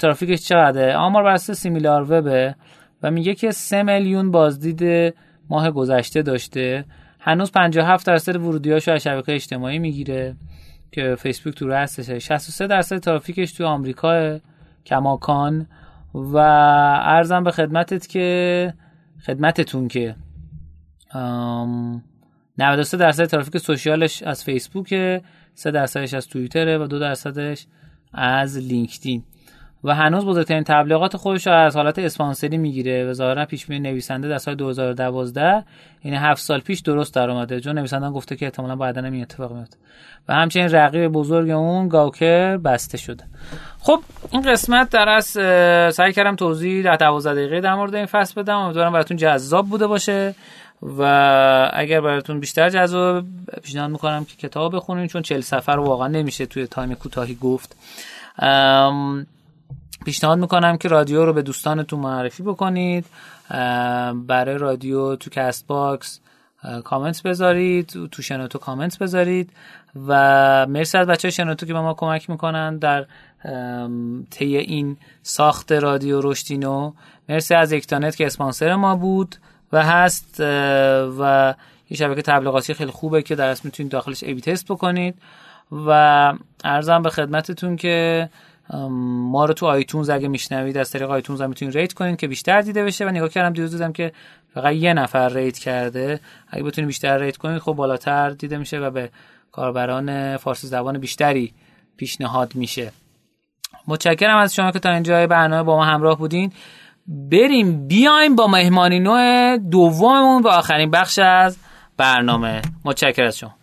ترافیکش چقدره؟ آمار بر سیمیلار وبه و میگه که 3 میلیون بازدید ماه گذشته داشته. هنوز 57 درصد ورودیاشو از شبکه اجتماعی می‌گیره. که فیسبوک تو هستش 63 درصد ترافیکش تو آمریکا کماکان. و ارزم به خدمتت که خدمتتون که 93 درصد ترافیک سوشیالش از فیسبوکه 3 درصدش از توییتره و 2 درصدش از لینکدین. و هنوز بزرگترین تبلیغات خودش رو از حالت اسپانسری می‌گیره و ظاهرا پیش بینی نویسنده در سال 2012 یعنی 7 سال پیش درست در اومده. چون نویسنده گفته که احتمالاً بعدا این اتفاق میفته و همچنین رقیب بزرگ اون گاوکر بسته شده. خب این قسمت در از سعی کردم توضیح در 12 دقیقه در مورد این فصل بدم. امیدوارم براتون جذاب بوده باشه. و اگر براتون بیشتر جذاب پیشنهاد می‌کنم که کتاب بخونین چون 40 سفر واقعا نمیشه توی time کوتاهی گفت. پیشنهاد می‌کنم که رادیو رو به دوستانتون معرفی بکنید برای رادیو تو CastBox comment بذارید تو شنوتو کامنت بذارید و مرسی از بچه شنوتو که به ما کمک می‌کنن در طی این ساخت رادیو رشدینو. مرسی از یکتانت که اسپانسر ما بود و هست و یه شبکه تبلیغاتی خیلی خوبه که درست می‌تونید داخلش A/B test بکنید. و عرضم به خدمتتون که ما رو تو iTunes اگه میشنوید از طریق iTunes هم می‌تونید rate کنید که بیشتر دیده بشه. و نگاه کردم دیروز دیدم که فقط یه نفر rate کرده. اگه بتونید بیشتر rate کنید خب بالاتر دیده میشه و به کاربران فارسی زبان بیشتری پیشنهاد میشه. متشکرم از شما که تا اینجا برنامه با ما همراه بودین. بریم بیایم با مهمانی نوع دوممون و آخرین بخش از برنامه. متشکرم از شما.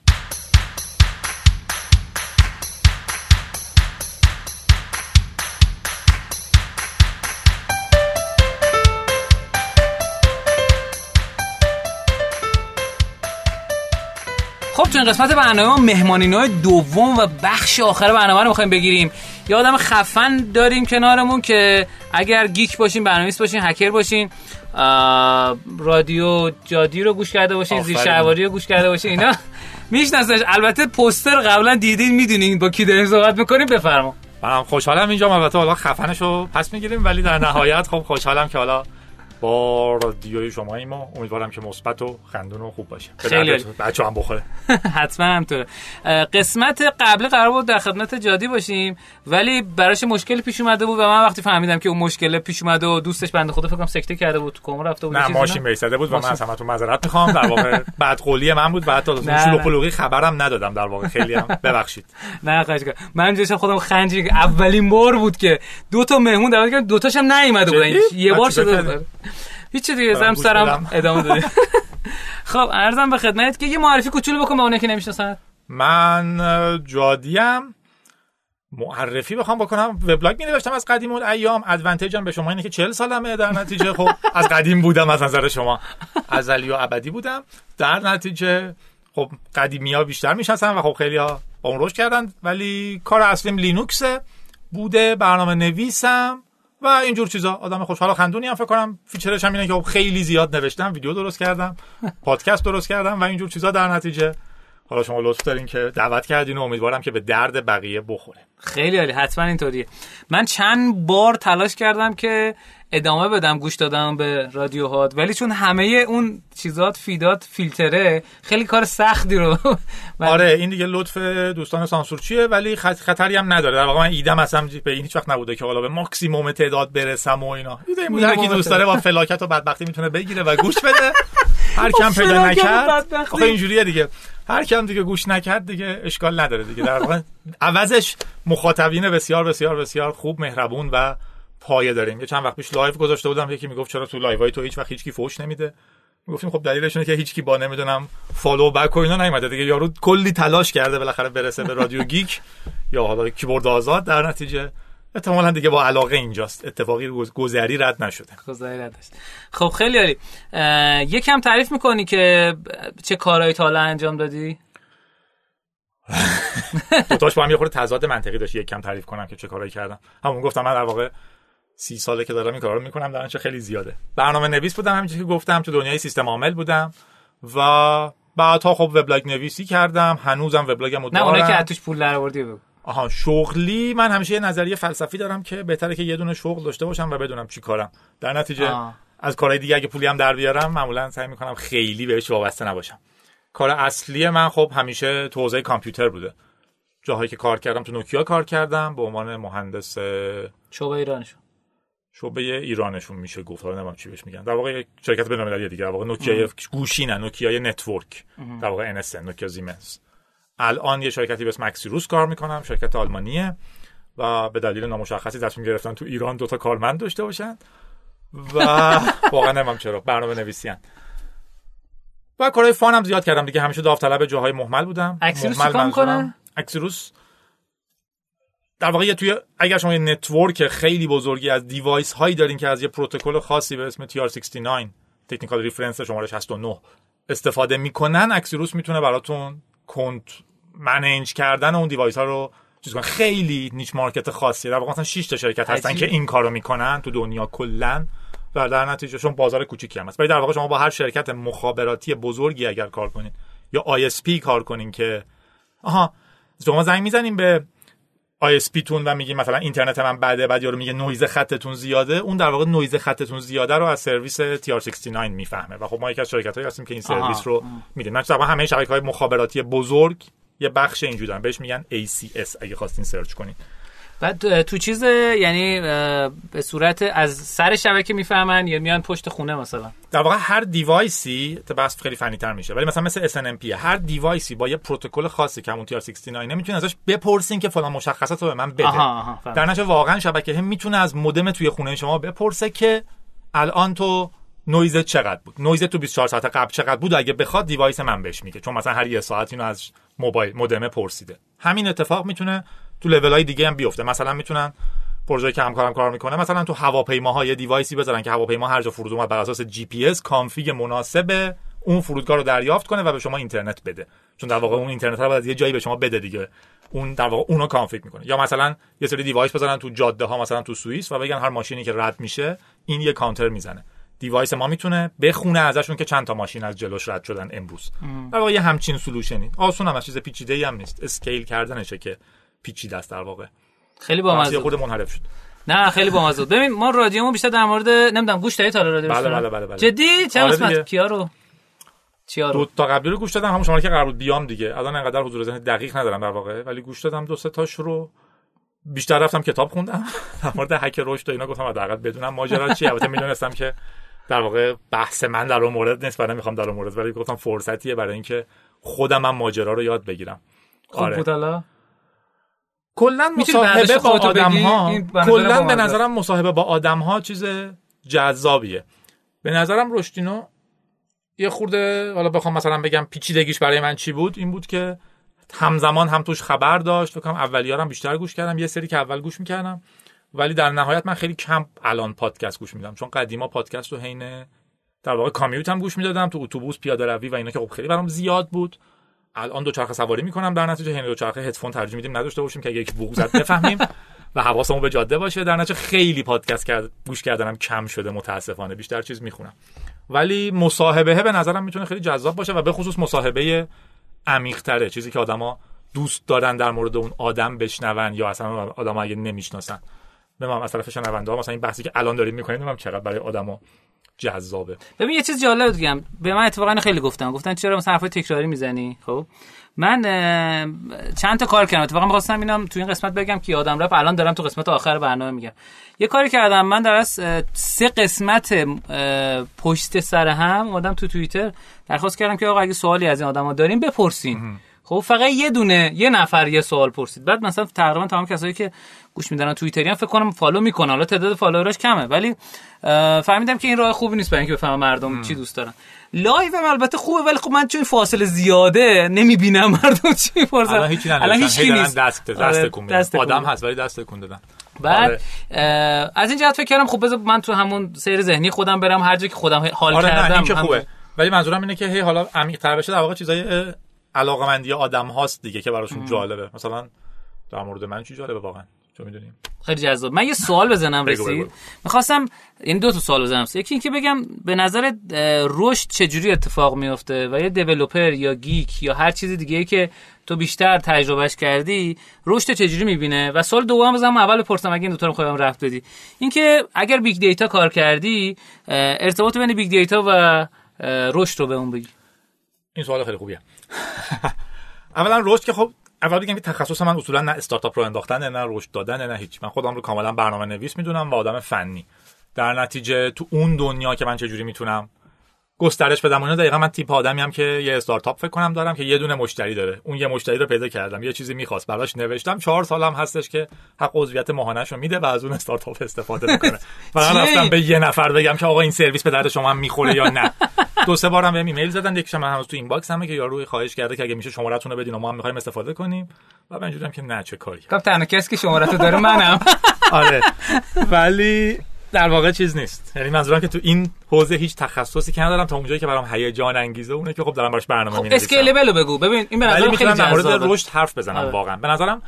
این قسمت برنامه ما مهمانی نوع دوم و بخش آخر برنامه رو می‌خوایم بگیریم. یه آدم خفن داریم کنارمون که اگر گیک باشین برنامه‌نویس باشین هکر باشین رادیو جادی رو گوش کرده باشین زیر شهواری رو گوش کرده باشین. اینا میشناسنش. البته پوستر قبلا دیدین می‌دونین با کی داریم صحبت می‌کنیم. بفرما. من خوشحالم اینجا. البته حالا خفنش رو پس می‌گیریم ولی در نهایت خب خوشحالم که حالا با رادیوی شما ما امیدوارم که مثبت و خندون و خوب باشه. خیلی بچه هم بخوره. حتما همطوره قسمت قبل قرار بود در خدمت جادی باشیم ولی براش مشکل پیش اومده بود و من وقتی فهمیدم که اون مشکل پیش اومده و دوستش بنده خدا فکرم سکته کرده بود تو رفته بود نه ماشین بیستده بود و من از همتون معذرت می‌خوام. در واقع بعد قولی من بود بعد تا شلوغ خبرم ندادم در واقع. خیلی هم ببخشید. نه خواهش من جوش خودم خنجی اولین بار بود که دو تا مهمون دعوت کردن دو تاشم نیومده بودن. یه بار شده هیچ دیگه زم سرم ادامه دادی خب ارزم به خدمت که یه معرفی کوچولو بکن به اونایی که نمی‌شناسن. من جادیم. معرفی بخوام بکنم. وبلاگ می نوشتم از قدیم اون ایام ادوانتیجم به شما اینه که 40 سالمه در نتیجه. خب از قدیم بودم از نظر شما. ازلی و ابدی بودم. در نتیجه خب قدیمی ها بیشتر می‌شناسن و خب خیلی ها با اون روش کردن. ولی کار اصلیم لینوکسه. بوده برنامه نویسم. و اینجور چیزا. آدم خوشحال خندونی هم فکر کنم. feature ش هم اینه که خب خیلی زیاد نوشتم. ویدیو درست کردم. پادکست درست کردم و اینجور چیزا در نتیجه. حالا شما لطف دارین که دعوت کردین و امیدوارم که به درد بقیه بخوره. خیلی عالی. حتما اینطوریه. من چند بار تلاش کردم که ادامه بدم گوش دادم به رادیوهات ولی چون همه اون چیزات feed ات فیلتره خیلی کار سختی رو آره این دیگه لطف دوستان سانسورچیه ولی خطری هم نداره. در واقع من ایدم اصلا به این هیچ وقت نبوده که حالا به ماکسیموم تعداد برسم و اینا. ایده این بوده که دوست داره با فلاکت و بدبختی می‌تونه بگیره و گوش بده. هر کی هم پیدا نکرد. آخه اینجوریه دیگه. هر کی هم دیگه گوش نکرد دیگه اشکال نداره دیگه. در واقع عوضش مخاطبین بسیار بسیار بسیار خوب مهربون و پایه داریم. یه چند وقت پیش live گذاشته بودم یکی می‌گفت چرا تو live های تو هیچ وقت هیچکی فوش نمیده؟ می‌گفتیم خب دلیلش اینه که هیچکی با نمی‌دونم follow back و اینا نیومده دیگه. یارو کلی تلاش کرده بالاخره برسه به رادیو گیک یا حالا کیبورد آزاد. در نتیجه احتمالا دیگه با علاقه اینجاست. اتفاقی گذری رد نشده. گذری رد خب خیلی عالی. یکم تعریف می‌کنی که چه کارهایی تا انجام دادی؟ دوتاش با هم یه خورده تضاد منطقی داشت. یک کم تعریف کنم که چه کارهایی کردم. همون گفتم من در واقع سی ساله که دارم این کارا رو می‌کنم در چه خیلی زیاده. برنامه نویس بودم همینجوری که گفتم تو دنیای سیستم عامل بودم و بعدها خب وبلاگ نویسی کردم. هنوزم وبلاگم رو دارم نه که توش پول درآوردی آها شغلی من همیشه یه نظریه فلسفی دارم که بهتره که یه دونه شغل داشته باشم و بدونم چی کارم. در نتیجه آه. از کارهای دیگه اگه پولی هم در بیارم معمولا سعی می‌کنم خیلی بهش وابسته نباشم. کار اصلی من خب همیشه تو حوزه کامپیوتر بوده. جاهایی که کار کردم تو نوکیا کار کردم به عنوان مهندس شعبه ایرانشون. شعبه ایرانشون میشه گفت. حالا نمی‌دونم چی بهش میگن. در واقع یک شرکت بین‌المللی دیگه. در واقع نوکیا گوشی نه نوکیا network. در واقع NSN نوکیا زیمنس الان یه شرکتی به اسم Axiros کار می‌کنم شرکت آلمانیه و به دلیل نامشخصی تصمیم گرفتن تو ایران دوتا کارمند داشته باشن و واقعا نمی‌دونم چرا برنامه نویسیان و کارهای fun هم زیاد کردم دیگه. همیشه داوطلب جاهای مهمل بودم. Axiros چیکار می‌کنه؟ Axiros در واقع توی اگر شما یه network خیلی بزرگی از device هایی دارین که از یه پروتکل خاصی به اسم TR69 Technical Reference شماره 69 استفاده می‌کنن Axiros می‌تونه براتون کنترل manage کردن اون device ها رو چیز کنن خیلی niche market خاصی در واقع مثلا 6 تا شرکت هستن که این کارو می‌کنن تو دنیا کلا و در نتیجه چون بازار کوچیکی هم هست. ولی در واقع شما با هر شرکت مخابراتی بزرگی اگر کار کنید یا ISP کار کنین که آها شما زنگ می‌زنین به ISP تون و میگین مثلا اینترنت من بده بعد یارو میگه نویز خطتون زیاده اون در واقع نویز خطتون زیاده رو از سرویس TR69 می‌فهمه و خب ما یکی از شرکت هایی هستیم که این سرویس رو میدیم. من همه شبکه های مخابراتی بزرگ یه بخش اینجوری دارن. بهش میگن ACS اگه خواستین search کنید بعد تو چیز یعنی به صورت از سر شبکه می‌فهمن یا میان پشت خونه مثلا. در واقع هر device ی بس خیلی فنی تر میشه ولی مثلا مثل SNMP هر device ی با یه پروتکل خاصی که همون TR69 می‌تونین ازش بپرسین که فلان مشخصات رو به من بده. آها آها در نتیجه واقعا شبکه هم می‌تونه از مودم توی خونه شما بپرسه که الان تو نویزت چقدر بود؟ نویزت تو 24 ساعت قبل چقدر بود؟ اگه بخواد device من بهش میگه چون مثلا هر یه ساعت اینو از موبایل مودم پرسیده. همین اتفاق می‌تونه تو لول های دیگه هم بیفته. مثلا می‌تونن پروژه که همکارم کار می‌کنه مثلا تو هواپیماها یه device ی بذارن که هواپیما هر جا فرود اومد بر اساس GPS config مناسب اون فرودگاه رو دریافت کنه و به شما اینترنت بده. چون در واقع اون اینترنت رو باید یه جایی به شما بده دیگه. اون در واقع اونو config می‌کنه. یا مثلا یه سری device بذارن تو جاده ها مثلا تو سوئیس و بگن هر ماشینی که رد میشه این یه کانتر می‌زنه. device ما می‌تونه بخونه ازشون که چند تا ماشین از جلوش رد شدن امروز. در واقع یه همچین solution ی آسون هم از چیز پیچیده ای هم نیست. scale کردنشه که پیچیده است در واقع. خیلی با مزه. خود منحرف شد. نه خیلی با مزه. ببین ما رادیومو بیشتر در مورد نمی‌دونم گوش دادی تا رادیو بله بله بله, بله. جدی؟ چه آره قسمت؟ کیا رو؟ چیا رو؟ دو تا قبلی رو گوش دادم همون شما که قرار بود بیام دیگه. الان انقدر حضور ذهن دقیق ندارم در واقع ولی گوش دادم دو سه تاش رو. بیشتر رفتم کتاب خوندم. در مورد هک رشد و اینا گفتم حداقل بدونم ماجرا چیه. البته می‌دونستم که در واقع بحث من در اون مورد نیست برای می‌خوام در اون مورد ولی گفتم فرصتیه برای اینکه خودم هم ماجرا رو یاد بگیرم. خوب آره. بود کلا مصاحبه با آدم ها کلا به نظرم مصاحبه با آدم ها چیز جذابیه. به نظرم رشتینو یه خورده حالا بخوام مثلا بگم پیچیدگیش برای من چی بود؟ این بود که همزمان هم توش خبر داشت فکر کنم اولیارم بیشتر گوش کردم یه سری که اول گوش می‌کردم. ولی در نهایت من خیلی کم الان پادکست گوش میدم چون قدیما پادکست رو حین در واقع کامیوت هم گوش می‌دادم تو اتوبوس پیاده روی و اینا که خب خیلی برام زیاد بود. الان دوچرخه سواری می‌کنم در نتیجه حین دوچرخه هدفون ترجمه میدیم نداشته باشیم که یک بوق زد بفهمیم و حواسمون به جاده باشه. در نتیجه خیلی پادکست کرد گوش کردنم کم شده متاسفانه بیشتر چیز می‌خونم. ولی مصاحبه به نظرم می‌تونه خیلی جذاب باشه و به خصوص مصاحبه عمیق‌تره. چیزی که آدما دوست دارن در مورد اون آدم بشنون یا اصلا آدم اگه نمی‌شناسن. به ما از طرف شنونده ها مثلا این بحثی که الان داریم می‌کنیم نمی‌دونم چقدر برای آدما جذابه. ببین یه چیز جالب دیگه به من اتفاقا خیلی گفتم گفتن چرا مثلا حرفای تکراری می‌زنی؟ خب. من چند تا کار کردم. اتفاقا می‌خواستم اینم تو این قسمت بگم که یادم رفت. الان دارم تو قسمت آخر برنامه میگم. یه کاری کردم. من در از سه قسمت پشت سر هم اومدم تو توییتر درخواست کردم که آقا اگه سوالی از این آدما داریم بپرسین. خب فقط یه دونه یه نفر یه سوال پرسید. بعد مثلا تقریبا تمام کسایی که گوش میدن توییتری هم فکر کنم follow می‌کنن. حالا تعداد follower ش کمه ولی فهمیدم که این راه خوبی نیست برای اینکه بفهمم مردم چی دوست دارن. live هم البته خوبه ولی خب من چون فاصله زیاده نمی‌بینم مردم چی می‌پرسن. الان هیچ الان هیچ نیست. دست دست آره، کن آدم هست ولی دست کن دادن. بعد آره. از این جهت فکر کردم خب بذار من تو همون سیر ذهنی خودم برم هر جا که خودم حال آره کردم نه این که خوبه. ولی منظورم اینه که هی حالا عمیق تر بشه در واقع چیزای علاقمندی آدم هاست دیگه که براشون جالبه. مثلا در مورد من چی جالبه واقعا؟ تو می‌دونیم خیلی جذاب. من یه سوال بزنم رسید می‌خواستم این دو تا سوال بزنم. یکی اینکه بگم به نظر رشد چجوری اتفاق میفته و یه دیولپر یا گیک یا هر چیز دیگه ای که تو بیشتر تجربهش کردی رشد چجوری می‌بینه؟ و سوال دوم بزنم اول پرسم اگه این دو تا رو خودم رفت بدی. اینکه اگر بیگ دیتا کار کردی ارتباط بین بیگ دیتا و رشد رو به اون بگی. این سوال خیلی خوبیه. اولا رشد که خب اول بگم که تخصص من اصولا نه استارتاپ رو انداختن نه رشد دادن نه هیچ. من خودم رو کاملا برنامه نویس می‌دونم و آدم فنی. در نتیجه تو اون دنیا که من چجوری می‌تونم گسترش بدم. اون دقیقا من تیپ آدمی هم که یه استارتاپ فکر کنم دارم که یه دونه مشتری داره. اون یه مشتری رو پیدا کردم. یه چیزی می‌خواست. براش نوشتم. چهار سالم هستش که حق عضویت ماهانه‌شو میده و از اون استارتاپ استفاده می‌کنه. من رفتم به یه نفر بگم که آقا این سرویس به درد شما هم می‌خوره یا نه. دو سه بارم بهم ایمیل زدن. یکیش من هنوز تو inbox امه که یارو خواهش کرده که اگه میشه شماره‌تون رو بدین و ما هم می‌خوایم استفاده کنیم. و من که نه چه کاری. خب تنها کسی که شماره‌تو داره منم. آره. ولی در واقع چیز نیست. یعنی منظورم که تو این حوزه هیچ تخصصی که ندارم تا اونجایی که برام هیجان انگیزه اونه که خب دارم براش برنامه خب می‌نویسم. اسکیلبل بگو. ببین این به نظر خیلی در مورد رشد حرف بزنم آره. واقعا. به نظرم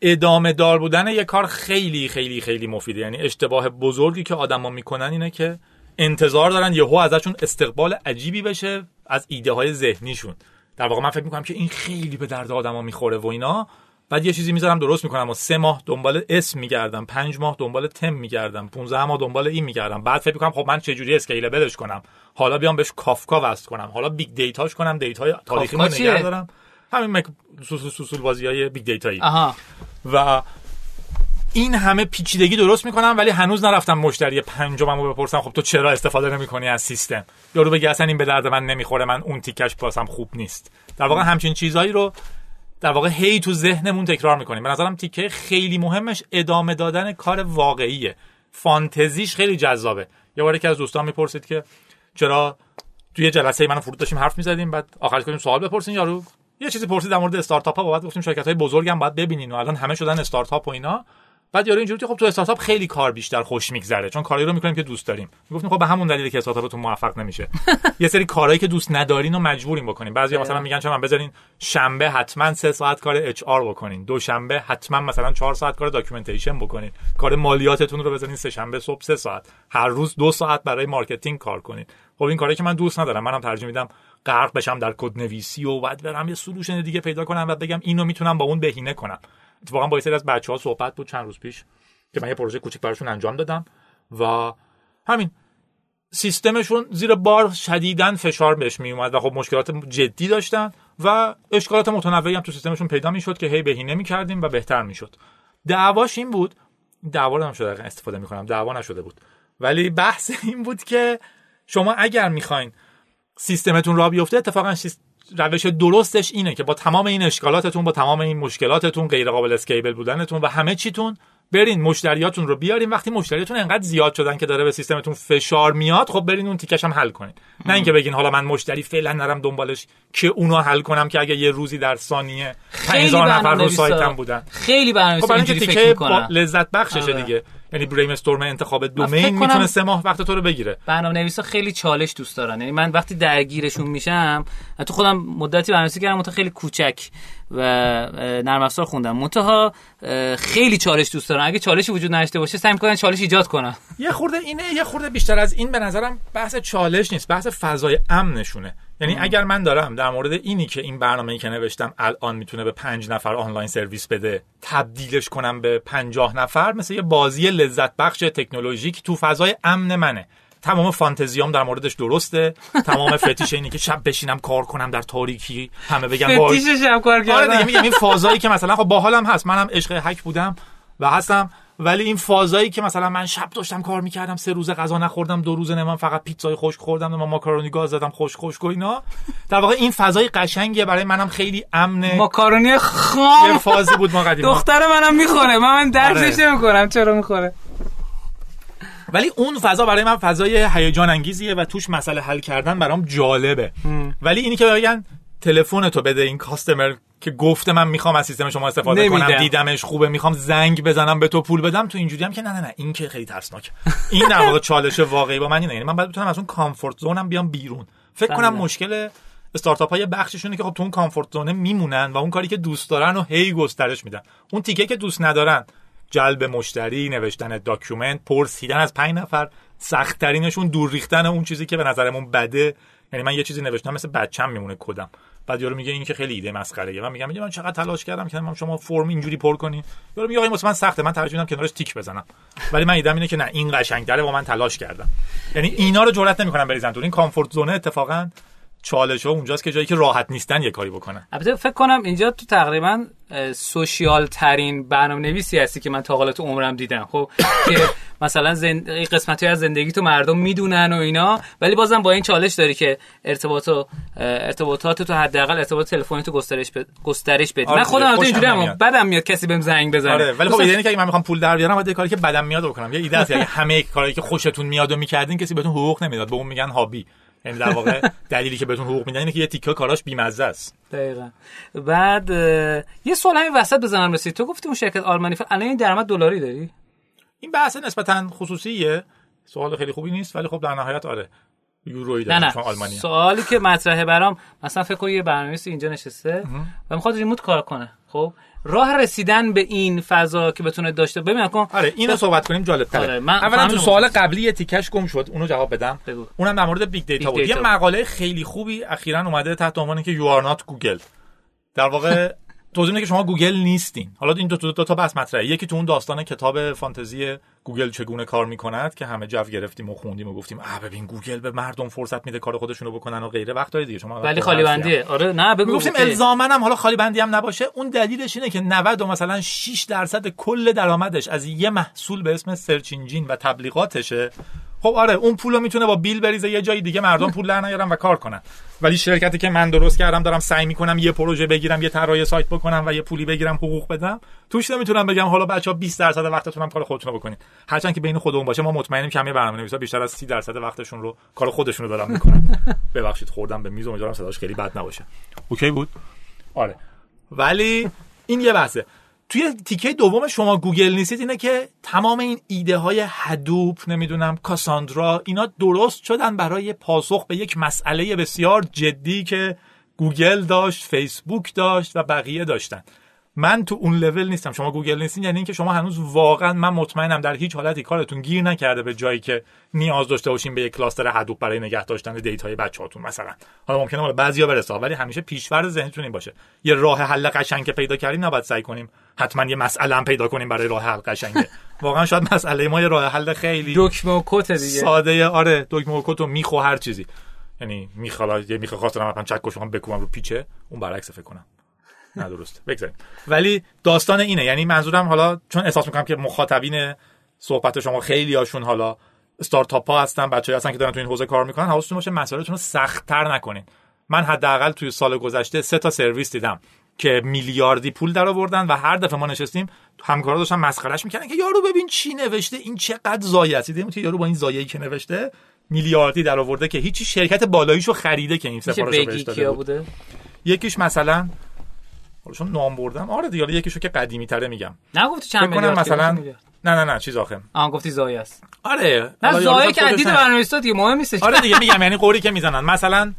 ادامه دار بودن یه کار خیلی خیلی خیلی مفیده. یعنی اشتباه بزرگی که آدما می‌کنن اینه که انتظار دارن یهو ازشون استقبال عجیبی بشه از ایده های ذهنیشون. در واقع من فکر می‌کنم که این خیلی به درد آدما می‌خوره و اینا. بعد یه چیزی می‌ذارم درست می‌کنم و سه ماه دنبال اسم میگردم پنج ماه دنبال تم میگردم 15 ماه دنبال این میگردم. بعد فکر می‌کنم خب من چجوری scalable ش کنم؟ حالا بیام بهش کافکا وصل کنم. حالا big data ش کنم data ی تاریخی رو نگه دارم. همین مک... سوسول بازی های big data یی. و این همه پیچیدگی درست می‌کنم ولی هنوز نرفتم مشتری پنجمم رو بپرسم خب تو چرا استفاده نمی‌کنی از سیستم؟ یارو بگه اصلا این به درد من نمی‌خوره من اون تیکش پاسم خوب نیست. در واقع همچین چیزهایی رو در واقع هی تو ذهنمون تکرار می‌کنیم. به نظرم تیکه خیلی مهمش ادامه دادن کار واقعیه. فانتزیش خیلی جذابه. یه بار که از دوستان می‌پرسید که چرا توی جلسه منو فرود داشتیم حرف می‌زدیم؟ بعد آخرش کنیم سوال بپرسین یارو. یه چیزی پرسید در مورد استارتاپ ها. بعد گفتیم شرکت های بزرگم باید ببینین و الان همه شدن استارتاپ و اینا. بعد یارو اینجوری خب تو استارتاپ خیلی کار بیشتر خوش میگذره چون کاری رو می‌کنیم که دوست داریم. می‌گفتیم خب به همون دلیلی که استارتاپتون موفق نمیشه. یه سری کارهایی که دوست ندارین و مجبوریم بکنیم. بعضی مثلا میگن چون بذارین شنبه حتما سه ساعت کار HR بکنین. دوشنبه حتما مثلا چهار ساعت کار documentation بکنین. کار مالیاتتون رو بذارین سه شنبه صبح سه ساعت. هر روز دو ساعت برای marketing کار کنین. خب این کاری که من دوست ندارم. منم ترجیح میدم غرق بشم در کد نویسی و بعد برم یه solution دیگه پیدا کنم و بگم اینو می‌تونم با اون بهینه کنم. اتفاقا با یه از بچه‌ها صحبت بود چند روز پیش که من یه پروژه کوچیک براشون انجام دادم و همین سیستمشون زیر بار شدیدن فشار بهش می اومد و خب مشکلات جدی داشتن و اشکالات متنوعی هم تو سیستمشون پیدا می‌شد که هی بهینه می‌کردیم و بهتر می‌شد. دعواش این بود دعوا هم شده استفاده می‌کنم دعوا نشده بود. ولی بحث این بود که شما اگر می‌خواین سیستمتون را بیفته اتفاقا روش درستش اینه که با تمام این اشکالاتتون با تمام این مشکلاتتون غیر قابل اسکیبل بودنتون و همه چیتون برین مشتریاتون رو بیارین. وقتی مشتریاتون انقدر زیاد شدن که داره به سیستمتون فشار میاد خب برین اون تیکش هم حل کنین. نه اینکه بگین حالا من مشتری فعلا نرم دنبالش که اونو حل کنم که اگه یه روزی در ثانیه 5000 نفر رو سایتم بودن. خیلی برنامه‌نویس خب اینجوری فکر لذت بخششه آره. دیگه. یعنی بریم استورم انتخاب دومین می‌تونه سه ماه وقت تو رو بگیره. برنامه نویسا خیلی چالش دوست دارن. یعنی من وقتی درگیرشون میشم تو خودم مدتی برنامه‌نویسی کردم مت خیلی کوچک و نرم افزار خوندم. منتها خیلی چالش دوست دارن اگه چالشی وجود نداشته باشه سعی می‌کنن چالش ایجاد کنن یه خورده اینه یه خورده بیشتر از این به نظرم بحث چالش نیست بحث فضای امنشونه. یعنی اگر من دارم در مورد اینی که این برنامه‌ای که نوشتم الان می‌تونه به پنج نفر آنلاین سرویس بده تبدیلش کنم به پنجاه نفر مثل یه بازی لذت بخش تکنولوژیک تو فضای امن منه. تمام فانتزیام در موردش درسته. تمام فتیش اینی که شب بشینم کار کنم در تاریکی همه بگن فتیش شب کار آره کردن. دیگه میگم این فازایی که مثلا خب باحالم هست. منم عشق هک بودم و هستم. ولی این فازایی که مثلا من شب داشتم کار می‌کردم سه روز غذا نخوردم دو روز من فقط پیتزای خشک خوردم و ماکارونی گاز زدم خوش خوش و اینا. در واقع این فضای قشنگیه برای منم خیلی امنه. ماکارونی یه خام فازی بود ما قدیم دختر منم می‌خوره من من درکش آره. نمی‌کنم. چرا می‌خوره ولی اون فضا برای من فضای هیجان انگیزیه و توش مسئله حل کردن برام جالبه. ولی اینی که بگن تلفن تو بده این کاستمر که گفته من می‌خوام از سیستم شما استفاده نمیدم. کنم دیدمش خوبه می‌خوام زنگ بزنم به تو پول بدم تو اینجوری هم که نه نه نه این که خیلی ترسناک. این در واقع چالش واقعی با من اینه. یعنی من باید بتونم از اون comfort zone م بیام بیرون. فکر کنم بله. مشکل استارتاپ های بخششونه که خب تو اون comfort zone ه میمونن و اون کاری که دوست دارن و هی گسترش میدن. اون تیکه که دوست ندارن جلب مشتری نوشتن document پرسیدن از پنج نفر سخت ترینشون دور ریختن اون چیزی که به نظرمون بده. یعنی من یه چیزی نوشتم مثل بچم میمونه کدم بعد یارو میگه این که خیلی ایده مسخره. من میگم من چقدر تلاش کردم که شما فرم اینجوری پر کنی. یارو میگه آقا من سخته من ترجیح میدم کنارش تیک بزنم. ولی من ایدم اینه که نه این قشنگتره با من تلاش کردم. یعنی اینا رو جرئت نمی‌کنم بریزن تو. این کامفورت زونه اتفاقا چالش ها اونجاست که جایی که راحت نیستن یه کاری بکنن. البته فکر کنم اینجا تو تقریبا سوشیال ترین برنامه نویسی هستی که من تا حالا تو عمرم دیدم. خب که مثلا زند... قسمتی از زندگی تو مردم می‌دونن و اینا. ولی بازم با این چالش داری که ارتباط و ارتباطات تو حداقل ارتباط تلفنی تو گسترش ب... گسترش بدی. آره من خودم البته خوشم اینجوری هم. بدم میاد کسی بهم زنگ بزنه. آره ولی خب ایده اینه که اگه من می‌خوام پول در بیارم باید کاری که بدم میاد بکنم. یه ایده است اگه همه کارهایی که خوشتون میاد و می‌کردین کسی بهتون حقوق نمی‌داد. به اون میگن هابی. یعنی در واقع دلیلی که بهتون حقوق میدن اینه که یه تیکه کاراش بیمزه است. دقیقا. بعد یه سوال همین وسط بزنم رسید. تو گفتی اون شرکت آلمانی. الان این درآمد دلاری داری؟ این بحث نسبتا خصوصیه. سوال خیلی خوبی نیست ولی خب در نهایت آره یورویی نه دارم نه. چون آلمانی سوالی که مطرحه برام مثلا فکر کن یه برنامه‌نویس اینجا نشسته و می‌خواد remote کار کنه. خب؟ راه رسیدن به این فضا که بتونه داشته ببین کن آره اینو صحبت کنیم جالب تره آره، من اولا تو. سوال قبلی یه تیکش گم شد اونو جواب بدم بگو. اونم در مورد big data بود یه. مقاله خیلی خوبی اخیرا اومده تحت عنوانی که you are not Google در واقع توضیح میده که شما گوگل نیستین حالا این دو, دو, دو تا بحث مطرحه یکی تو اون داستان کتاب فانتزی گوگل چگونه کار می‌کند که همه جو گرفتیم و خوندیم و گفتیم آ ببین گوگل به مردم فرصت میده کار خودشونو بکنن و غیره. وقت دیگه شما ولی خالی بندیه آره نه بگو okay. الزاما هم حالا خالی بندی هم نباشه. اون دلیلش اینه که 90 و مثلا 6 درصد کل درآمدش از یه محصول به اسم search engine و تبلیغاتشه. خب آره اون پولو می‌تونه با بیل بریزه یه جای دیگه مردم پول در نیارن و کار کنن. ولی شرکتی که من درست کردم دارم سعی می‌کنم یه پروژه بگیرم یه طراحی سایت بکنم و یه پولی بگیرم حقوق بدم. توش نمی‌تونم بگم حالا بچه‌ها 20 درصد وقتتون هم کار خودتون رو بکنید. هرچند که بین خودمون باشه ما مطمئنیم که همه برنامه‌نویسا بیشتر از 30 درصد وقتشون رو کار خودشون رو دارن می‌کنن. ببخشید خوردم به میز امیدوارم صداش خیلی بد نباشه. okay بود؟ آره. ولی این یه بحثه. توی تیکه دوم شما گوگل نیستید اینه که تمام این ایده های Hadoop نمی‌دونم Cassandra اینا درست شدن برای پاسخ به یک مسئله بسیار جدی که گوگل داشت فیسبوک داشت و بقیه داشتن. من تو اون لول نیستم. شما گوگل نیستین یعنی اینکه شما هنوز واقعا من مطمئنم در هیچ حالتی کارتون گیر نکرده به جایی که نیاز داشته باشین به یک cluster Hadoop برای نگه داشتن data ی بچه‌هاتون مثلا. حالا ممکنه مال بعضیا برسه ولی همیشه پس‌ورد ذهنتون این باشه. یه راه حل قشنگ که پیدا کردیم نباید سعی کنیم حتما یه مسئله هم پیدا کنیم برای راه حل قشنگه. واقعا شاید مسئله ما یه راه حل خیلی دکمه و کت دیگه. ساده آره دکمه و کت و میخو هر چیزی. یعنی میخوالا یه میخه خواستم من چک هم بکوبم رو پیچه اون برعکس فکر کنم. نه درست بگذاریم. ولی داستان اینه. یعنی منظورم حالا چون احساس می‌کنم که مخاطبین صحبت شما خیلی هاشون حالا استارتاپ ها هستن بچه‌ای هستن که دارن تو این حوزه کار می‌کنن حواستون باشه مسائلتون رو سخت‌تر نکنین. من حداقل توی سال گذشته سه تا سرویس دیدم که میلیاردی پول در آوردن و هر دفعه ما نشستیم همکارا داشتن مسخرهش می‌کردن که یارو ببین چی نوشته این چقدر ضایع است. دیدیم که یارو با این ضایعی که نوشته میلیاردی در آورده که هیچی شرکت بالاییشو خریده که این میشه سفارش رو بگی بهش داده. بوده؟ یکیش مثلا حالا چون نام بردم. آره دیگه یکیشو که قدیمی تره میگم. نگفتی چند میلیارد مثلا؟ نه نه نه چیز آخه. آها گفتی زایی است. آره نه زایی که عدید. برنامه‌نویسا دیگه مهم نیستش. آره دیگه میگم یعنی قوری که می‌زنن. مثلا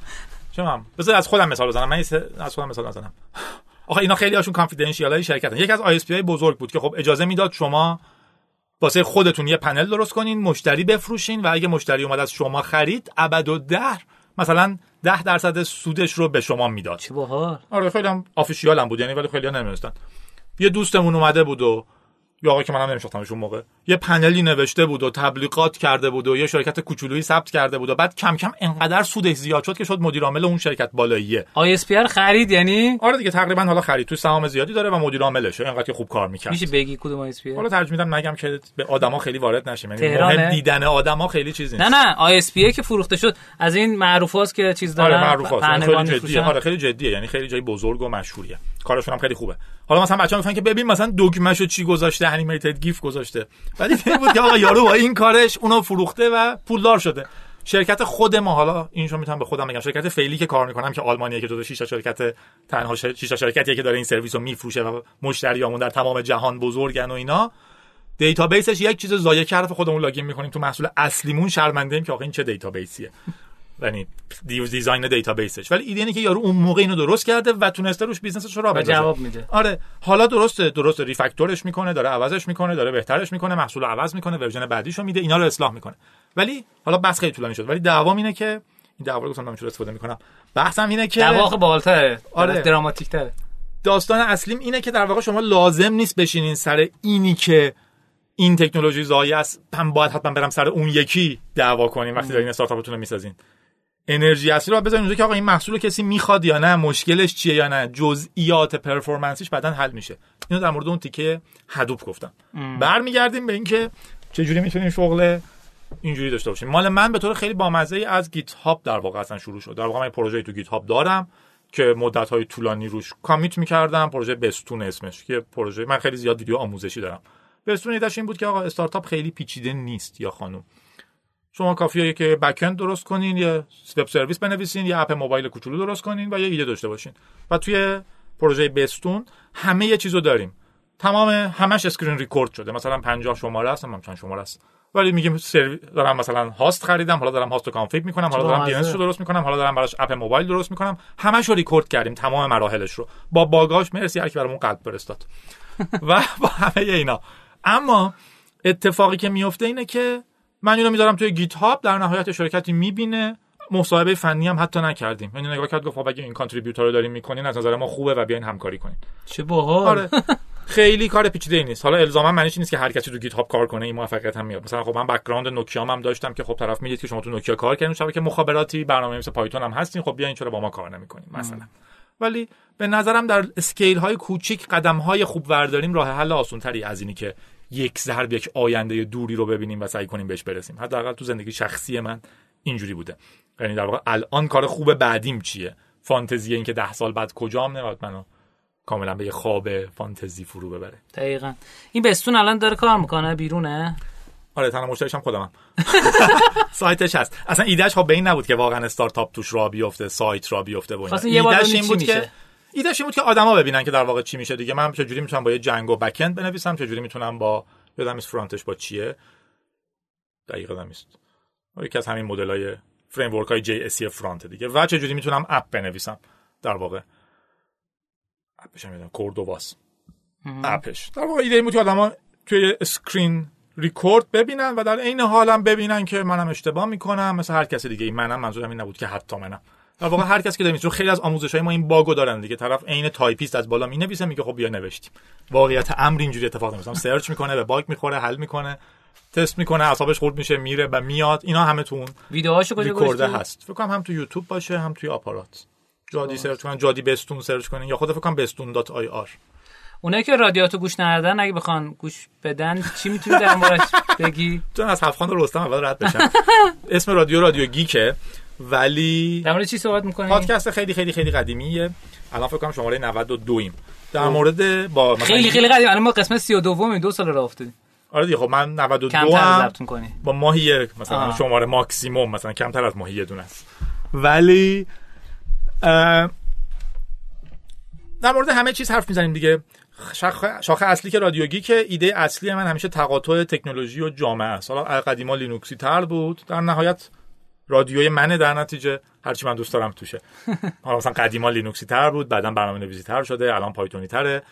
چون بذار از خودم مثال بزنم. من از خودم مثال نزنم. آخه اینا خیلی هاشون کانفیدنشیال های شرکتن. یکی از آی اس پی های بزرگ بود که خب اجازه می‌داد شما واسه خودتون یه پنل درست کنین مشتری بفروشین و اگه مشتری اومد از شما خرید ابد و دهر مثلا 10 درصد سودش رو به شما می‌داد. چه باحال. آره خیلی هم official هم بود یعنی ولی خیلی نمی‌دونستن. یه دوستمون اومده بود و یا آقا که منم نمیشناختمش اون موقع. یه پنلی نوشته بود و تبلیغات کرده بود و یه شرکت کوچولویی ثبت کرده بود و بعد کم کم انقدر سودش زیاد شد که شد مدیر عامل اون شرکت بالاییه. ISP خرید یعنی؟ آره دیگه تقریبا حالا خرید. تو سهام زیادی داره و مدیر عاملشه. اینقدر که خوب کار می‌کرد. میشه بگی کدوم ISP حالا ترجیح میدم نگم که به آدما خیلی وارد نشیم. یعنی مهم دیدن آدما خیلی چیزی نیست. نه نه آی اس پی که فروخته شد از این معروفاست که چیز داره آره معروفاست. خیلی جدیه. آره خیلی جدیه. یعنی خیلی جای بزرگ و مشهوریه. کارشون هم خیلی خوبه. حالا مثلا بچه‌ها می‌فهمن که ببین مثلا دگمه‌شو چی گذاشته animated GIF گذاشته. ولی بود که آقا یارو با این کارش اونو فروخته و پولدار شده. شرکت خود ما حالا اینشو می‌تونم به خودم بگم شرکت فعلی که کار می‌کنم که آلمانیه که جزو 6 شرکت تنها 6 شرکتیه که داره این سرویس رو میفروشه و مشتریامون در تمام جهان بزرگن و اینا. دیتابیسش یک چیز ضایع کرده خودمون login می‌کنیم تو محصول اصلیمون شرمنده ایم که آخه این چه دیتابیسیه. یعنی design دیتابیسش. ولی ایده اینه که یارو اون موقع اینو درست کرده و تونسته روش business ش رو راه بندازه. جواب میده. آره. حالا درسته درست refactor ش می‌کنه داره عوضش می‌کنه داره بهترش می‌کنه محصول عوض می‌کنه version بعدیشو میده اینا رو اصلاح می‌کنه. ولی حالا بس خیلی طولانی شد. ولی دعوام اینه که این دعوا رو گفتم من استفاده می‌کنم؟ بحثم اینه که دعوا بالاتره آره. دراماتیک تره داستان اصلیم اینه که در واقع شما لازم نیست بشینین سر اینی که این تکنولوژی زایی است. من باید حتما برم سر اون یکی دعوا کنیم. وقتی دارین استارتاپتون رو می‌سازین. انرژی اصلی رو بذارین اونجا که آقا این محصول رو کسی می‌خواد یا نه مشکلش چیه یا نه جزئیات پرفورمنسیش بعدا حل میشه. اینو در مورد اون تیکه هدوپ گفتم. برمیگردیم به اینکه چجوری می‌تونیم شغل اینجوری داشته باشیم. مال من به طور خیلی بامزه ای از گیت هاب در واقع اصلا شروع شد. در واقع من پروژه تو گیت هاب دارم که مدت های طولانی روش commit می‌کردم. پروژه بستون اسمش که پروژه من خیلی زیاد ویدیو آموزشی دارم. بستون ایدهش این بود که آقا استارتاپ خیلی پیچیده نیست یا خانم. شما کافیه که backend درست کنین یه web service بنویسین یه app موبایل کوچولو درست کنین و یه ایده داشته باشین. و توی پروژه بستون همه یه چیزو داریم. تمام همش screen record شده. مثلا 50 شماره است من چند شماره است. ولی میگیم سرو... دارم مثلا host خریدم حالا دارم host رو config می‌کنم حالا دارم DB رو درست می‌کنم حالا دارم براش app موبایل درست می‌کنم. همش رو ریکورد کردیم تمام مراحلش رو. با bug اش مرسی هر کی برامون قلب فرستاد. و با همه اینا. اما اتفاقی که میفته اینه که من اینو می‌ذارم توی GitHub در نهایت شرکتی می‌بینه. مصاحبه فنی هم حتی نکردیم. یعنی نگاه کرد گفت خب اگه این contribute رو دارین می‌کنین از نظر ما خوبه و بیاین همکاری کنین. چه باحال. آره. خیلی کار پیچیده ای نیست. حالا الزاما معنیش نیست که هر کسی تو GitHub کار کنه این موفقیت هم میاد. مثلا خب من background نوکیا هم داشتم که خب طرف میگه که شما تو نوکیا کار کردین شبکه مخابراتی برنامه مثل Python هم هستین خب بیاین چرا با ما کار نمی‌کنین؟ مثلا. ولی به نظرم در اسکیل های کوچیک قدم های خوب ورداریم راه حل تری از اینی که یک ضرب یک آینده دوری رو ببینیم و سعی کنیم بهش برسیم. حداقل تو زندگی شخصی من اینجوری بوده. یعنی در واقع الان کار خوب بعدیم چیه؟ فانتزی اینکه ده سال بعد کجام نمیاد منو کاملا به یه خواب فانتزی فرو ببره. دقیقا. این بستون الان داره کار می‌کنه؟ بیرونه؟ آره تنها مشتریشم خودمم. سایتش هست. اصلا ایدهش خب به این نبود که واقعا استارتاپ توش را بیفته سایت را بیفته و ایدهش این بود که ایدهش این بود که آدما ببینن که در واقع چی میشه دیگه. من چجوری می‌تونم با یه Django backend بنویسم؟ چجوری می‌تونم با یادم نیست front ش با چیه. دقیقا نیست. یکی از همین مدل های framework های JS front دیگه. و چجوری می‌تونم app بنویسم؟ در واقع app ش می‌دونم. Cordova ست app ش در واقع ایده این بود که آدما توی screen record ببینن و در عین حالم ببینن که منم اشتباه می‌کنم. مثل هر کسی دیگه. منم منظورم این نبود که حتی منم. در واقع هر کسی که داریم چون خیلی از آموزش های ما این bug و دارن دیگه. طرف عین تایپیست از بالا می‌نویسه میگه خب بیا نوشتیم. واقعیت امر اینجوری اتفاق نمیفته search می‌کنه به bug می‌خوره حل می‌کنه تست می‌کنه اعصابش خورد میشه میره و میاد. اینا همه تو اون ویدیوهاش هر کجا هست. فکر کنم هم تو یوتیوب باشه هم توی آپارات. جادی search کنن جادی بستون search کنین یا خود فکر کنم بستون dot ir اونایی که رادیوتو گوش ندادن اگه بخوان گوش بدن چی می‌تونی در موردش بگی؟ چون از رو رستم اول رد بشم اسم رادیو رادیو گیکه. ولی در مورد چی صحبت می‌کنی؟ پادکست خیلی خیلی خیلی قدیمیه. الان فکر کنم شماره 92 ایم در مورد با خیلی خیلی قدیم. الان ما قسمت 32 ام دو سال راه افتادیم. آره دیگه خب من 92 هم با ماهی مثلا آه. شماره ماکسیموم مثلا کمتر از ماهی دونه است. ولی در مورد همه چیز حرف می‌زنیم دیگه. شاخه اصلی که رادیوگی که ایده اصلی من همیشه تقاطع تکنولوژی و جامعه است. حالا قدیما لینوکسی تر بود. در نهایت رادیوی منه در نتیجه. هرچی من دوست دارم توشه. حالا مثلا قدیما لینوکسی تر بود بعدا برنامه نویسی تر شده الان پایتونی تره.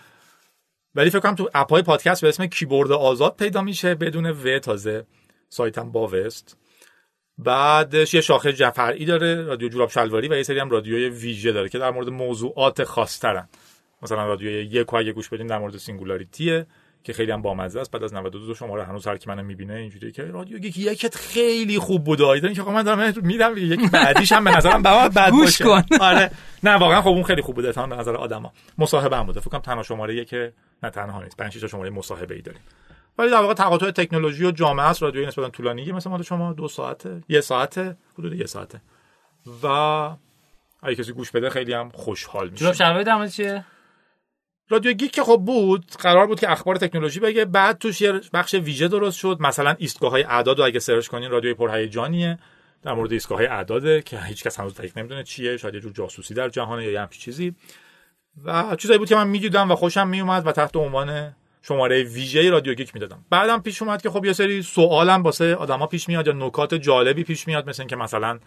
ولی فکر کنم تو اپای پادکست به اسم کیبورد آزاد پیدا میشه بدون و تازه سایتم با وست بعدش یه شاخه جفرعی داره رادیو جوراب شلواری و یه سری هم رادیوی ویژه داره که در مورد موضوعات خاصترن. مثلا رادیوی یک اگه گوش بدین در مورد سینگولاریتیه. که خیلی هم بامزه است. بعد از 92 شماره هنوز هر کی منو می‌بینه اینجوریه که رادیو یکی یکت خیلی خوب بود آیدن که من دارم میدم یکی بعدیش هم به نظرم بعد بد باشه. کن. آره. نه واقعا خب اون خیلی خوب بوده. تا به نظر آدما. مصاحبه هم بوده. فکر کنم تنها شماره که نه تنها نیست. 5 6 شماره مصاحبه ای داریم. ولی در واقع تقاطع تکنولوژی و جامعه است. رادیو نسبتا طولانیه. مثلا مال شما دو ساعته یه ساعته حدود یه ساعته. و اگه کسی گوش بده خیلی هم خوشحال میشه. جناب چیه؟ رادیو گیک که خب بود قرار بود که اخبار تکنولوژی بگه بعد توش یه بخش ویژه درست شد. مثلا ایستگاه های اعداد رو اگه سرچ کنین رادیوی پرهیجانیه. در مورد ایستگاه های اعداده که هیچ کس هنوز دقیق نمی‌دونه چیه شاید یه جور جاسوسی در جهان یا یه همچین چیزی. و چیزایی بود که من می‌دیدم و خوشم میومد و تحت عنوان شماره ویژه رادیو گیک می‌دادم. بعدم پیش اومد که خب یه سری سوالم واسه آدما پیش میاد یا نکات جالبی پیش میاد مثل اینکه مثلا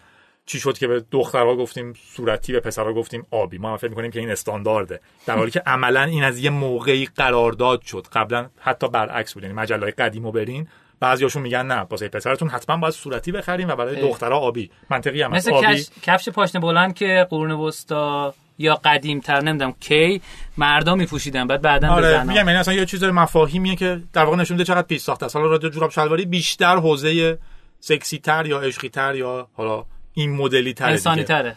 چی شد که به دخترها گفتیم صورتی به پسرها گفتیم آبی؟ ما فکر می‌کنیم که این استاندارده. در حالی که عملا این از یه موقعی قرارداد شد. قبلا حتی برعکس بود. یعنی مجله قدیمو برین بعضیاشون میگن نه واسه پسرتون حتما باید صورتی بخریم و برای دخترها آبی. منطقی هم مثل آبی. کفش پاشنه بلند که قرون وسطا یا قدیم تر نمی‌دونم کی مردا میپوشیدن بعد بعدا آره میگم یعنی اصلا یه چیز مفاهیمیه که در واقع نشون میده چقدر پیش ساخته حالا رادیو جوراب شلواری بیشتر حوزه سکسی تر یا عشقی تر یا حالا این مدلی تره انسانی تره.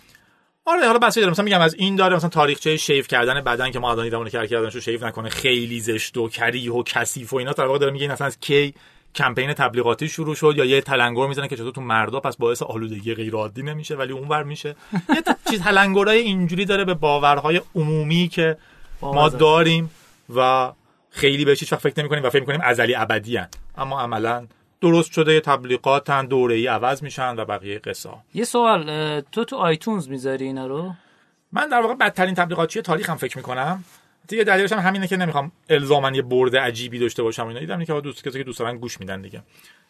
آره حالا بس داره مثلا میگم از این داره مثلا تاریخچه شیف کردن بدن که ما الان دیدمون که کردنشو شیف نکنه. خیلی زشت و کریه و کثیف و اینا. در واقع داره میگه این اصلا از کی کمپین تبلیغاتی شروع شد یا یه تلنگر می‌زنه که چطور تو مردا پس باعث آلودگی غیر عادی نمیشه ولی اونور میشه. یه چیز تلنگرای اینجوری داره به باورهای عمومی که ما داریم و خیلی بهش هیچ وقت فکر نمی‌کنیم و فکر می‌کنیم ازلی ابدی اما عملا درست شده تبلیغاتن دوره ای عوض میشن و بقیه قصه یه سوال تو تو آیتونز می‌ذاری اینا رو؟ من در واقع بدترین تبلیغاتچی تاریخم فکر می‌کنم. دیگه دلیلش هم همینه که نمی‌خوام الزاما یه برد عجیبی داشته باشم اینا. دیدم که دوست کسی که دوست دارن گوش میدن دیگه.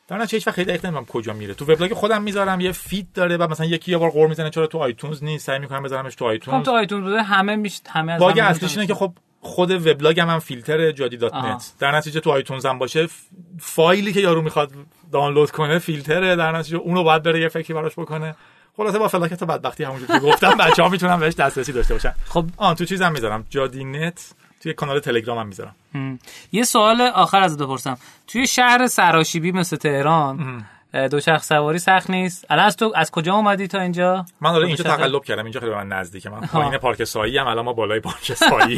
در هیچ وقت خیلی دقیق نمی‌دونم کجا میره. تو وبلاگ خودم می‌ذارم یه feed داره و مثلا یکی یه بار غر می‌زنه چرا تو iTunes نیست؟ سعی می‌کنم بذارمش تو iTunes. خب تو iTunes بوده همه میش همه از bug اصلیش اینه که خب خود وبلاگم هم فیلتره جادی dot net در نتیجه تو iTunes هم باشه فایلی که یارو می‌خواد دانلود کنه فیلتره در نتیجه اونو باید بره یه فکری براش بکنه. خلاصه با فلاکت بدبختی همونجوری که گفتم بچه‌ها می‌تونن بهش دسترسی داشته باشن. خب. آن تو چیزم می‌ذارم. جادی net توی کانال تلگرام هم می‌ذارم. یه سوال آخر از بپرسم. توی شهر سراشیبی مثل تهران دوچرخ سواری سخت نیست. الان از تو از کجا اومدی تا اینجا؟ من داره اینجا تقلب کردم. اینجا خیلی من نزدیکه. من پایین پارک سایی هم. الان ما بالای پارک سایی.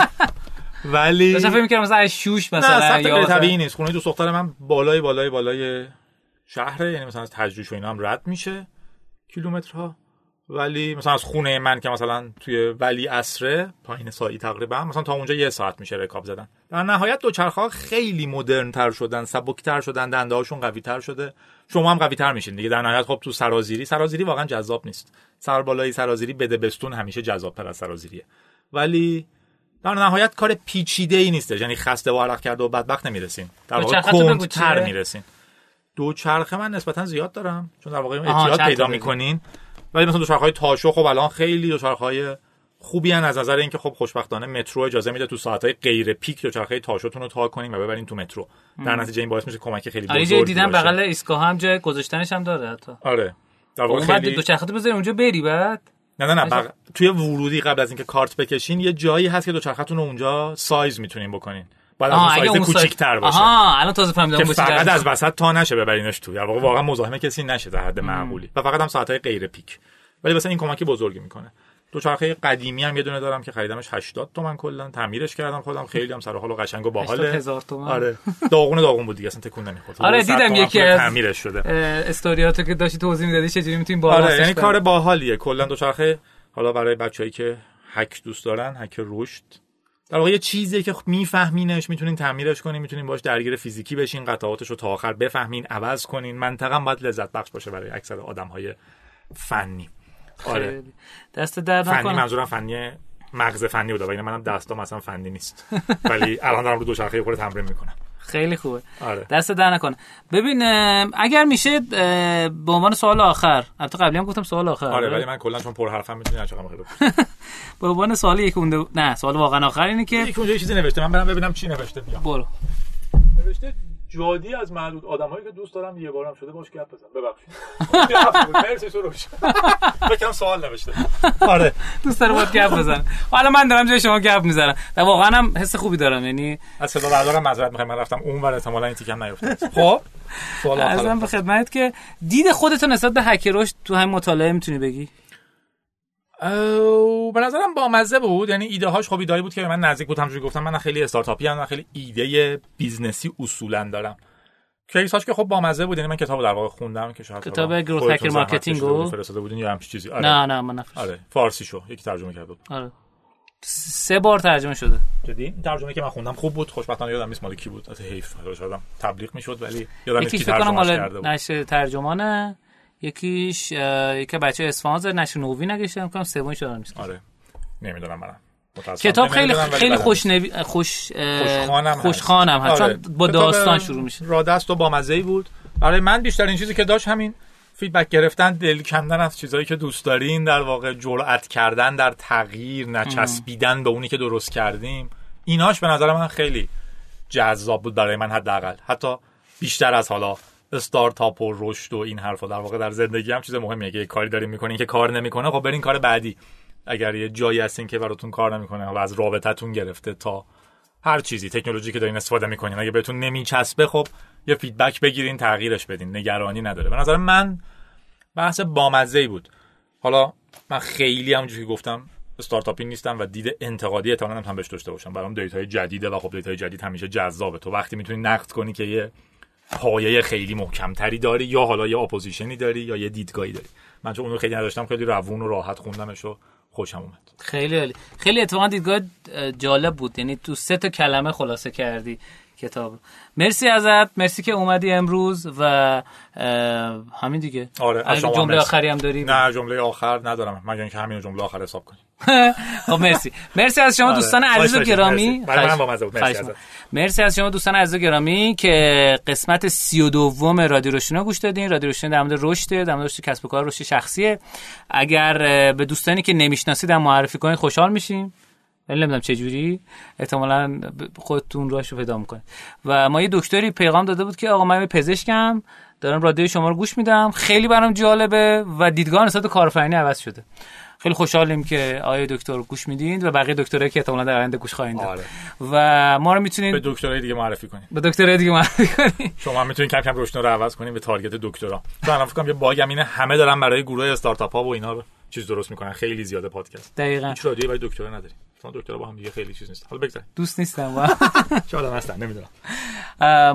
ولی داشتم فکر می‌کردم مثلا شوش مثلا نه یا طبیعی نیست. خونه دوست دختر من بالای بالای بالای شهره یعنی مثلا از تجریش و اینا هم رد میشه کیلومترها. ولی مثلا از خونه من که مثلا توی ولی اسره پایین سایی تقریبا مثلا تا اونجا یه ساعت میشه رکاب زدن. در نهایت دوچرخه ها خیلی مدرن تر شدن سبک تر شدن دنده هاشون قوی تر شده. شما هم قوی تر میشین دیگه. در نهایت خب تو سرازیری سرازیری واقعا جذاب نیست. سر بالای سرازیری بده بستون همیشه جذاب تر از سرازیریه. ولی در نهایت کار پیچیده ای نیست یعنی خسته و عرق کرده و بدبخت نمی‌رسین در واقع کندتر می‌رسین دوچرخه من نسبتا زیاد دارم. چون در واقع اعتیاد پیدا می‌کنین. ولی مثلا دوچرخه‌های تاشو خب الان خیلی دوچرخه‌های خوبی هن. از نظر اینکه خب خوشبختانه مترو اجازه میده تو ساعت‌های غیر پیک دوچرخه تاشوتون رو تا کنین و ببرین تو مترو. در نتیجه این باعث میشه کمک خیلی بزرگی باشه. دیدم بغل ایستگاه هم جای گذاشتنش هم داره حتی. آره. در واقع خیلی دوچرخه بذاری اونجا بری بعد. نه نه نه بغ... توی ورودی قبل از اینکه کارت بکشین یه جایی هست که دوچرختون رو اونجا سایز می‌تونین بکنین. بعد از سایز کوچیک‌تر باشه. آها الان تازه فهمیدم که فقط از وسط تا نشه ببرینش تو. در واقع واقعا مزاحم کسی نشه در حد معقولی. و فقط هم ساعت‌های غیر پیک. ولی مثلا این کمکی بزرگی می‌کنه. دوچرخه قدیمی هم یه دونه دارم که خریدمش 80 تومن کلا. تعمیرش کردم خودم. خیلی هم سر حال و قشنگ و باحاله. هزار تومن. آره. داغون داغون بود دیگه. اصلا تکون نمی‌خورد. آره دیدم یکی از تعمیرش شده. استوریاتو که داشتی توضیح می‌دادی چجوری می‌تونیم بالا آره یعنی کار باحالیه. کلا دوچرخه حالا برای بچه‌ای که هک دوست دارن هک رشد. در واقع یه چیزی که میفهمینش می‌تونین تعمیرش کنین می‌تونین باش درگیر فیزیکی بشین قطعاتش رو تا آخر بفهمین عوض کنین. منطقا باید لذت بخش باشه برای اکثر آدم‌های فنی. آره. دست در فنی منظورم فنی مغز فنی بود ولی منم دستام مثلا فنی نیست. ولی الان دارم رو دوچرخه خورده تمرین می‌کنم. خیلی خوبه. آره. دست در نکنه. ببین اگر میشه به عنوان سوال آخر البته قبلی هم گفتم سوال آخر. آره ولی من کلا چون پر حرفم می‌تونی چقدر خیلی به عنوان سوال یک اونده نه سوال واقعا آخر اینه که یک اونجا چیزی نوشته من برم ببینم چی نوشته بیام برو. نوشته جادی از معدود آدمایی که دوست دارم یه بارم شده باش گپ بزن. ببخشید. مرسی سروش بکنم سوال نوشته. آره. دوست دارم باید گپ بزن حالا من دارم جای شما گپ می‌زنم. و واقعا هم حس خوبی دارم. یعنی از صدا بردارم معذرت می‌خوام. من رفتم اون ور احتمالاً این تیکم نیفتاد. خب. سوال آخر. به خدمت که دید خودت نسبت به هکروش تو همین مطالعه می‌تونی بگی؟ به نظرم با مزه بود. یعنی ایده هاش خب ایده بود که من نزدیک بود. همونجوری گفتم من خیلی استارتاپی ام خیلی ایده بیزنسی اصولا دارم. کیساش که خب با مزه بود. یعنی من کتابو در واقع خوندم که شاید کتاب گروت هکر مارکتینگ رو فرستاده بودین یا همچین چیزی. آره. نه نه من نفرست. آره فارسی شو. یکی ترجمه کرده بود. آره. سه بار ترجمه شده. جدی؟ ترجمه که من خوندم خوب بود. خوشبختانه یادم نیست مال کی بود. از حیف. شدم تبلیغ می‌شد ولی یادم نیست کی ترجمه کرده بود. نشر ترجمانه. یکیش یکی بچه اصفهان زد نشر نووی نگشتم کنم سومی شده نیست آره. نمی‌دونم منم. کتاب خیلی خیلی خوش نوی... خوش خوشخوانم خوشخوانم هست. آره. چون با داستان شروع میشه. رادست و با مزه بود. برای من بیشتر این چیزی که داشت همین فیدبک گرفتن دل کندن از چیزهایی که دوست دارین در واقع جرأت کردن در تغییر نچسبیدن به اونی که درست کردیم. ایناش به نظر من خیلی جذاب بود برای من حداقل. حتی بیشتر از حالا. استارتاپ و رشد و این حرفا. در واقع در زندگی هم چیز مهمیه که کاری دارین می‌کنین که کار نمی‌کنه خب برین کار بعدی. اگر یه جایی هستین که براتون کار نمی‌کنه حالا از رابطتون گرفته تا هر چیزی تکنولوژی که دارین استفاده می‌کنین. اگه بهتون نمیچسبه خب یه فیدبک بگیرین تغییرش بدین. نگرانی نداره. به نظر من بحث بامزه بود. حالا من خیلی همونجوری که گفتم استارتاپی نیستم و دید انتقادی احتمالاً هم بهش داشته باشم. برام data ی جدیده و خب data ی جدید همیشه جذابه. تو وقتی می‌تونی نقد کنی که یه پایه خیلی محکمتری داری یا حالا یه opposition ی داری یا یه دیدگاهی داری؟ من چون اونو خیلی نداشتم خیلی روون و راحت خوندمش و خوشم اومد. خیلی عالی. خیلی اتفاقا دیدگاه جالب بود. یعنی تو سه تا کلمه خلاصه کردی. کتاب. مرسی ازت. مرسی که اومدی امروز و همین دیگه. آره جمله آخری هم داری؟ نه جمله آخر ندارم. مگر اینکه همین جمله آخر حساب کنیم. خب مرسی. مرسی از شما آره. دوستان عزیز و گرامی. مرسی. از شما دوستان عزیز و گرامی که قسمت سی و دوم رادیو روشنا گوش دادین. رادیو روشنا در مورد رشد در مورد رشد کسب و کار رشد شخصیه اگر به دوستانی که نمی‌شناسید معرفی کنید خوشحال میشیم. نمی‌دونم چه جوری. احتمالاً خودتون راهشو پیدا می‌کنید. و ما یه دکتری پیغام داده بود که آقا من پزشکم دارم رادیو شما رو گوش میدم. خیلی برام جالبه و دیدگاه نسبت کارآفرینی عوض شده. خیلی خوشحالیم که آقای دکتر گوش میدین و بقیه دکترایی که احتمالاً در آینده گوش خواهید داد. آره. و ما رو می‌تونید به دکترای دیگه معرفی کنید. به دکترای دیگه معرفی کنید. شما می‌تونید کم کم روشنو رو عوض کنید به تارگت دکترا. چون الان فکر کنم یه باگم اینه همه دارن برای گروه استارتاپ ها و اینا رو چیز درست می‌کنن. خیلی زیاده پادکست. دقیقاً. هیچ رادیویی برای دکترا نداریم. چون دکترا با هم دیگه خیلی چیز نیست. حالا بگذار دوست نیستم. با شاید هستن نمی‌دونم.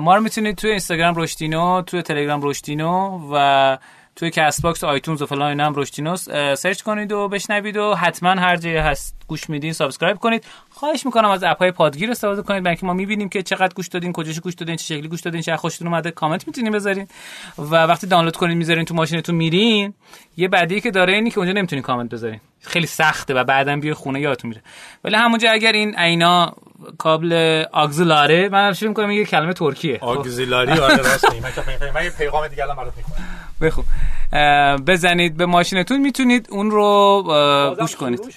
ما رو می‌تونید توی اینستاگرام رشتینو توی تلگرام رشتینو و توی کست باکس آیتونز و فلان اینا هم رشتینو سرچ کنید و بشنوید و حتما هر جایی هست گوش میدین سابسکرایب کنید. خواهش می‌کنم از اپ های پادگیر استفاده کنید برای ما می‌بینیم که چقدر گوش دادین کجاش گوش دادین چه شکلی گوش دادین چه خوشتون اومده کامنت می‌تونین بذارین. و وقتی دانلود کنید می‌ذارین تو ماشینتون میرین. یه بعدی که داره اینی که اونجا نمی‌تونین کامنت بذارین. خیلی سخته و بعدم بیای خونه یادتون میره. ولی همونجا اگر این عینا کابل آگزیلاره من فکر می‌کنم یه کلمه ترکیه. آگزیلاری آره راست من پیغام دیگه الان برات می‌کنم بخو بزنید به ماشینتون می‌تونید اون رو گوش کنید.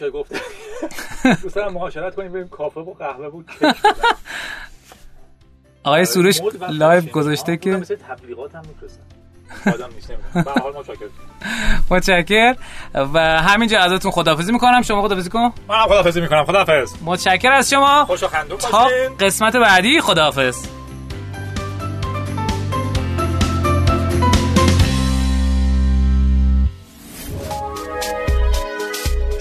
دوست دارم معاشرت کنیم بریم کافه و قهوه بود آقای سروش لایو گذاشته که تبلیغات هم آدم متشکر. و همینجا ازتون خدافزی می‌کنم. شما خدافزی کن. منم خدافزی می‌کنم. خدافز متشکر از شما. خوش و خندون تا قسمت بعدی خدافز